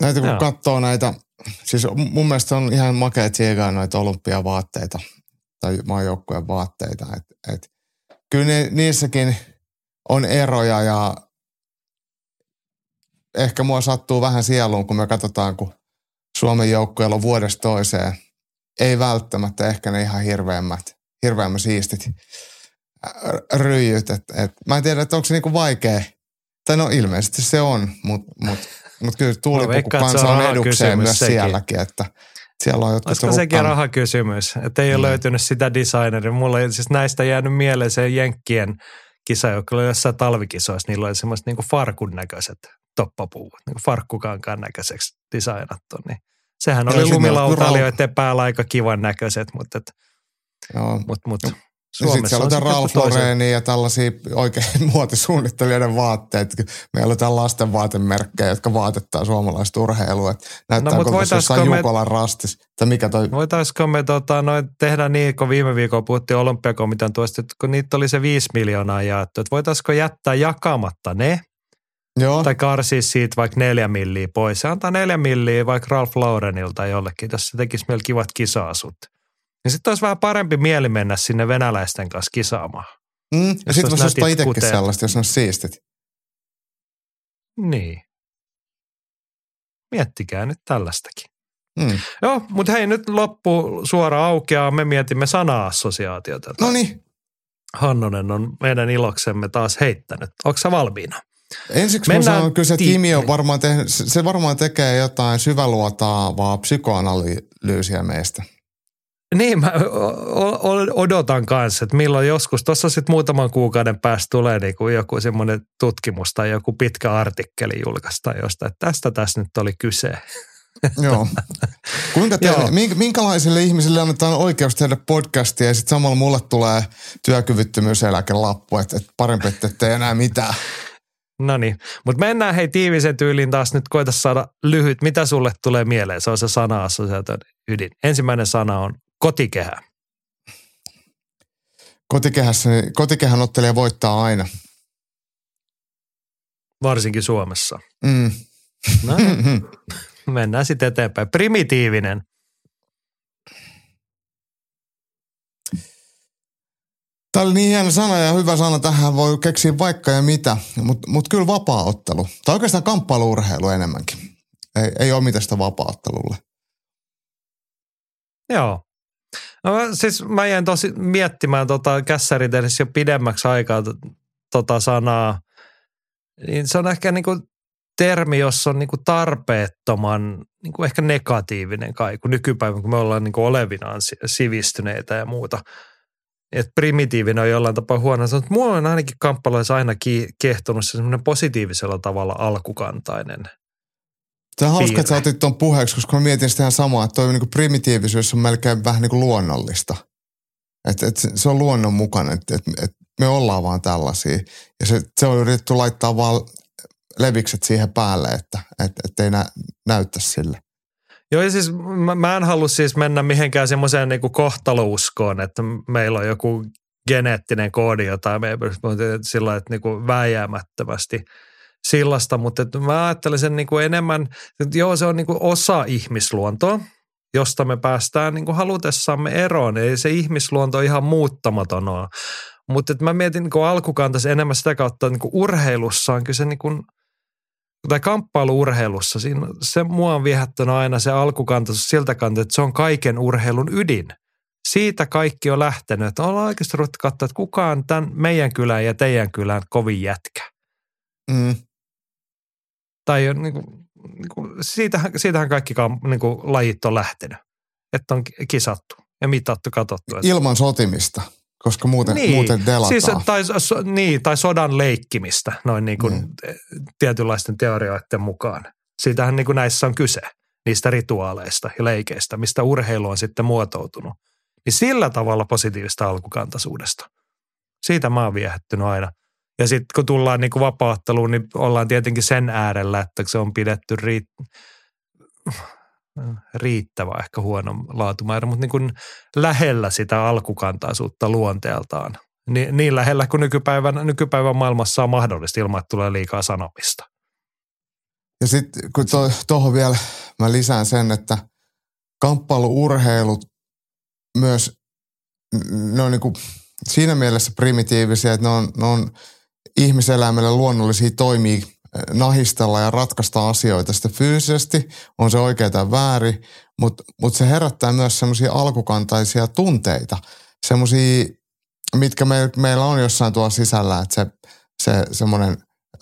Näitä kun Joo. katsoo näitä, siis mun mielestä on ihan makea tsiigaa noita olympiavaatteita tai maajoukkueen vaatteita. Et, et, kyllä ne, niissäkin on eroja ja ehkä mua sattuu vähän sieluun, kun me katsotaan, kun Suomen joukkueella on vuodesta toiseen. Ei välttämättä ehkä ne ihan hirveämmät, hirveämmät siistit ä, ryijyt. Et, et, mä en tiedä, että onko se niinku vaikea. Tai no ilmeisesti se on, mutta mut, mut kyllä tuulipuku veikkaan, että se kansa on edukseen myös sekin. sielläkin, että siellä on jotkut Olisiko sekin rukkaan- rahakysymys, että ei ole Mm. löytynyt sitä designeria. Mulla ei siis näistä jäänyt mieleen se Jenkkien kisa, joka oli jossain talvikisoissa. Niillä oli semmoiset niin farkun näköiset toppapuut, niin farkkukankaan näköiseksi designattu. Niin sehän oli lumilautailijoiden päällä aika kivan näköiset, mutta, et, Joo. mutta, mutta Sitten Suomessa siellä on on sitten Ralph Laureenia ja tällaisia oikein muotisuunnittelijoiden vaatteet. Meillä on täällä lasten vaatemerkkejä, jotka vaatettaa suomalaista urheilua. Näyttää No, kuin jossain me- Jukolan rastis. Tai mikä toi, Voitaisiko me tota, noin tehdä niin, kun viime viikolla puhuttiin olympiakomitean tuosta, että kun niitä oli se 5 miljoonaa jaettu, että voitaisiko jättää jakamatta ne joo, tai karsia siitä vaikka neljä milliä pois ja antaa neljä milliä vaikka Ralph Laurenilta jollekin, jos se tekisi meillä kivat kisaasut. Ja sitten olisi vähän parempi mieli mennä sinne venäläisten kanssa kisaamaan. mm, ja sitten voisi ostaa itsekin kuteet. sellaista, jos ne olisi siistit. Niin. Miettikää nyt tällaistakin. Mm. Joo, mutta hei nyt loppu suora aukeaa. Me mietimme sana-assosiaatiota. No niin, Hannonen on meidän iloksemme taas heittänyt. Onko sä valmiina? ensiksi mä Mennään sanon kyllä se, että ti- Kimi on varmaan tehnyt, se se varmaan tekee jotain syväluotaavaa psykoanalyysiä meistä. Niin, mä odotan kanssa, että milloin joskus, tuossa sitten muutaman kuukauden päästä tulee niinku joku semmoinen tutkimus tai joku pitkä artikkeli julkaista josta, että tästä tässä nyt oli kyse. Joo. Kuinka te, Joo. mink- minkälaisille ihmisille annetaan oikeus tehdä podcastia ja sitten samalla mulle tulee työkyvyttömyyseläkelappu, että et parempi, että ette enää mitään. No niin, mutta mennään hei tiivisen tyyliin taas nyt koita saada lyhyt. Mitä sulle tulee mieleen? Se on se sana ydin. Ensimmäinen sana on kotikehä. Kotikehässä, kotikehän ottelija voittaa aina. Varsinkin Suomessa. Mm. No, niin, mennään sitten eteenpäin. Primitiivinen. Tämä oli niin hieno sana ja hyvä sana. Tähän voi keksiä vaikka ja mitä, mutta mut kyllä vapaa-ottelu. Tai oikeastaan kamppailuurheilu enemmänkin. Ei, ei ole mitään sitä vapaa-ottelulle. Joo. No, siis mä jäin tosi miettimään tota kässärit edes jo pidemmäksi aikaa tota sanaa. Niin se on ehkä niinku termi, jossa on niinku tarpeettoman niinku ehkä negatiivinen kai, kun nykypäivän, kun me ollaan niinku olevinaan si- sivistyneitä ja muuta. Et primitiivinen on jollain tapaa huono. Mutta mua on ainakin kamppailuissa aina ki- kiehtonut se semmoinen positiivisella tavalla alkukantainen Tämä on hauska, että sä otit tuon puheeksi, koska mä mietin sitä ihan samaa, että toi niin primitiivisyys on melkein vähän niin kuin luonnollista. Että et se- se on luonnon mukainen, että et, et me ollaan vaan tällaisia. Ja se, se on yritetty laittaa vaan levikset siihen päälle, että et, et ei nä, näyttäisi sille. Joo, ja siis mä, mä en halua siis mennä mihinkään semmoiseen niinku kohtalouskoon, että meillä on joku geneettinen koodi, jota me ei sillä että niinku vääjäämättömästi sillasta, mutta että mä ajattelen sen niinku enemmän, että joo, se on niinku osa ihmisluontoa, josta me päästään niinku halutessamme eroon. Ei se ihmisluonto ihan muuttamaton ole. Mutta mä mietin niin alkukantaisen enemmän sitä kautta, että niin urheilussa on kyse niin kuin, tai kamppailuurheilussa, siinä, se mua on viehättänyt aina se alkukantaisuus siltä kantaa, että se on kaiken urheilun ydin. Siitä kaikki on lähtenyt, että ollaan oikeasti ruvettu katsoa, että kuka on tämän meidän kylän ja teidän kylän kovin jätkä. Mm. Tai niin kuin, niin kuin, siitähän, siitähän kaikki niin kuin, lajit on lähtenyt, että on kisattu ja mitattu, katsottu. Että Ilman sotimista, koska muuten, niin. muuten delataan. Siis, tai, so, niin, tai sodan leikkimistä noin niin kuin Mm. tietynlaisten teorioiden mukaan. Siitähän niin kuin näissä on kyse, niistä rituaaleista ja leikeistä, mistä urheilu on sitten muotoutunut. Niin sillä tavalla positiivista alkukantaisuudesta. Siitä mä oon viehättynyt aina. Ja sitten kun tullaan niin kuin vapautteluun, niin ollaan tietenkin sen äärellä, että se on pidetty riit- riittävä, ehkä huono laatumäärä, mutta niin kuin lähellä sitä alkukantaisuutta luonteeltaan. Niin, niin lähellä kuin nykypäivän, nykypäivän maailmassa on mahdollista ilman, että tulee liikaa sanomista. Ja sitten kun tuohon vielä mä lisään sen, että kamppailuurheilut myös, ne on niinku siinä mielessä primitiivisiä, että ne on, ne on ihmiselämälle luonnollisia toimia eh, nahistella ja ratkaista asioita sitten fyysisesti, on se oikea tai väärin, mutta mut se herättää myös semmoisia alkukantaisia tunteita, semmoisia, mitkä me, meillä on jossain tuolla sisällä, että se, se semmoinen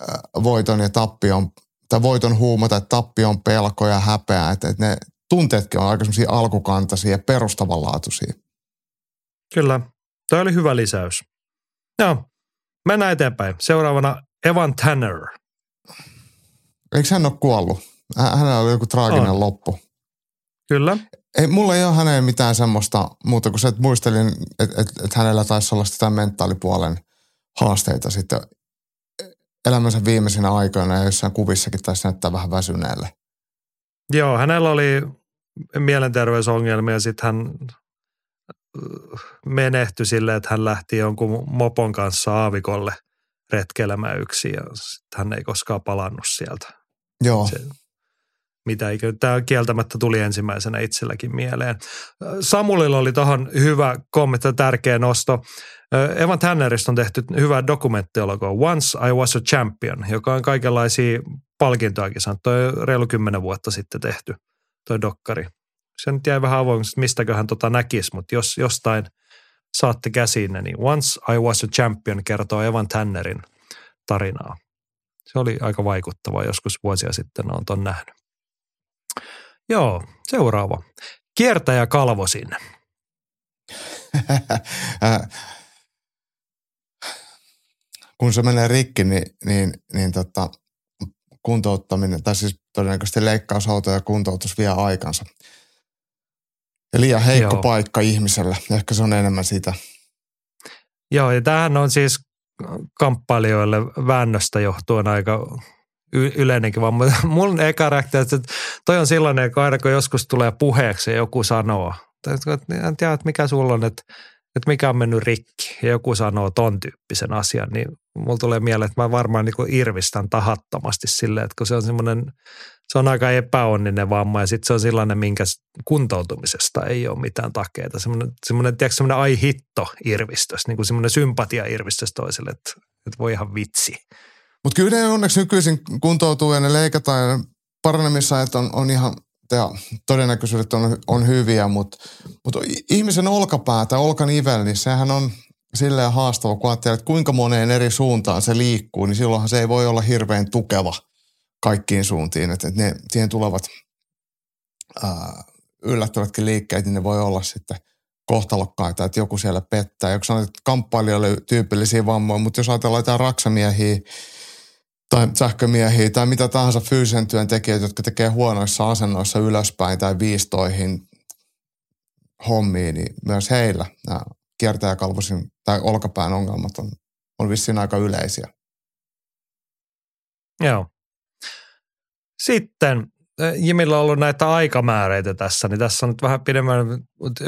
äh, voiton ja tappion tai voiton huuma tai tappion pelko ja häpeä, että, että ne tunteetkin on aika semmoisia alkukantaisia ja perustavanlaatuisia. Kyllä, toi oli hyvä lisäys. Joo, mennään eteenpäin. Seuraavana Evan Tanner. Eikö hän ole kuollut? Hä- Hänellä oli joku traaginen On. loppu. Kyllä, Ei, mulla ei ole häneen mitään semmoista muuta kuin se, että muistelin, että, että, että hänellä taisi olla sitä mentaalipuolen haasteita sitten elämänsä viimeisinä aikoina ja jossain kuvissakin taisi näyttää vähän väsyneelle. joo, hänellä oli mielenterveysongelmia, sitten hän menehtyi silleen, että hän lähti jonkun mopon kanssa aavikolle retkelemään yksin ja hän ei koskaan palannut sieltä. Joo, Se, mitä eikö, tämä kieltämättä tuli ensimmäisenä itselläkin mieleen. Samulilla oli tuohon hyvä kommentti ja tärkeä nosto. Evan Tannerista on tehty hyvä dokumenttielokuva Once I Was a Champion, joka on kaikenlaisia palkintoakin saanut. Toi on reilu kymmenen vuotta sitten tehty, toi dokkari. Se nyt jäi vähän avoimeksi, että mistäköhän tota näkisi, mutta jos jostain saatte käsiin, niin Once I Was a Champion kertoo Evan Tannerin tarinaa. Se oli aika vaikuttava, joskus vuosia sitten on ton nähnyt. Joo, seuraava. Kiertäjä kalvosin. Äh, kun se menee rikki, niin, niin, niin tota, kuntouttaminen, tai siis todennäköisesti leikkausauto ja kuntoutus vie aikansa. Ja liian heikko Joo. paikka ihmiselle. Ehkä se on enemmän sitä. Joo, ja tämähän on siis kamppailijoille väännöstä johtuen aika yleinenkin, vaan mu- mun eka reaktio, että toi on sellainen, että aina kun joskus tulee puheeksi ja joku sanoo, että en tiedä, että mikä sulla on, että, että mikä on mennyt rikki ja joku sanoo ton tyyppisen asian, niin mulla tulee mieleen, että mä varmaan niin irvistän tahattomasti silleen, että kun se on semmoinen, se on aika epäonninen vamma ja sitten se on sellainen, minkä kuntoutumisesta ei ole mitään takeita. Semmoinen, semmoinen, tiedätkö, semmoinen ai hitto irvistys, niin kuin semmoinen sympatia irvistys toiselle, että, että voi ihan vitsi. Mutta kyllä ne onneksi nykyisin kuntoutuu ja ne leikataan ja paranemisajat on, on ihan, ja todennäköisyydet on, on hyviä, mutta mut ihmisen olkapää tai olkanivel, niin sehän on silleen haastava, kun ajattelee, että kuinka moneen eri suuntaan se liikkuu, niin silloinhan se ei voi olla hirveän tukeva kaikkiin suuntiin. Että et ne, siihen tulevat ää, yllättävätkin liikkeet, niin ne voi olla sitten kohtalokkaita, että joku siellä pettää. Joku sanoo, että kamppailijoille tyypillisiä vammoja, mutta jos ajatellaan jotain raksamiehiä, tai sähkömiehiä tai mitä tahansa fyysisen työn tekijät, jotka tekee huonoissa asennoissa ylöspäin tai viistoihin hommiin, niin myös heillä nämä kiertäjäkalvosin tai olkapään ongelmat on, on vissiin aika yleisiä. Joo. Sitten Jimillä on ollut näitä aikamääreitä tässä, niin tässä on nyt vähän pidemmän,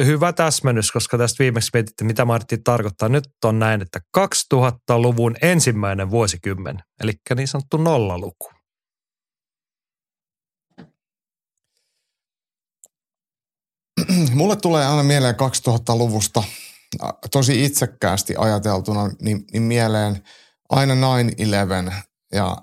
hyvä täsmennys, koska tästä viimeksi mietittiin, mitä Martti tarkoittaa. Nyt on näin, että 2000-luvun ensimmäinen vuosikymmen, eli niin sanottu nollaluku. Mulle tulee aina mieleen 2000-luvusta tosi itsekkäästi ajateltuna niin, niin mieleen aina 9-11 ja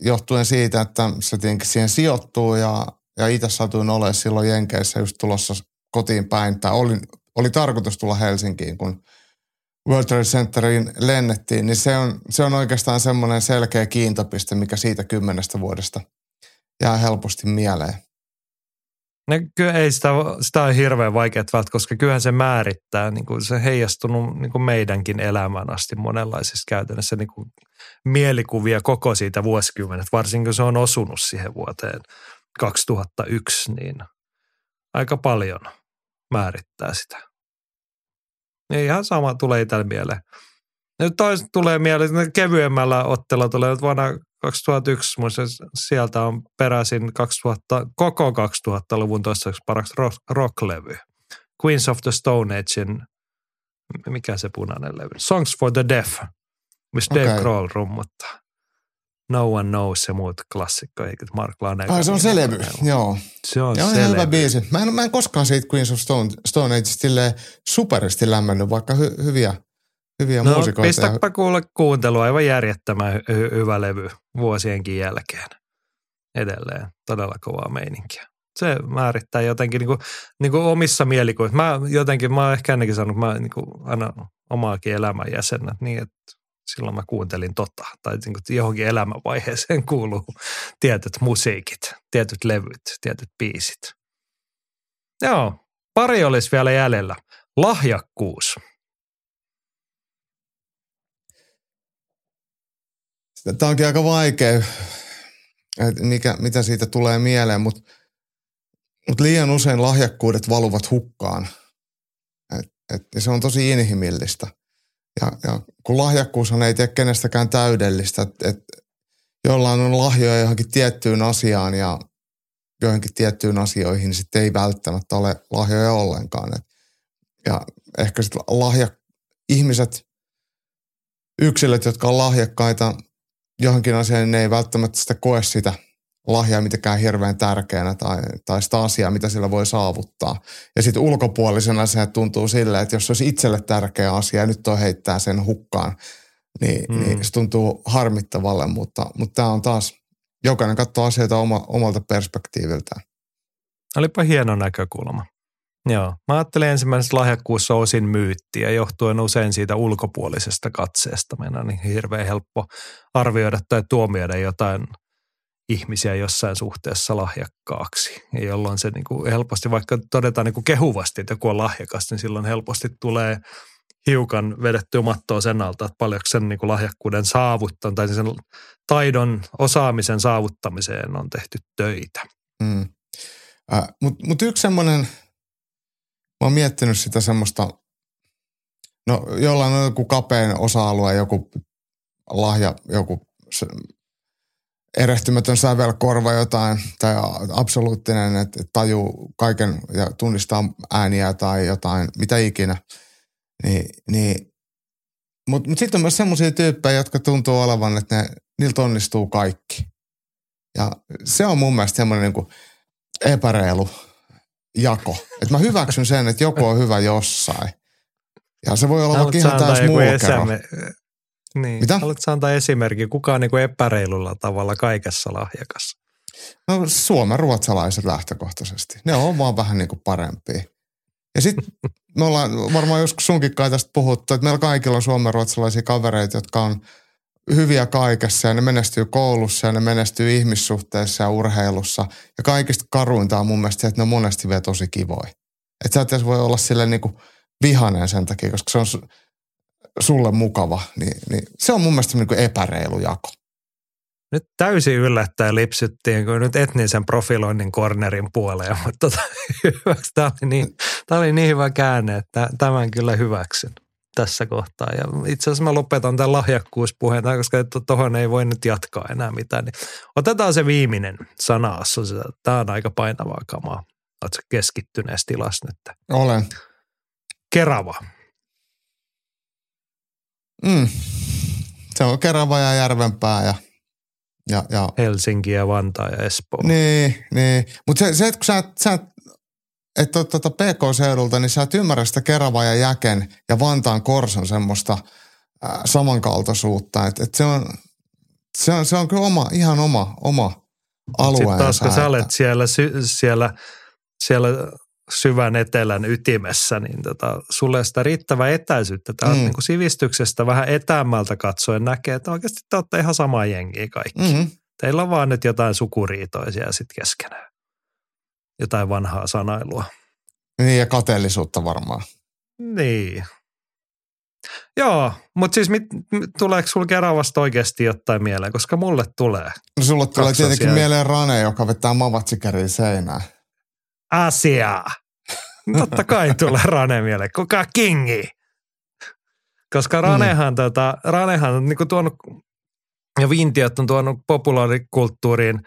johtuen siitä, että se tietenkin siihen sijoittuu ja, ja itse satuin olemaan silloin Jenkeissä just tulossa kotiin päin. Tai oli, oli tarkoitus tulla Helsinkiin, kun World Trade Centeriin lennettiin, niin se on, se on oikeastaan semmoinen selkeä kiintopiste, mikä siitä kymmenestä vuodesta jää helposti mieleen. No, kyllä ei sitä, sitä on hirveän vaikea välttää, koska kyllähän se määrittää, niin kuin se heijastunut niin kuin meidänkin elämään asti monenlaisissa käytännössä niin kuin mielikuvia koko siitä vuosikymmenet, varsinkin kun se on osunut siihen vuoteen 2001, niin aika paljon määrittää sitä. Ja ihan sama tulee itselle mieleen. Nyt toiset tulee mieleen, kevyemmällä otteella tulee vuonna 2001, muista sieltä on peräisin 2000, koko 2000-luvun toistaiseksi paraksi rock, rocklevy. Queens of the Stone Agein, mikä se punainen levy? Songs for the Deaf, missä okay. Dave Grohl rummuttaa. No One Knows ja muut klassikko, eikä Mark Lanegan. Ai se on se levy, joo. Se on ja se hyvä biisi. Mä en, mä en koskaan siitä Queens of Stone, Stone Age superisti lämmennyt, vaikka hy, hyviä Hyviä no, muusikoita. pistäpä kuule kuuntelu, aivan järjettömän hy- hyvä levy vuosienkin jälkeen. Edelleen todella kovaa meininkiä. Se määrittää jotenkin niin kuin, niin kuin omissa mielikuvissa. Mä jotenkin, mä oon ehkä ennenkin sanonut, mä niin kuin aina omaakin elämän jäsenät niin, että silloin mä kuuntelin tota. Tai niin kuin johonkin elämänvaiheeseen kuuluu tietyt musiikit, tietyt levyt, tietyt biisit. Joo, pari olisi vielä jäljellä. Lahjakkuus. Tämä onkin aika vaikea, että mikä, mitä siitä tulee mieleen, mutta, mutta liian usein lahjakkuudet valuvat hukkaan. Et, et, se on tosi inhimillistä. Ja, ja kun lahjakkuushan ei tee kenestäkään täydellistä, että et, jollain on lahjoja johonkin tiettyyn asiaan ja joihinkin tiettyyn asioihin, niin sitten ei välttämättä ole lahjoja ollenkaan. Et, ja ehkä sitten lahja, ihmiset, yksilöt, jotka on lahjakkaita – johonkin asiaan, niin ne ei välttämättä sitä koe sitä lahjaa mitenkään hirveän tärkeänä tai, tai sitä asiaa, mitä sillä voi saavuttaa. Ja sitten ulkopuolisena se tuntuu silleen, että jos se olisi itselle tärkeä asia ja nyt toi heittää sen hukkaan, niin, mm. niin se tuntuu harmittavalle, mutta, mutta tämä on taas, jokainen katsoo asioita oma, omalta perspektiiviltään. Olipa hieno näkökulma. Joo. Mä ajattelin ensimmäisessä lahjakkuussa osin myyttiä johtuen usein siitä ulkopuolisesta katseesta. Meidän on niin hirveän helppo arvioida tai tuomioida jotain ihmisiä jossain suhteessa lahjakkaaksi. Ja jolloin se niin kuin helposti, vaikka todetaan niin kuin kehuvasti, että joku on lahjakas, niin silloin helposti tulee hiukan vedettyä mattoa sen alta, että paljonko sen niin kuin lahjakkuuden saavuttan tai sen taidon osaamisen saavuttamiseen on tehty töitä. Mm. Äh, Mutta mut yksi semmoinen – mä oon miettinyt sitä semmoista, no jollain on joku kapein osa-alue, joku lahja, joku erehtymätön sävelkorva jotain, tai absoluuttinen, että tajuu kaiken ja tunnistaa ääniä tai jotain, mitä ikinä. Niin, niin, Mutta mut sitten on myös semmoisia tyyppejä, jotka tuntuu olevan, että ne, niiltä onnistuu kaikki. Ja se on mun mielestä semmoinen niin epäreilu jako. Että mä hyväksyn sen, että joku on hyvä jossain. Ja se voi olla vaikka ihan täys muokero. Niin. Mitä? Haluatko antaa esimerkki, kuka on niin kuin epäreilulla tavalla kaikessa lahjakas? No suomen ruotsalaiset lähtökohtaisesti. Ne on vaan vähän niin kuin parempia. Ja sitten me ollaan varmaan joskus sunkin kai tästä puhuttu, että meillä kaikilla on suomen ruotsalaisia kavereita, jotka on hyviä kaikessa ja ne menestyy koulussa ja ne menestyy ihmissuhteessa ja urheilussa. Ja kaikista karuinta on mun mielestä se, että ne on monesti vielä tosi kivoja. Että sä et voi olla sille niin kuin vihainen sen takia, koska se on sulle mukava. Niin, niin se on mun mielestä niin kuin epäreilu jako. nyt täysin yllättäen lipsyttiin, kun nyt etnisen profiloinnin cornerin puoleen, mutta tota, tämä oli, niin, tämä oli niin hyvä käänne, että tämän kyllä hyväksyn tässä kohtaa. Ja itse asiassa mä lopetan tämän lahjakkuuspuheen, koska tuohon ei voi nyt jatkaa enää mitään. Niin otetaan se viimeinen sana Tämä on aika painavaa kamaa. Oletko keskittyneessä tilassa nyt? Olen. Kerava. Mm. Se on Kerava ja Järvenpää ja, ja, ja Helsinki ja Vantaa ja Espoo. Niin, niin. Mutta se, se, että kun sä, sä et ole tuota PK-seudulta, niin sä et ymmärrä sitä Kerava ja Jäken ja Vantaan Korson semmoista ää, samankaltaisuutta. Et, et se, on, se, on, se on kyllä oma, ihan oma, oma alueensa. Sitten taas kun sä olet siellä, siellä, siellä syvän etelän ytimessä, niin tota, sulle sitä riittävää etäisyyttä. Tämä mm. niin kuin sivistyksestä vähän etäämmältä katsoen näkee, että oikeasti te olette ihan samaa jengiä kaikki. Mm-hmm. Teillä on vaan nyt jotain sukuriitoisia sitten keskenään. Jotain vanhaa sanailua. Niin ja kateellisuutta varmaan. Niin. Joo, mutta siis mit, tuleeko sulla Keravasta oikeasti jotain mieleen, koska mulle tulee. No sulle tulee tietenkin mieleen Rane, joka vetää mavatsikäriin seinään asiaa. Totta kai tulee Rane mieleen. Kuka kingi? Koska Ranehan, mm. tota, Ranehan on niinku tuonut, ja Vintiöt on tuonut populaarikulttuuriin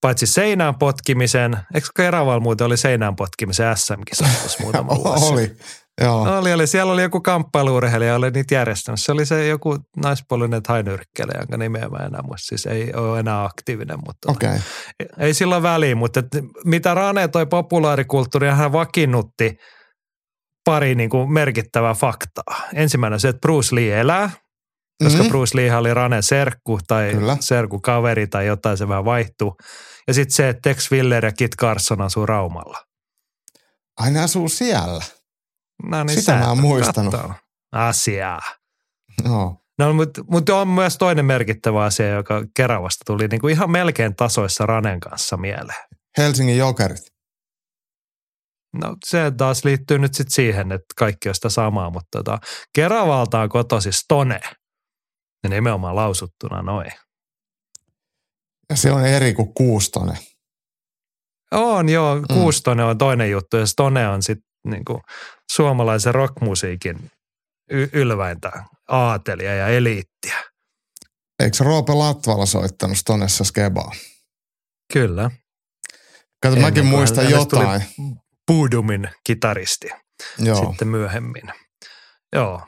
paitsi seinään potkimisen, eikö Keraval muuten oli seinään potkimisen SM-kisassa muutama vuosi? oli, Joo. Oli, oli. Siellä oli joku kamppailuurheilija, oli niitä järjestänyt. Se oli se joku naispuolinen hainyrkkele, jonka nimeä mä enää muista. Siis ei ole enää aktiivinen, mutta okay. ei, sillä väliä. Mutta et, mitä Rane toi populaarikulttuuri, hän vakiinnutti pari niin kuin merkittävää faktaa. Ensimmäinen on se, että Bruce Lee elää, koska mm-hmm. Bruce Lee oli Ranen serkku tai Kyllä. serkku kaveri tai jotain, se vähän vaihtuu. Ja sitten se, että Tex Willer ja Kit Carson asuu Raumalla. Aina asuu siellä. No niin, Sitä mä oon muistanut. Asiaa. No. No, mutta, mutta on myös toinen merkittävä asia, joka Keravasta tuli niin kuin ihan melkein tasoissa Ranen kanssa mieleen. Helsingin Jokerit. No se taas liittyy nyt sitten siihen, että kaikki on sitä samaa, mutta tota, Keravalta on kotosi Stone. Ja nimenomaan lausuttuna noin. Ja se on eri kuin Kuustone. On joo, mm. Kuustone on toinen juttu ja Stone on sitten niin kuin suomalaisen rockmusiikin y- ylväintä aatelia ja eliittiä. Eikö Roope Latvala soittanut Stonessa Skebaa? Kyllä. Kato, Ennen mäkin muistan jotain. Puudumin kitaristi Joo. sitten myöhemmin. Joo.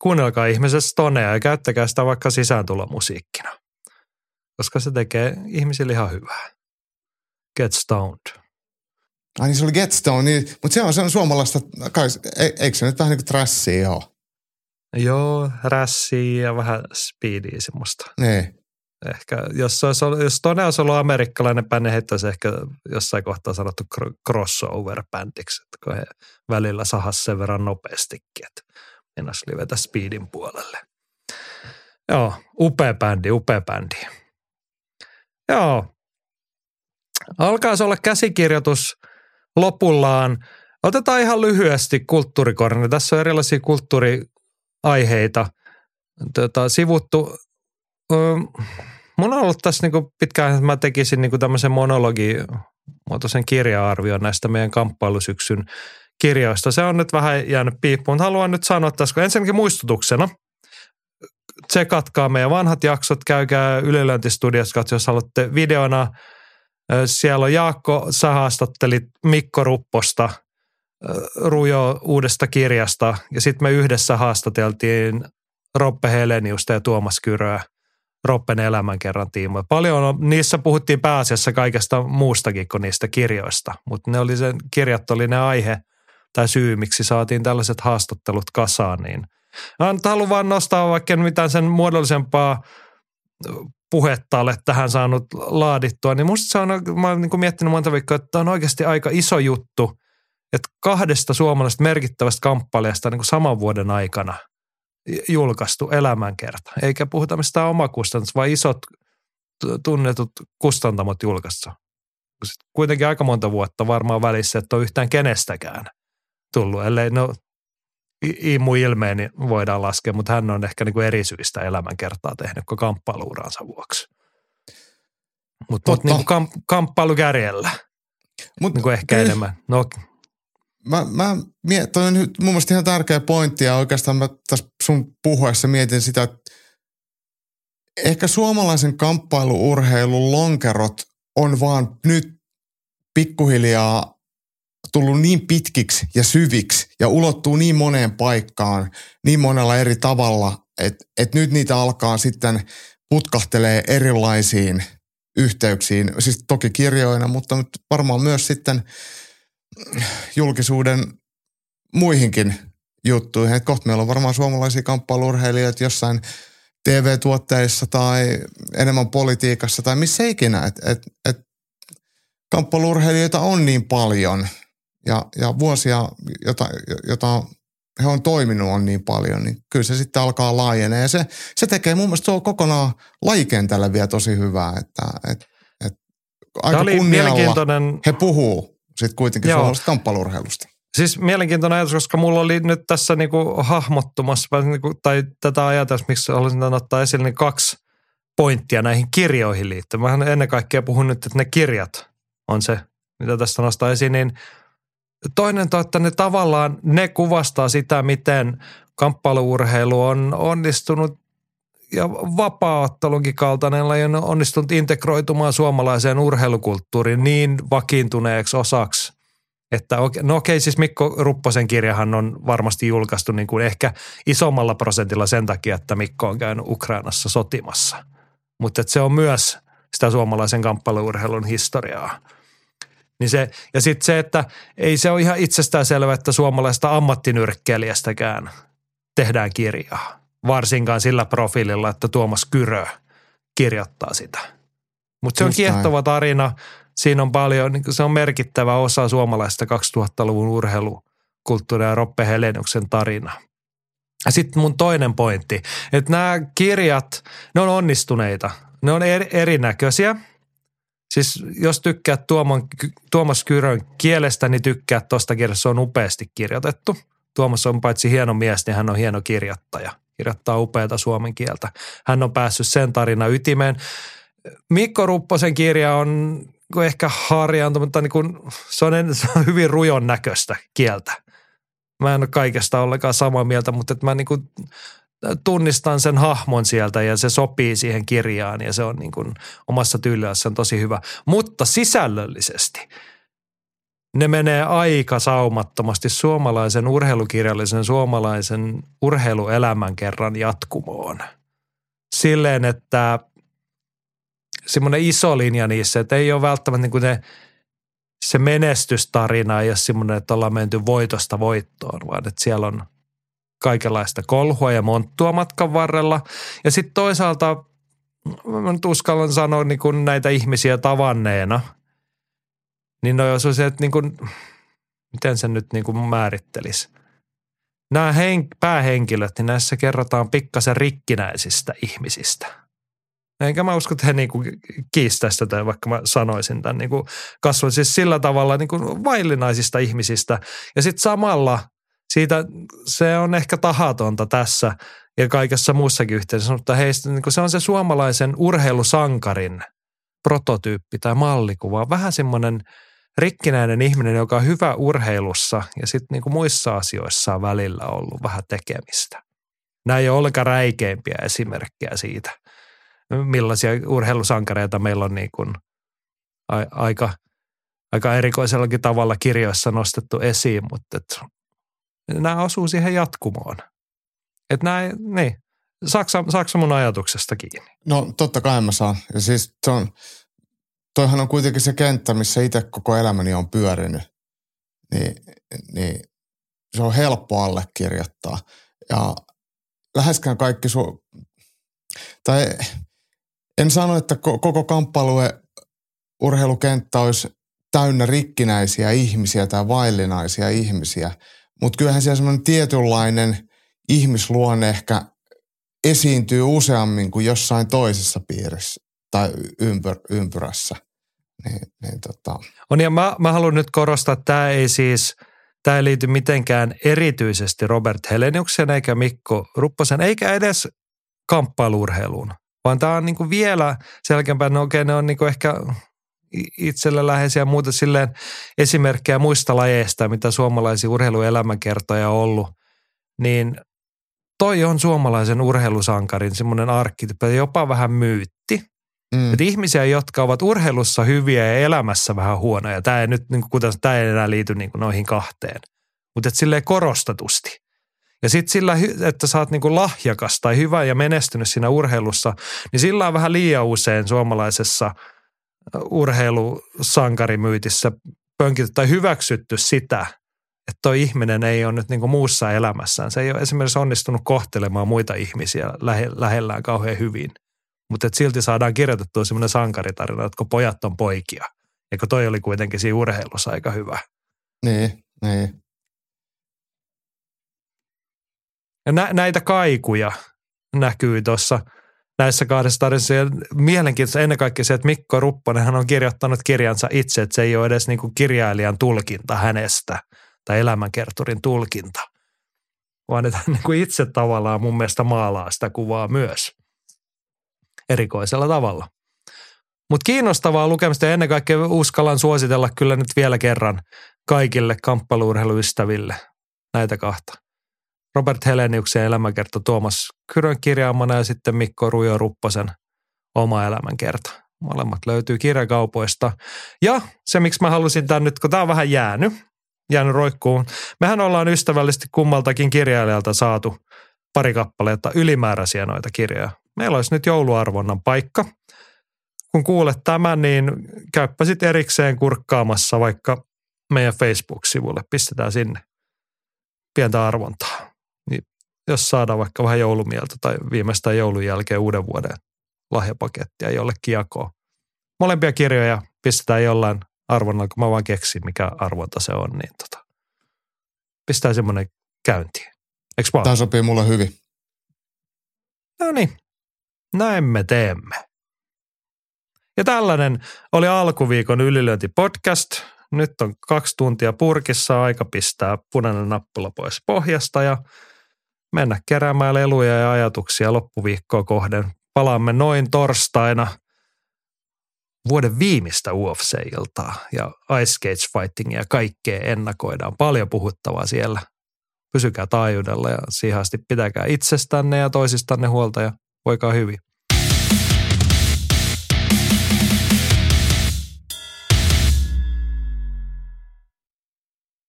Kuunnelkaa ihmiset Stonea ja käyttäkää sitä vaikka sisääntulomusiikkina, koska se tekee ihmisille ihan hyvää. Get stoned. Ai niin se oli Getstone, niin, mutta se on, se on suomalaista, kai, e, eikö se nyt vähän niin kuin trassia ole? Joo, rässiä ja vähän speedia semmoista. Niin. Ehkä, jos, olisi ollut, jos Tone olisi ollut amerikkalainen bändi, heittäisi ehkä jossain kohtaa sanottu crossover-bändiksi, että kun he välillä sahas sen verran nopeastikin, että ennäs livetä speedin puolelle. Joo, upea bändi, upea bändi. Joo. Alkaisi olla käsikirjoitus – lopullaan. Otetaan ihan lyhyesti kulttuurikorni. Tässä on erilaisia kulttuuriaiheita tota, sivuttu. Mun on ollut tässä niinku pitkään, että mä tekisin niinku tämmöisen monologi muotoisen kirja-arvion näistä meidän kamppailusyksyn kirjoista. Se on nyt vähän jäänyt piippuun, mutta haluan nyt sanoa tässä, kun ensinnäkin muistutuksena, tsekatkaa meidän vanhat jaksot, käykää Ylilöintistudiossa, jos haluatte videona – siellä on Jaakko, sä haastattelit Mikko Rupposta Rujo uudesta kirjasta ja sitten me yhdessä haastateltiin Roppe Heleniusta ja Tuomas Kyröä Roppen elämänkerran tiimoja. Paljon on, niissä puhuttiin pääasiassa kaikesta muustakin kuin niistä kirjoista, mutta ne oli sen, kirjat oli ne aihe tai syy, miksi saatiin tällaiset haastattelut kasaan. Niin. Haluan vaan nostaa vaikka mitään sen muodollisempaa puhetta ole tähän saanut laadittua, niin musta se on, mä oon niin miettinyt monta viikkoa, että on oikeasti aika iso juttu, että kahdesta suomalaisesta merkittävästä kamppailijasta niin saman vuoden aikana julkaistu elämänkerta. Eikä puhuta mistään omakustannus, vaan isot tunnetut kustantamot julkaissa. Kuitenkin aika monta vuotta varmaan välissä, että on yhtään kenestäkään tullut, ellei no Imu ilmeeni voidaan laskea, mutta hän on ehkä niin kuin eri syistä elämänkertaa tehnyt kuin kamppailuuransa vuoksi. Mutta mut, niin kam, kamppailukärjellä, Mut, niin kuin ehkä kyllä, enemmän. No, Mä, mä miet, toi on nyt mun mielestä ihan tärkeä pointti ja oikeastaan mä tässä sun puhuessa mietin sitä, että ehkä suomalaisen kamppailuurheilun lonkerot on vaan nyt pikkuhiljaa tullut niin pitkiksi ja syviksi ja ulottuu niin moneen paikkaan niin monella eri tavalla, että, että nyt niitä alkaa sitten putkahtelee erilaisiin yhteyksiin, siis toki kirjoina, mutta nyt varmaan myös sitten julkisuuden muihinkin juttuihin. Et kohta meillä on varmaan suomalaisia kamppailurheilijoita jossain TV-tuotteissa tai enemmän politiikassa tai missä ikinä. Et, et, et kamppailurheilijoita on niin paljon ja, ja vuosia, jota, jota he on toiminut on niin paljon, niin kyllä se sitten alkaa laajenee. Ja se, se tekee mun mielestä on kokonaan lajikentällä vielä tosi hyvää, että et, et aika oli mielenkiintoinen- he puhuu sitten kuitenkin Joo. suomalaisesta kamppailurheilusta. Siis mielenkiintoinen ajatus, koska mulla oli nyt tässä niinku hahmottumassa, niinku, tai tätä ajatusta, miksi haluaisin tämän ottaa esille, niin kaksi pointtia näihin kirjoihin liittyen. Mähän ennen kaikkea puhun nyt, että ne kirjat on se, mitä tästä nostaa esiin, niin toinen on, että ne tavallaan, ne kuvastaa sitä, miten kamppailuurheilu on onnistunut ja vapaaottelunkin kaltainen on onnistunut integroitumaan suomalaiseen urheilukulttuuriin niin vakiintuneeksi osaksi, että okei, no okei, siis Mikko Rupposen kirjahan on varmasti julkaistu niin kuin ehkä isommalla prosentilla sen takia, että Mikko on käynyt Ukrainassa sotimassa. Mutta se on myös sitä suomalaisen kamppailuurheilun historiaa. Niin se, ja sitten se, että ei se ole ihan itsestään selvä, että suomalaista ammattinyrkkeilijästäkään tehdään kirjaa. Varsinkaan sillä profiililla, että Tuomas Kyrö kirjoittaa sitä. Mutta se on kiehtova tarina. Siinä on paljon, niin se on merkittävä osa suomalaista 2000-luvun urheilukulttuuria ja Roppe Heleniuksen tarina. Ja sitten mun toinen pointti, että nämä kirjat, ne on onnistuneita. Ne on eri, erinäköisiä. Siis jos tykkäät Tuomon, Tuomas Kyrön kielestä, niin tykkää tuosta kirjasta. Se on upeasti kirjoitettu. Tuomas on paitsi hieno mies, niin hän on hieno kirjoittaja. Kirjoittaa upeata suomen kieltä. Hän on päässyt sen tarina ytimeen. Mikko Rupposen kirja on ehkä harjaantunut, mutta niin kuin, se, on, en- se on hyvin rujon näköistä kieltä. Mä en ole kaikesta ollenkaan samaa mieltä, mutta että mä niin kuin tunnistan sen hahmon sieltä ja se sopii siihen kirjaan ja se on niin kuin omassa tyylillään tosi hyvä. Mutta sisällöllisesti ne menee aika saumattomasti suomalaisen urheilukirjallisen suomalaisen urheiluelämän kerran jatkumoon. Silleen, että semmoinen iso linja niissä, että ei ole välttämättä niin kuin ne, se menestystarina ole semmoinen, että ollaan menty voitosta voittoon, vaan että siellä on kaikenlaista kolhua ja monttua matkan varrella. Ja sitten toisaalta, mä nyt uskallan sanoa niin kuin näitä ihmisiä tavanneena, niin ne on se, että niin kuin, miten sen nyt niin kuin määrittelisi. Nämä hen, päähenkilöt, niin näissä kerrotaan pikkasen rikkinäisistä ihmisistä. Enkä mä usko, että he niinku kiistäisi tätä, vaikka mä sanoisin tämän. Niinku kasvoin siis sillä tavalla niinku vaillinaisista ihmisistä. Ja sitten samalla siitä se on ehkä tahatonta tässä ja kaikessa muussakin yhteydessä, mutta heistä niinku se on se suomalaisen urheilusankarin prototyyppi tai mallikuva. Vähän semmoinen rikkinäinen ihminen, joka on hyvä urheilussa ja sitten niinku muissa asioissa on välillä ollut vähän tekemistä. Nämä ei ole ollenkaan räikeimpiä esimerkkejä siitä – millaisia urheilusankareita meillä on niin kuin aika, aika erikoisellakin tavalla kirjoissa nostettu esiin, mutta nämä osuu siihen jatkumoon. Että nämä, niin, Saksa, Saksa mun ajatuksesta kiinni. No totta kai mä saan. Ja siis se on, toihan on kuitenkin se kenttä, missä itse koko elämäni on pyörinyt. Niin, niin se on helppo allekirjoittaa. Ja läheskään kaikki su- tai en sano, että ko- koko kamppailujen urheilukenttä olisi täynnä rikkinäisiä ihmisiä tai vaillinaisia ihmisiä, mutta kyllähän siellä semmoinen tietynlainen ihmisluonne ehkä esiintyy useammin kuin jossain toisessa piirissä tai ympyr, ympyrässä. Niin, niin tota. On ja mä, mä haluan nyt korostaa, että tämä ei siis, tämä ei liity mitenkään erityisesti Robert Heleniuksen eikä Mikko Rupposen, eikä edes kamppailuurheiluun. Vaan tämä on niin vielä selkeämpää, no okei, ne on niin ehkä itselle läheisiä muuta silleen esimerkkejä muista lajeista, mitä suomalaisia urheiluelämäkertoja on ollut, niin toi on suomalaisen urheilusankarin semmoinen arkkityyppi, jopa vähän myytti. Mm. Että ihmisiä, jotka ovat urheilussa hyviä ja elämässä vähän huonoja. Tämä ei nyt, niin kuin, kuten, tämä ei enää liity niin kuin noihin kahteen. Mutta silleen korostetusti. Ja sitten sillä, että sä oot niin kuin lahjakas tai hyvä ja menestynyt siinä urheilussa, niin sillä on vähän liian usein suomalaisessa urheilusankarimyytissä pönkitty tai hyväksytty sitä, että toi ihminen ei ole nyt niin kuin muussa elämässään. Se ei ole esimerkiksi onnistunut kohtelemaan muita ihmisiä lähe, lähellään kauhean hyvin. Mutta silti saadaan kirjoitettua semmoinen sankaritarina, että kun pojat on poikia. Ja kun toi oli kuitenkin siinä urheilussa aika hyvä. Niin, niin. Ja nä, näitä kaikuja näkyy tuossa näissä kahdessa tarinassa. Ja mielenkiintoista ennen kaikkea se, että Mikko Rupponen hän on kirjoittanut kirjansa itse, että se ei ole edes niin kuin kirjailijan tulkinta hänestä tai elämänkerturin tulkinta, vaan että hän niin kuin itse tavallaan mun mielestä maalaa sitä kuvaa myös erikoisella tavalla. Mutta kiinnostavaa lukemista ja ennen kaikkea uskallan suositella kyllä nyt vielä kerran kaikille kamppailuurheiluystäville näitä kahta. Robert Heleniuksen elämänkerta Tuomas Kyrön kirjaamana ja sitten Mikko Rujo Rupposen oma elämänkerta. Molemmat löytyy kirjakaupoista. Ja se, miksi mä halusin tämän nyt, kun tämä on vähän jäänyt, jäänyt roikkuun. Mehän ollaan ystävällisesti kummaltakin kirjailijalta saatu pari kappaletta ylimääräisiä noita kirjoja. Meillä olisi nyt jouluarvonnan paikka. Kun kuulet tämän, niin käyppä sitten erikseen kurkkaamassa vaikka meidän Facebook-sivulle. Pistetään sinne pientä arvontaa. Niin jos saadaan vaikka vähän joulumieltä tai viimeistään joulun jälkeen uuden vuoden lahjapakettia jollekin jakoon. Molempia kirjoja pistetään jollain arvonnalla, kun mä vaan keksin, mikä arvonta se on, niin tota, pistää semmoinen käyntiin. Eikö vaan? Tämä sopii mulle hyvin. No niin, näin me teemme. Ja tällainen oli alkuviikon podcast. Nyt on kaksi tuntia purkissa, aika pistää punainen nappula pois pohjasta ja mennä keräämään leluja ja ajatuksia loppuviikkoa kohden. Palaamme noin torstaina vuoden viimeistä UFC-iltaa ja Ice Cage Fightingia ja kaikkea ennakoidaan. Paljon puhuttavaa siellä. Pysykää taajuudella ja siihen asti pitäkää itsestänne ja toisistanne huolta ja voikaa hyvin.